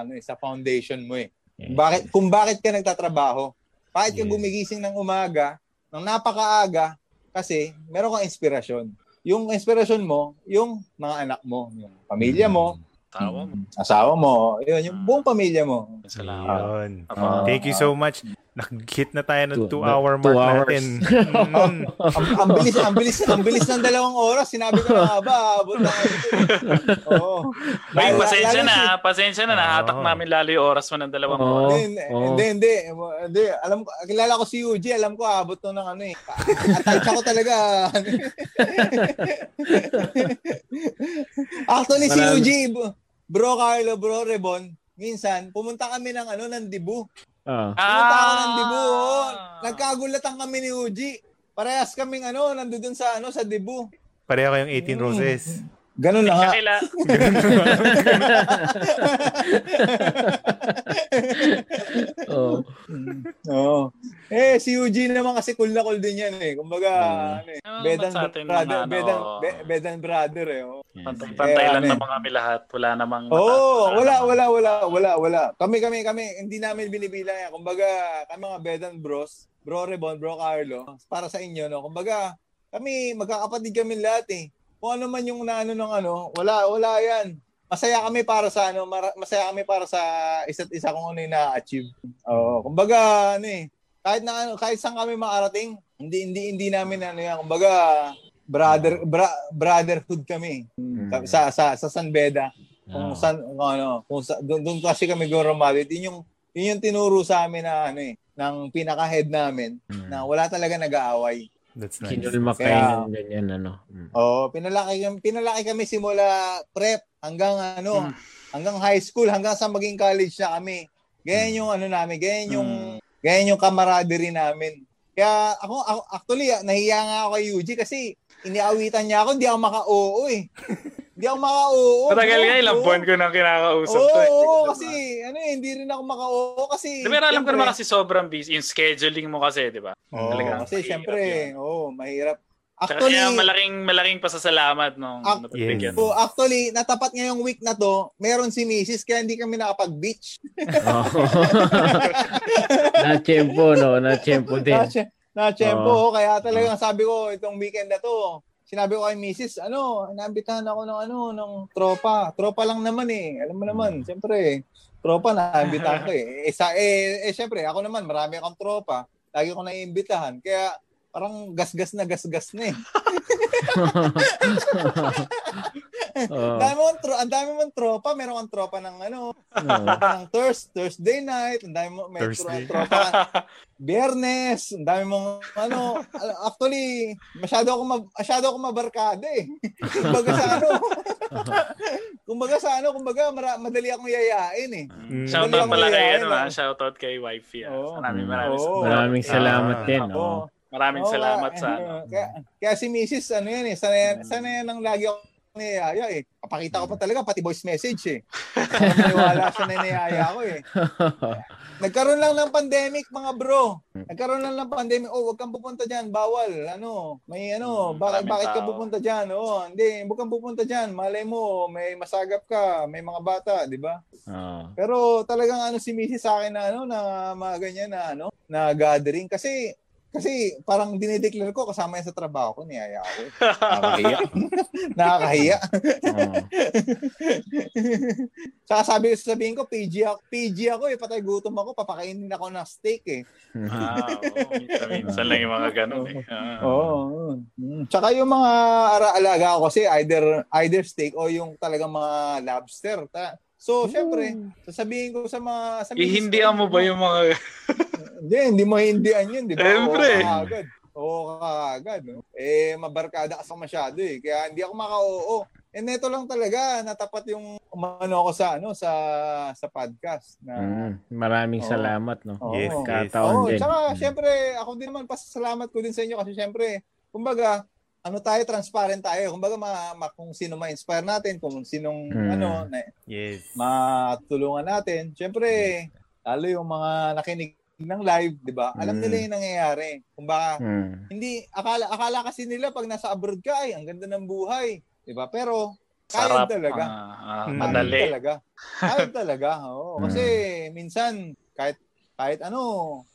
ano eh, sa foundation mo eh. Yeah. Bakit kung bakit ka nagtatrabaho? Bakit ka Yes. gumigising ng umaga, ng napakaaga kasi meron kang inspirasyon. Yung inspirasyon mo, yung mga anak mo, yung pamilya mo, Tawa mo. asawa mo, yun, yung buong pamilya mo. Salamat. Yun. Apo. Thank you so much. Nag-hit na tayo ng Two- 2-hour two mark hours. natin. Mm. ang, ang bilis, ang bilis, ang bilis ng dalawang oras. Sinabi ko na nga ba, abot na. Oo. Bay, Lalo- pasensya lalo na. si-. Pasensya na. Nahatak Oo. namin lalo yung oras mo ng dalawang Oo. oras. Hindi, hindi, hindi, hindi. Alam ko, kilala ko si Yuji, alam ko abot to ng ano eh. Attach ako talaga. Actually, si Yuji, bro Carlo, bro Rebon, minsan, pumunta kami ng ano, ng Dibu. Ah. Pumunta ako ng Ah. Dibu, oh. Nagkagulatan kami ni Yuji. Parehas kaming ano, nandun sa ano, sa Dibu. Pareho kayong 18 Mm. roses. Ganun na nga. Kakila, Oo. Oo. Eh, si Eugene naman kasi cool na cool din yan eh. Kumbaga, ano eh, Ano bedan naman sa atin brother, mga ano, bedan, be- bedan brother eh. oh. pantay, Yes. pantay Kaya lang ano eh. naman kami lahat. Wala namang... Oo, oh, wala, wala, wala, wala, wala. Kami, kami, kami, hindi namin binibilang yan. Kumbaga, kami mga bedan bros, bro Rebon, bro Carlo, para sa inyo, no? Kumbaga, kami, magkakapatid kami lahat eh. Kung ano man yung naano ng ano, wala, wala yan. Masaya kami para sa ano, masaya kami para sa isa't isa kung ano yung na-achieve. Oo, kumbaga, ano eh, kahit na ano, kahit saan kami makarating, hindi hindi hindi namin ano yan, kumbaga brother bra, brotherhood kami Mm. sa sa sa San Beda Ah. kung saan kung ano kung sa, doon, doon kasi kami goromadit yun yung yun yung tinuro sa amin na ano eh ng pinaka-head namin Mm. na wala talaga nag-aaway. That's nice. Kinulma kayo Kaya- ng ganyan, ano. Mm. Oo, pinalaki kami pinalaki kami simula prep hanggang ano Hmm. hanggang high school hanggang sa maging college na kami. Ganyan yung ano namin, ganyan yung Hmm. ganyan yung camaraderie namin. Kaya ako, ako actually ah, nahiya nga ako kay Yuji kasi iniawitan niya ako, hindi ako maka-oo eh. Hindi ako maka-oo. Matagal nga, ilang buwan ko nang kinakausap Oo, to. eh. oo, kasi ano eh, hindi rin ako maka-oo kasi Di ba, alam ko naman kasi sobrang busy. Yung scheduling mo kasi, di ba? Oo, Talagang kasi mahirap syempre, yun. oo, mahirap. Actually, Kaya malaking malaking pasasalamat nung Ac- napagbigyan. so actually, natapat ngayong week na to, meron si Mrs. kaya hindi kami nakapag-beach. Oo. Na-tiyempo, no? Na-tiyempo din. Na, na Oo. tiyempo, kaya talagang sabi ko itong weekend na to, sinabi ko kay Mrs. ano, naambitahan ako ng ano, ng tropa. Tropa lang naman eh. Alam mo naman, siyempre, tropa na naambitahan ko eh. Eh, sa, eh, eh siyempre, ako naman, marami akong tropa. Lagi ko naiimbitahan. Kaya parang gasgas na gasgas na eh. Ang dami mong tro- ang dami mong tropa, meron kang tropa ng ano, tropa ng Thurs, Thursday night, ang dami mo may Thursday. tropa Biyernes, ang dami mong ano, actually masyado ako ma- masyado ako mabarkada eh. kumbaga sa ano, kumbaga sa ano, kumbaga mara- madali akong yayain eh. Mm. Shoutout Madali pala kay ano ah. ah. Shoutout kay wifey ah. Oo. Maraming maraming, Oo. Maraming salamat Ah, din. Oh. Maraming Oo, salamat kaya- sa ano. Kaya, kaya si Mrs. ano yan eh, sanay, sanay nang lagi ako niyaya eh. Papakita ko pa talaga pati voice message eh. Maniwala siya na niyaya ko eh. Nagkaroon lang ng pandemic mga bro. Nagkaroon lang ng pandemic. Oh, wag kang pupunta diyan, bawal. Ano, may ano, Hmm, bakit bakit ka pupunta diyan? Oh, hindi, wag kang pupunta diyan. Malay mo, may masagap ka, may mga bata, di ba? Oo. Pero talagang ano si Mrs. sa akin na ano na mga ganyan na ano na gathering kasi kasi parang dinideclare ko kasama yan sa trabaho ko niyaya ako. eh. Nakakahiya. Nakakahiya. Oo. Saka sabi ko sabihin ko PG ako, PG ako eh patay gutom ako papakainin ako ng steak eh. Ah, oo. Minsan, lang yung mga ganun eh. Ah. Oo. Mm. Tsaka yung mga alaga ko kasi either either steak o yung talagang mga lobster. Ta- so, syempre, sasabihin ko sa mga... Sa Ihindihan mo ba yung mga... Hindi, hindi mo hindian yun, di ba? Siyempre. Oo, kaagad. No? Eh, mabarkada ka sa masyado eh. Kaya hindi ako maka-oo. Eh, neto lang talaga, natapat yung umano ako sa, ano, sa, sa podcast. Na, Mm, Maraming Oo. salamat, no? Oo. Yes, yes. Kataon Oo, din. tsaka, Mm. syempre, ako din naman, pasasalamat ko din sa inyo kasi syempre, kumbaga, ano tayo, transparent tayo. Kumbaga, ma, ma, kung sino ma-inspire natin, kung sinong, Mm. ano, na, Yes. matulungan natin. Syempre, lalo yung mga nakinig ng live, di ba? Alam Mm. nila yung nangyayari. Kung baka, Mm. hindi, akala, akala kasi nila pag nasa abroad ka, ay, ang ganda ng buhay. Di ba? Pero, Sarap. kaya talaga. ah, Mm. madali. Kaya talaga. Kaya talaga. Oo. Kasi, minsan, kahit, kahit ano,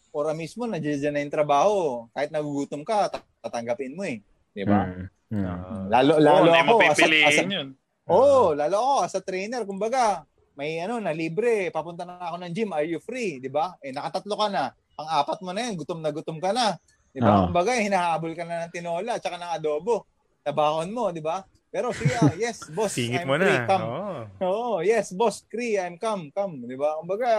ora mismo, nandiyan na yung trabaho. Kahit nagugutom ka, tat- tatanggapin mo eh. Di ba? Mm. Mm. Ah, Lalo, Oo, lalo hindi ako, as a, as a, yun. Oo, lalo ako as a trainer, kumbaga, may ano na libre, papunta na ako ng gym, are you free, 'di ba? Eh nakatatlo ka na, pang-apat mo na 'yan, gutom na gutom ka na. 'Di ba? Oo. Kumbaga, eh, hinahabol ka na ng tinola at ng adobo. Tabakon mo, 'di ba? Pero sige, ah, yes, boss. Singit I'm mo free, na. come. Oo. Oo, yes, boss, free, I'm come, come, 'di ba? Kumbaga,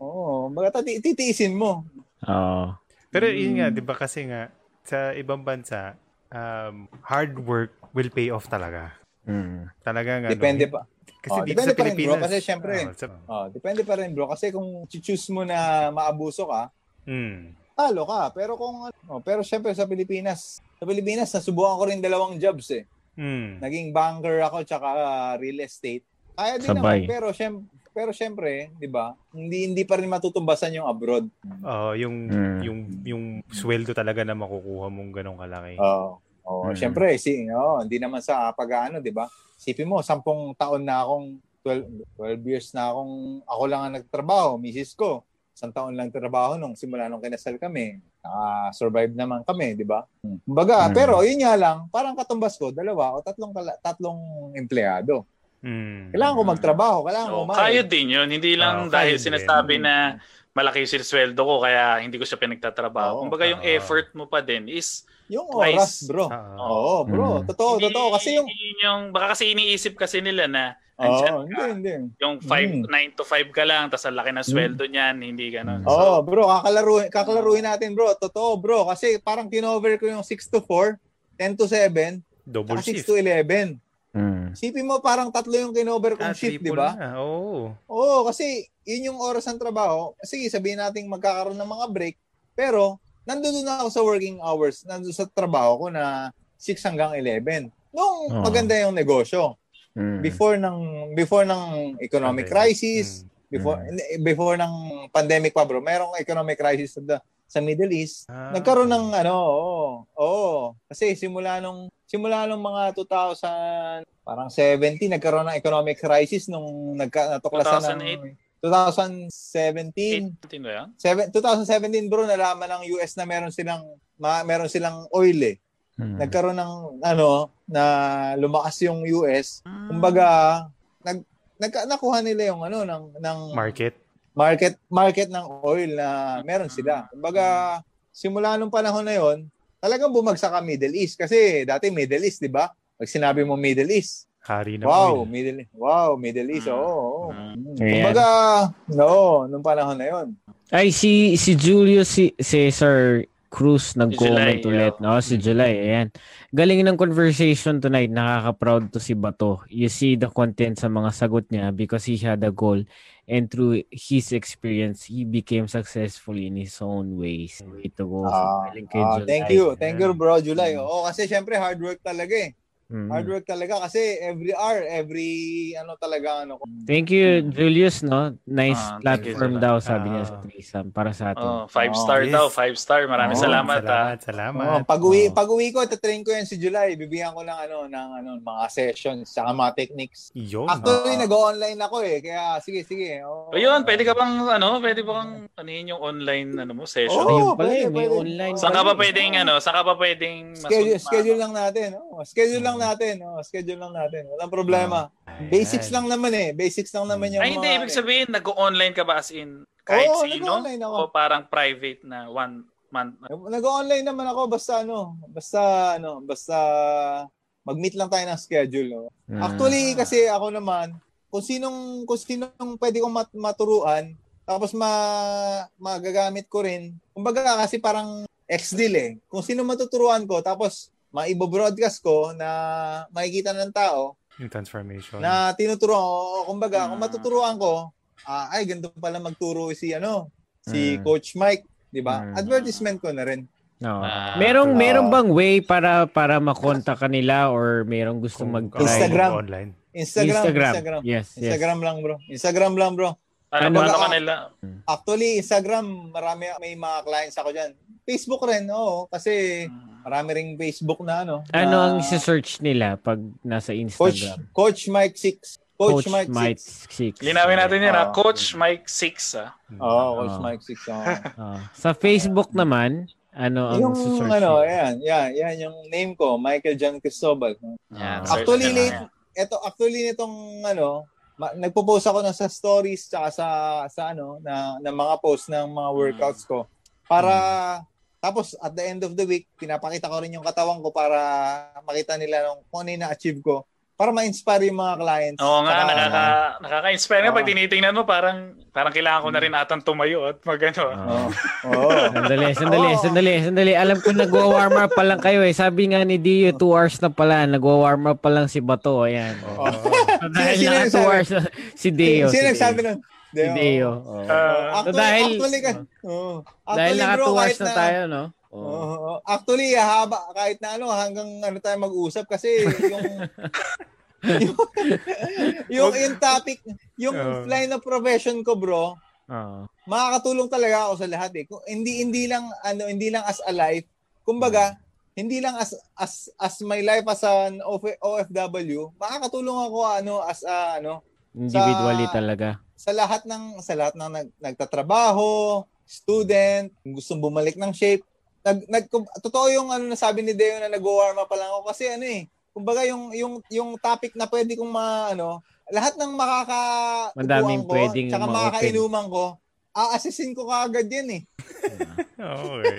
oo, kumbaga titiisin mo. Oo. Pero yun nga, Mm. di ba kasi nga, sa ibang bansa, um, hard work will pay off talaga. Mm. Talagang ano. Depende pa. Kasi Oh, dito depende sa pa rin, bro, Pilipinas. kasi syempre, oh, sa- Oh, depende pa rin, bro, kasi kung choose mo na maabuso ka, mm, talo ka. Pero kung ano, oh, pero syempre sa Pilipinas, sa Pilipinas nasubukan ko rin dalawang jobs eh. mm, Naging banker ako tsaka uh, real estate. Kaya din Sabay. naman, pero syempre, pero syempre, 'di ba? Hindi hindi pa rin matutumbasan yung abroad. oh, yung, Mm. yung, yung sweldo talaga na makukuha mong ganong kalaki. Oo. Oh, Mm. syempre, si oh, hindi naman sa pag-ano, 'di ba? Sipin mo, sampung taon na akong 12, 12 years na akong ako lang ang nagtrabaho, misis ko. Isang taon lang trabaho nung simula nung kinasal kami. Naka-survive naman kami, di ba? Kumbaga, Mm. pero yun nga lang, parang katumbas ko, dalawa o tatlong tatlong empleyado. Mm. Kailangan ko magtrabaho, kailangan ko Oh, kumain. kaya din yun. Hindi lang Oo, dahil kaya din. sinasabi na malaki yung sweldo ko kaya hindi ko siya pinagtatrabaho. Oo. Kumbaga yung Oo. effort mo pa din is Yung oras, bro. Ah, Oo, bro. Mm. Totoo, hindi- totoo. Kasi yung... yun yung baka kasi iniisip kasi nila na andyan hindi, hindi. yung 5 Mm. 9 to 5 ka lang tapos ang laki ng sweldo niyan, hindi ganun. Mm. Oo, bro. Kakalaruin, kakalaruin natin, bro. Totoo, bro. Kasi parang kinover ko yung 6 to 4, 10 to 7, double saka 6 shift. to 11. Mm. Sipin mo parang tatlo yung kinover Ah, kong shift, di ba? na. Oo. Oo, kasi yun yung oras ng trabaho. Sige, sabihin natin magkakaroon ng mga break. Pero, nandun na ako sa working hours. Nandun sa trabaho ko na 6 hanggang 11. Nung Oo. maganda yung negosyo. Mm. Before ng before ng economic Pandemic. crisis, Mm. before Mm. before ng pandemic pa bro, merong economic crisis sa sa Middle East. Ah, Nagkaroon ng ano, oo. Oo. Kasi simula nung simula nung mga 2000 parang 17 nagkaroon ng economic crisis nung nagka natuklasan ng 2017 18 ba yan? seven, 2017 bro nalaman ng US na meron silang ma, meron silang oil eh. Hmm. Nagkaroon ng ano na lumakas yung US. Hmm. Kumbaga nag, nag nakuha nila yung ano ng ng Market. Market market ng oil na meron sila. Kumbaga, simula nung panahon na yon, talagang bumagsak ang Middle East kasi dati Middle East, 'di ba? Pag sinabi mo Middle East, Hari ng wow, oil. Middle Wow, Middle East. Mm. Oo. Mm. Ayan. Kumbaga, no, nung panahon na yon. Ay, si, si Julius si, Cesar Cruz nag-comment July, ulit. yeah. No? Si July, ayan. Galing ng conversation tonight. Nakaka-proud to si Bato. You see the content sa mga sagot niya because he had a goal and through his experience, he became successful in his own ways. Way to go. Kay ah, July. thank you. Thank you, bro, July. Oo, kasi syempre hard work talaga eh. Mm. Hard work talaga kasi every hour, every ano talaga ano. Thank you, Julius, no? Nice you, platform July. daw, sabi niya Ah. sa Trisam, para sa atin. Oh, five Oh, star yes. daw, five star. Maraming Oh, salamat, ah. Salamat, salamat. Oo, pag uwi, Oo. pag uwi ko, tatrain ko yan si July. Bibigyan ko ng ano, ng ano, mga sessions, saka mga techniques. Yun. Actually, Oo. nag-online ako eh. Kaya, sige, sige. Oo. O yun, pwede ka bang, ano, pwede ba kang, yun yung online, ano mo, session? Ayun pala, pwede, eh, may pwede. online Oo. Saan ka pa pwedeng, ano, saan ka pa pwedeng Schedule, schedule lang natin. Oh. Schedule lang natin. Oh. Schedule lang natin. Walang problema. Ayan. Basics lang naman eh. Basics lang naman yung Ay, hindi, ibig sabihin, nag-online ka ba as in kahit Oo, sino? O parang private na one month? Nag-online naman ako basta ano, basta ano, basta mag-meet lang tayo ng schedule. No? Mm. Actually, kasi ako naman, kung sinong, kung sinong pwede kong mat- maturuan, tapos ma, magagamit ko rin. Kumbaga kasi parang ex-deal eh. Kung sino matuturuan ko, tapos maibo-broadcast ko na makikita ng tao Yung transformation. na tinuturuan ko. O, Kumbaga, kung Ah. matuturuan ko, ah, ay, ganito pala magturo si ano, si Mm. Coach Mike, di ba? Mm. Advertisement ko na rin. No. Ah, merong oo. merong bang way para para makontak kanila or merong gusto Kung mag-try? Instagram. Online. Instagram, Instagram. Instagram. Yes, yes. Instagram lang, bro. Instagram lang, bro. Ano, Ano- ano kanila? Actually, Instagram, marami may mga clients ako diyan. Facebook rin, oo, kasi marami ring Facebook na ano. Ano na ang search nila pag nasa Coach Instagram? Coach Mike 6. Coach, Mike 6. Six. Linawin natin yan, ha? Ah. Coach Mike 6, ah. Oo, Coach Ah. Mike 6. oo. Ah. Sa Facebook naman, ano ang yung search ano, nila? yan, yan, yan yung name ko, Michael John Cristobal. Yan, search Actually, late, yan. eto actually nitong ano, ma- nagpo-post ako na sa stories tsaka sa sa ano na, na mga post ng mga workouts ko para tapos at the end of the week pinapakita ko rin yung katawan ko para makita nila nung kung ano yung na-achieve ko para ma-inspire yung mga clients. Oo nga, Tsaka- nakaka, nakaka-inspire nga pag Oo. tinitingnan mo, parang parang kailangan ko na rin atang tumayo at magano. Oo. Oo. Sandali, sandali, Oo. sandali, sandali. Alam ko nagwa-warm up pa lang kayo eh. Sabi nga ni Dio, 2 hours na pala. Nagwa-warm up pa lang si Bato. Ayan. Oo. So, dahil Sino naka 2 nagsabi? hours na si Deo. Sino nagsabi nun? Si Deo. Oo. Ah, Actually, So, dahil- actually. Dahil Actually, naka bro, 2 hours kahit na tayo, no? Oo. Oo. Actually, haba kahit na ano hanggang ano tayo mag-usap kasi yung yung, yung, yung topic, yung Oo. line of profession ko, bro, Oo. makakatulong talaga ako sa lahat eh. Kung hindi hindi lang ano, hindi lang as a life, kumbaga, hindi lang as as as my life as an OF- OFW, makakatulong ako ano as a ano Individually Sa- talaga. Sa lahat ng sa lahat ng nag, nagtatrabaho, student, kung gustong bumalik ng shape. Nag, nag totoo yung ano nasabi ni Deo na nag-warm up pa lang ako kasi ano eh, kumbaga yung yung yung topic na pwede kong ma ano, lahat ng makaka Madaming ko, pwedeng tsaka makakainuman ko, a-assessin ko kaagad yan eh. Okay.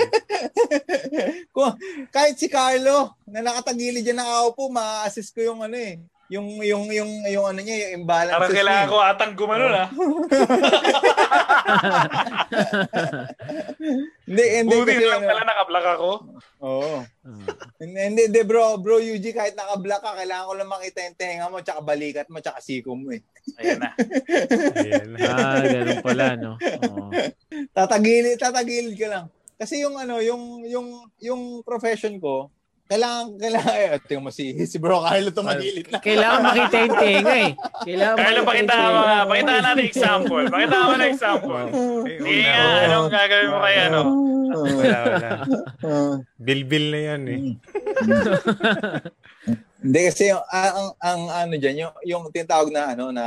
Kung, kahit si Carlo na nakatagilid dyan nakaupo, ma-assess ko yung ano eh, yung yung yung yung ano niya, yung imbalance. parang kailangan ko atang gumanon, ah. Hindi, hindi Buti kasi lang ano. pala nakablock ako. Oo. Oo. Hindi, hindi, bro. Bro, Yuji, kahit naka-black ka, kailangan ko lang makita yung tenga mo, tsaka balikat mo, tsaka siko mo eh. Ayan na. Ayan. Ah, ganun pala, no? Oo. Tatagilid, tatagilid ka lang. Kasi yung ano, yung, yung, yung profession ko, kailangan, kailangan, eh, tingnan mo si, si bro Carlo tumagilid na. Kailangan makita yung tenga eh. Kailangan Carlo, pakita mo. Pakita natin example. Pakita mo na example. Okay, Sige nga, anong gagawin mo kay ano? Wala, wala. Ah. Bilbil na yan eh. Hindi kasi yung ang, ang, ang ano diyan yung yung tinatawag na ano na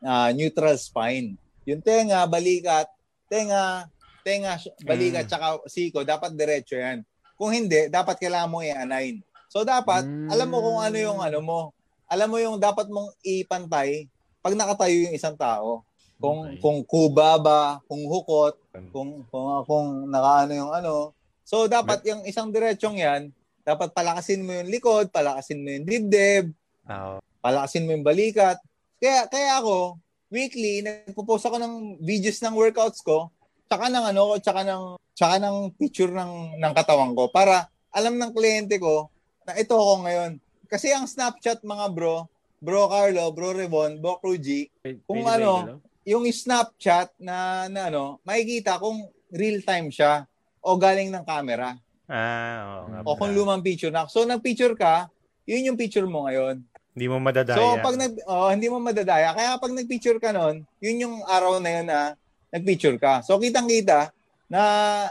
ah, neutral spine. Yung tenga, balikat, tenga, tenga, balikat Mm. tsaka siko dapat diretso 'yan. Kung hindi, dapat kailangan mo i-align. So dapat Mm. alam mo kung ano yung ano mo. Alam mo yung dapat mong ipantay pag nakatayo yung isang tao. Kung Okay. kung kuba ba, kung hukot, kung kung kung nakaano yung ano. So dapat yung isang diretsong 'yan, dapat palakasin mo yung likod, palakasin mo yung dibdib, Oo. palakasin mo yung balikat. Kaya kaya ako weekly nagpo-post ako ng videos ng workouts ko, tsaka ng ano ko, tsaka ng tsaka ng picture ng ng katawan ko para alam ng kliyente ko na ito ako ngayon. Kasi ang Snapchat mga bro, bro Carlo, bro Revon, bro Ruji, Kung Pwede ano, igalaw? yung Snapchat na, na ano, makikita kung real time siya o galing ng camera Ah, oo nga o kung lumang picture na. So nag-picture ka, yun yung picture mo ngayon. Hindi mo madadaya. So pag nag oh, hindi mo madadaya, kaya pag nag-picture ka noon, yun yung araw na yun na nag-picture ka. So kitang-kita na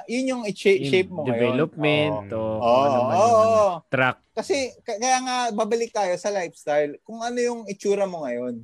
yun yung shape, shape mo ngayon. Development o Oo, kung ano man ano, oo. track. Kasi k- kaya nga babalik tayo sa lifestyle. Kung ano yung itsura mo ngayon.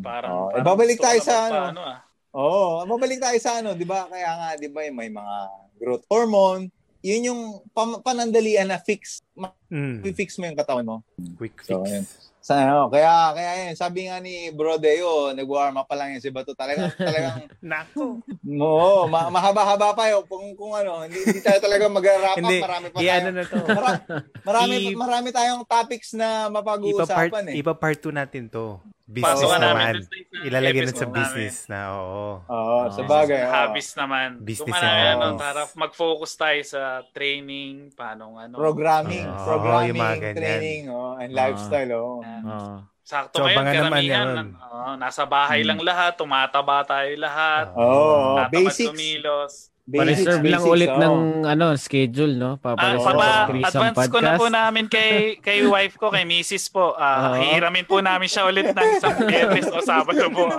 Parang, Oo, eh, parang babalik tayo sa magpaano, ah. Oo, babalik tayo sa ano, 'di ba? Kaya nga 'di ba may mga growth hormone, 'yun yung pam- panandalian na fix, Mm, fix mo yung katawan mo. quick fix. So, ayun. Sa ano, kaya kaya yun, sabi nga ni Bro Deo, nag-warm up pa lang yan si Bato. Talagang talagang Nako. Oo, ma- mahaba-haba pa 'yo kung kung ano, hindi, hindi tayo talaga mag-wrap up, marami pa tayo. na to. Mara- marami I- marami tayong topics na Ipa part, mapag-uusapan eh. ipa part 2 natin to. Business Pasukan namin naman. sa isang Ilalagay nun sa business na, oo. Oo, sa Oo. bagay. oo. Habits naman. Business yan. ano, Oo. para mag-focus tayo sa training, paano ano. Programming, Oo, programming, yung mga ganyan. training, oh, and Oo. lifestyle, oh. Oo. Sakto So, ngayon, naman karamihan. yan. oo, nasa bahay lang lahat, tumataba tayo lahat. Oo, tatamad basics. kumilos. Pa-reserve lang basics, ulit oo. ng ano schedule, no? Papareserve papa, sa Threesome advance ko na po namin kay kay wife ko, kay Mrs. po. Ah, Oo. hihiramin po namin siya ulit ng isang Biyernes o Sabado po.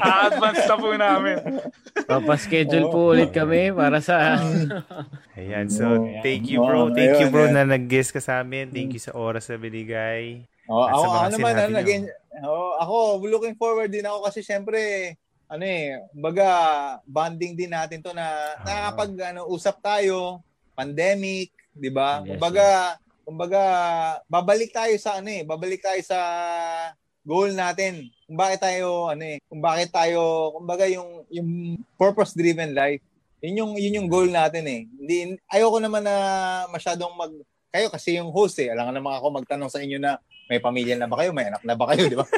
Ah, advance na po namin. Papaschedule po ulit kami para sa Ayan, so thank you bro. Thank you bro na nag-guest ka sa amin. Thank you sa oras na binigay. Oh, ako, sa mga ako naman, ano, niyo. again, oh, ako, looking forward din ako kasi syempre, ano eh, baga, bonding din natin to na Ah. nakakapag, ano, usap tayo, pandemic, di ba? Yes, kumbaga, kumbaga, babalik tayo sa, ano eh, babalik tayo sa goal natin. Kung bakit tayo, ano eh, kung bakit tayo, kumbaga yung, yung purpose-driven life. Yun yung, yun yung goal natin eh. Hindi, ayoko naman na masyadong mag, kayo kasi yung host eh. Alam naman ako magtanong sa inyo na may pamilya na ba kayo? May anak na ba kayo? Di ba?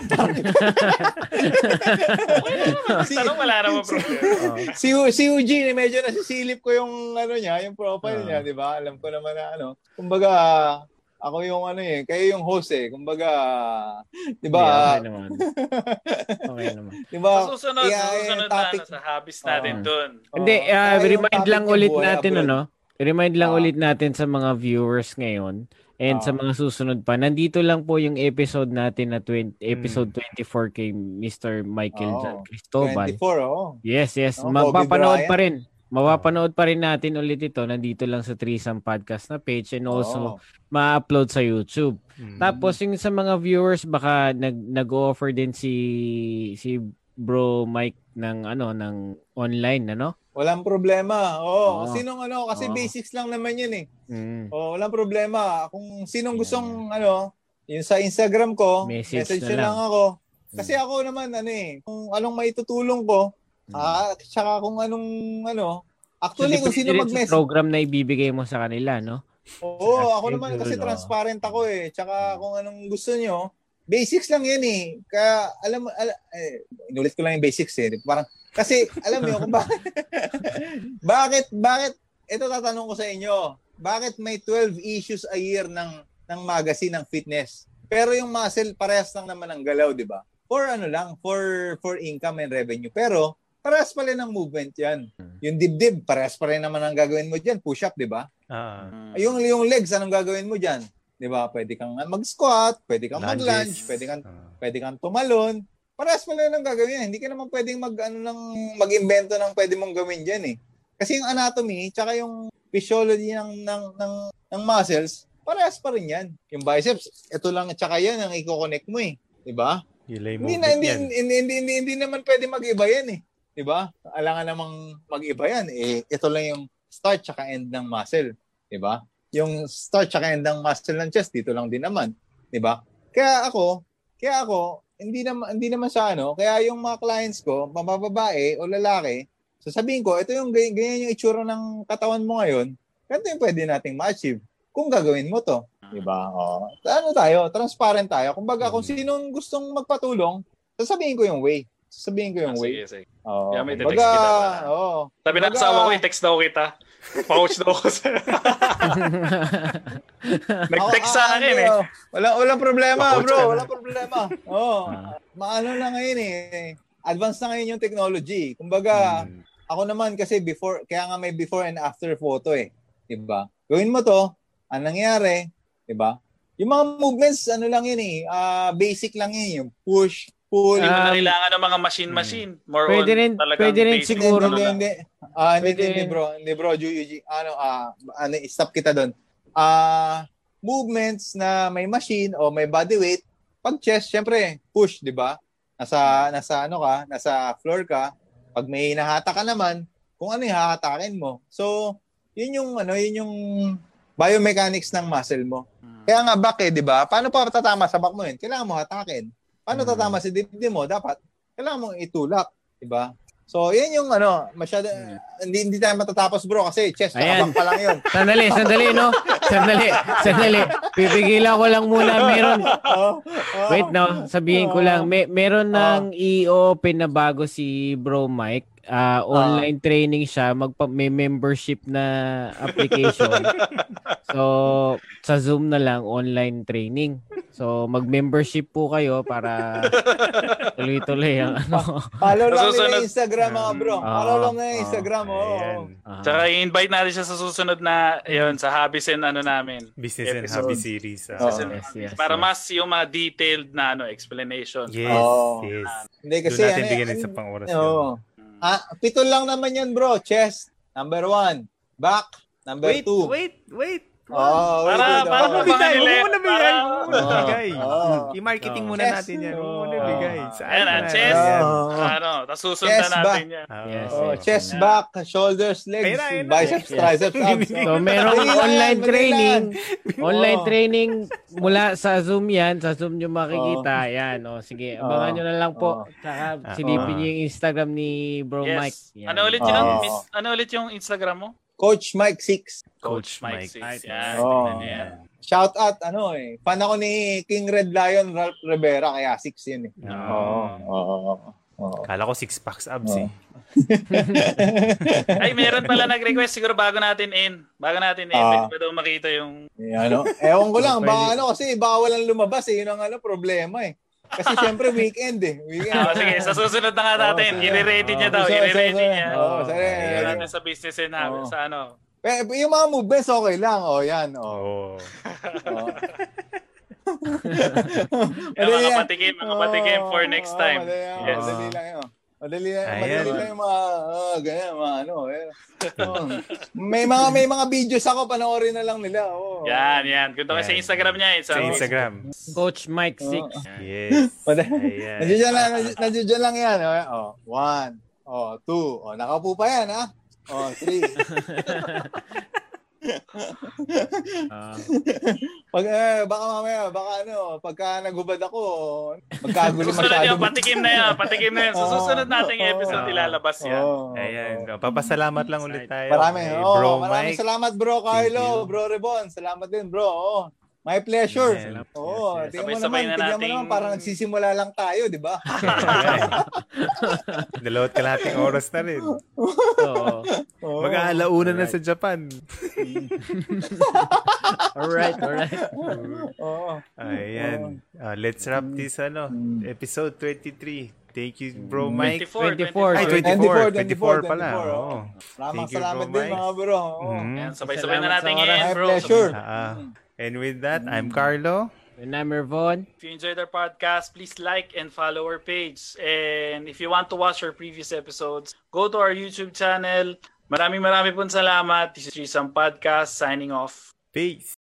si, Tanong wala naman problema. si, si Eugene, medyo nasisilip ko yung ano niya, yung profile Ah. niya, di ba? Alam ko naman na ano. Kumbaga, ako yung ano eh, kayo yung host eh. Kumbaga, di ba? Yeah, okay naman. Okay naman. Di ba? Sa susunod, Yeah, sa susunod topic. na, ano, sa habits natin Oo. dun. Hindi, Oo. ah, Kaya yung remind lang ulit natin ano. Remind lang Ah. ulit natin sa mga viewers ngayon and sa Ah. mga susunod pa. Nandito lang po yung episode natin na 20, Hmm. episode 24 kay Mr. Michael. Jan Cristobal. 24, oh. Yes, yes. Oh, Mapapanood pa rin. Mapapanood pa rin natin ulit ito. Nandito lang sa Threesome Podcast na page and also Oo. ma-upload sa YouTube. Mm. Tapos yung sa mga viewers baka nag nag-offer din si si Bro Mike ng ano ng online ano? Walang problema. Oo. Oo. Sinong ano, kasi Oo. basics lang naman yun eh. Mm. Oh, walang problema. Kung sinong gustong ano, yung sa Instagram ko, Message message, na lang. lang ako. Kasi ako naman ano eh, kung anong maitutulong ko, Mm. ah, tsaka kung anong ano, actually So, kung sino mag-message. program na ibibigay mo sa kanila, no? Oo, ako naman kasi transparent ako eh. Tsaka kung anong gusto nyo, basics lang yan eh. Kaya alam mo, ala, eh, inulit ko lang yung basics eh. Parang, kasi alam mo kung bakit, bakit, bakit, ito tatanong ko sa inyo, bakit may 12 issues a year ng, ng magazine ng fitness? Pero yung muscle, parehas lang naman ang galaw, di ba? For ano lang, for, for income and revenue. Pero, parehas pa rin ang movement yan. Yung dibdib, parehas pa rin naman ang gagawin mo dyan. Push up, di ba? Mm. Yung yung legs anong gagawin mo diyan? 'Di ba? Pwede kang mag-squat, pwede kang mag-lunge, pwede kang Ah. pwede kang tumalon. Parehas pala ng gagawin yan. Hindi ka naman pwedeng mag ano ng mag-imbento ng pwede mong gawin diyan eh. Kasi yung anatomy, tsaka yung physiology ng, ng, ng, ng muscles, parehas pa rin yan. Yung biceps, ito lang, tsaka yan ang i-connect mo eh. Diba? Hilay Hindi, na, hindi, yan. hindi, hindi, hindi, hindi naman pwede mag-iba yan eh. Diba? Alangan namang mag-iba yan. Eh, ito lang yung start tsaka end ng muscle. Diba? Yung start tsaka end ng muscle ng chest, dito lang din naman. Diba? Kaya ako, kaya ako, hindi naman hindi naman sa ano, kaya yung mga clients ko, mabababae o lalaki, sasabihin ko, ito yung ganyan, yung itsura ng katawan mo ngayon, ganito yung pwede nating ma-achieve kung gagawin mo to. Di ba? O, ano tayo, transparent tayo. Kumbaga, kung sinong gustong magpatulong, sasabihin ko yung way. Sasabihin ko yung Ah, way. Sige, sige. Oo. Yeah, may text kita oo. Sabi na Kumbaga- kasama ko, i-text daw kita. Pouch daw ko sa... Nag-text sa akin hindi, eh. oh. Walang, problema, bro. Walang problema. Oo. Ah. Maano na ngayon eh. Advance na ngayon yung technology. Kumbaga, Mm. ako naman kasi before, kaya nga may before and after photo eh. Diba? Gawin mo to, anong nangyari, diba? Yung mga movements, ano lang yun eh, ah, basic lang yun, yung push, pull, Hindi mo na Um, kailangan ng mga machine-machine. More pwede on rin- talagang pwede rin siguro- ano hindi, hindi, ah, hindi, hindi, bro, hindi bro, Ju- Yuji, ano, ah, ano, stop kita doon. Ah, movements na may machine o may body weight, pag chest, syempre, push, di ba? Nasa, nasa ano ka, nasa floor ka, pag may hinahatak ka naman, kung ano yung hahatakin mo. So, yun yung, ano, yun yung biomechanics ng muscle mo. Hmm. Kaya nga back eh, di ba? Paano pa tatama sa back mo yun? Kailangan mo hatakin. Paano Mm. tatama sa dibdib mo? Dapat, kailangan mo itulak. Di ba? So, yan yung ano, masyado, hindi, hindi tayo matatapos bro kasi chest Ayan. Pa lang yun. Sandali, sandali, no? Sandali, sandali. Pipigilan ko lang muna. Meron, Oh, oh. wait, no? Sabihin ko lang. May, meron ng i-open na bago si Bro Mike. Ah, online training siya. Magpa, may membership na application. so, sa Zoom na lang, online training. So, mag-membership po kayo para tuloy-tuloy ang ano. Follow lang nila Susunod. yung Instagram mga bro. Ah, Follow lang nila yung Instagram. oo. Ayan. Ah. Tsaka i-invite natin siya sa susunod na, yun, sa hobbies and ano namin. Business and Episode. hobby series. Oo. Kasi- yes, yes, para yes. mas yung mga detailed na ano explanation. Yes, Oo. yes. Hindi Doon kasi natin ano, bigyan ano- sa pang oras Oo. yun. Ah, pito lang naman yan bro. Chest, number one. Back, number Wait, two. wait, wait. Oh, wait, Para- wait, para oh. mabigay Bigay, huwag mo na bigay. Para- Huwag mo na Oo. bigay. I-marketing muna Chest. natin yan. Huwag mo na bigay. Ayan, na? chest. Ano, tapos susundan natin yan. Oh, chest, Yeah. back, shoulders, legs, biceps, Yes. triceps, abs. So, merong online training. Online training mula sa Zoom yan. Sa Zoom nyo makikita. Yan. O, sige. Abangan nyo na lang po. Tsaka Ah, silipin nyo yung Instagram ni Bro Yes. Mike. Yan. Ano Ano ulit yung Instagram mo? Coach Mike 6. Coach Mike. Mike. Six. Yan. Niyo yan. Shout out, ano eh. Fan ako ni King Red Lion, Ralph Rivera, kaya 6 yun eh. Ah. Oo. Oo. Oo. Kala ko six packs abs Oo. eh. Ay, meron pala nag-request siguro bago natin in. Bago natin in, Ah. pwede ba daw makita yung... Eh, ano? Ewan ko lang, baka ano, kasi bawal ang lumabas eh. Yun ang ano, problema eh. Kasi siyempre weekend eh. Weekend. Ah, sige, sa susunod na nga natin. Oo, sige. I-ready niya Oo, daw. I-ready sige. niya. Sige. Tingnan natin sa business and habit. Oo. Sa ano. Eh, yung mga movements, okay lang. O, yan. O. Oo. Oh. Kaya mga patikim, mga patikim for next time. Madali, yan. Yes. madali lang yun. Madali Ayan. madali lang yung mga, oh, ganyan, mga ano. Eh. Oh. may mga may mga videos ako, panoorin na lang nila. Oh. Yan, yan. Kung sa Yan. Instagram niya, it's Sa uh, Instagram. Coach Mike 6. Oo. Yes. Nandiyan lang, nandiyan- nandiyan lang yan. Oh, one. Oh, two. Oh, nakaupo pa yan, ha? Oh, three. Ah. Pag, eh, baka mamaya, baka ano, pagka naghubad ako, magkagulo Susunod masyado. yun, patikim na yan, patikim na yan. Sa susunod nating episode, Oo. ilalabas yan. Oo. Ayan. Papasalamat lang ulit tayo. Marami. kay Oh, Bro maraming Mike. salamat bro Carlo, bro Rebon. Salamat din bro. Oh, my pleasure. Yes, Oo, yes, yes. tingnan mo Sabay-sabay naman, na tingnan mo nating- naman, parang nagsisimula lang tayo, di ba? Dalawat kalating oras na rin. Oo. Oo. Mag-aalauna na sa Japan. Alright, alright. Oo. Ayan. Ah, let's wrap this ano, Mm. episode 23. Thank you, Bro Mike. 24. 24. Ay, 24, 24, 24 pala. 24, Oo. Maraming Thank you, salamat bro, din Mike. mga bro. Oo. Mhm. Yan, sabay-sabay na Salamat natin oras. yan, My bro. pleasure. Ah. And with that, I'm Carlo. And I'm Ervon. If you enjoyed our podcast, please like and follow our page. And if you want to watch our previous episodes, go to our YouTube channel, Maraming maraming pong salamat. This is Trisam Podcast signing off. Peace!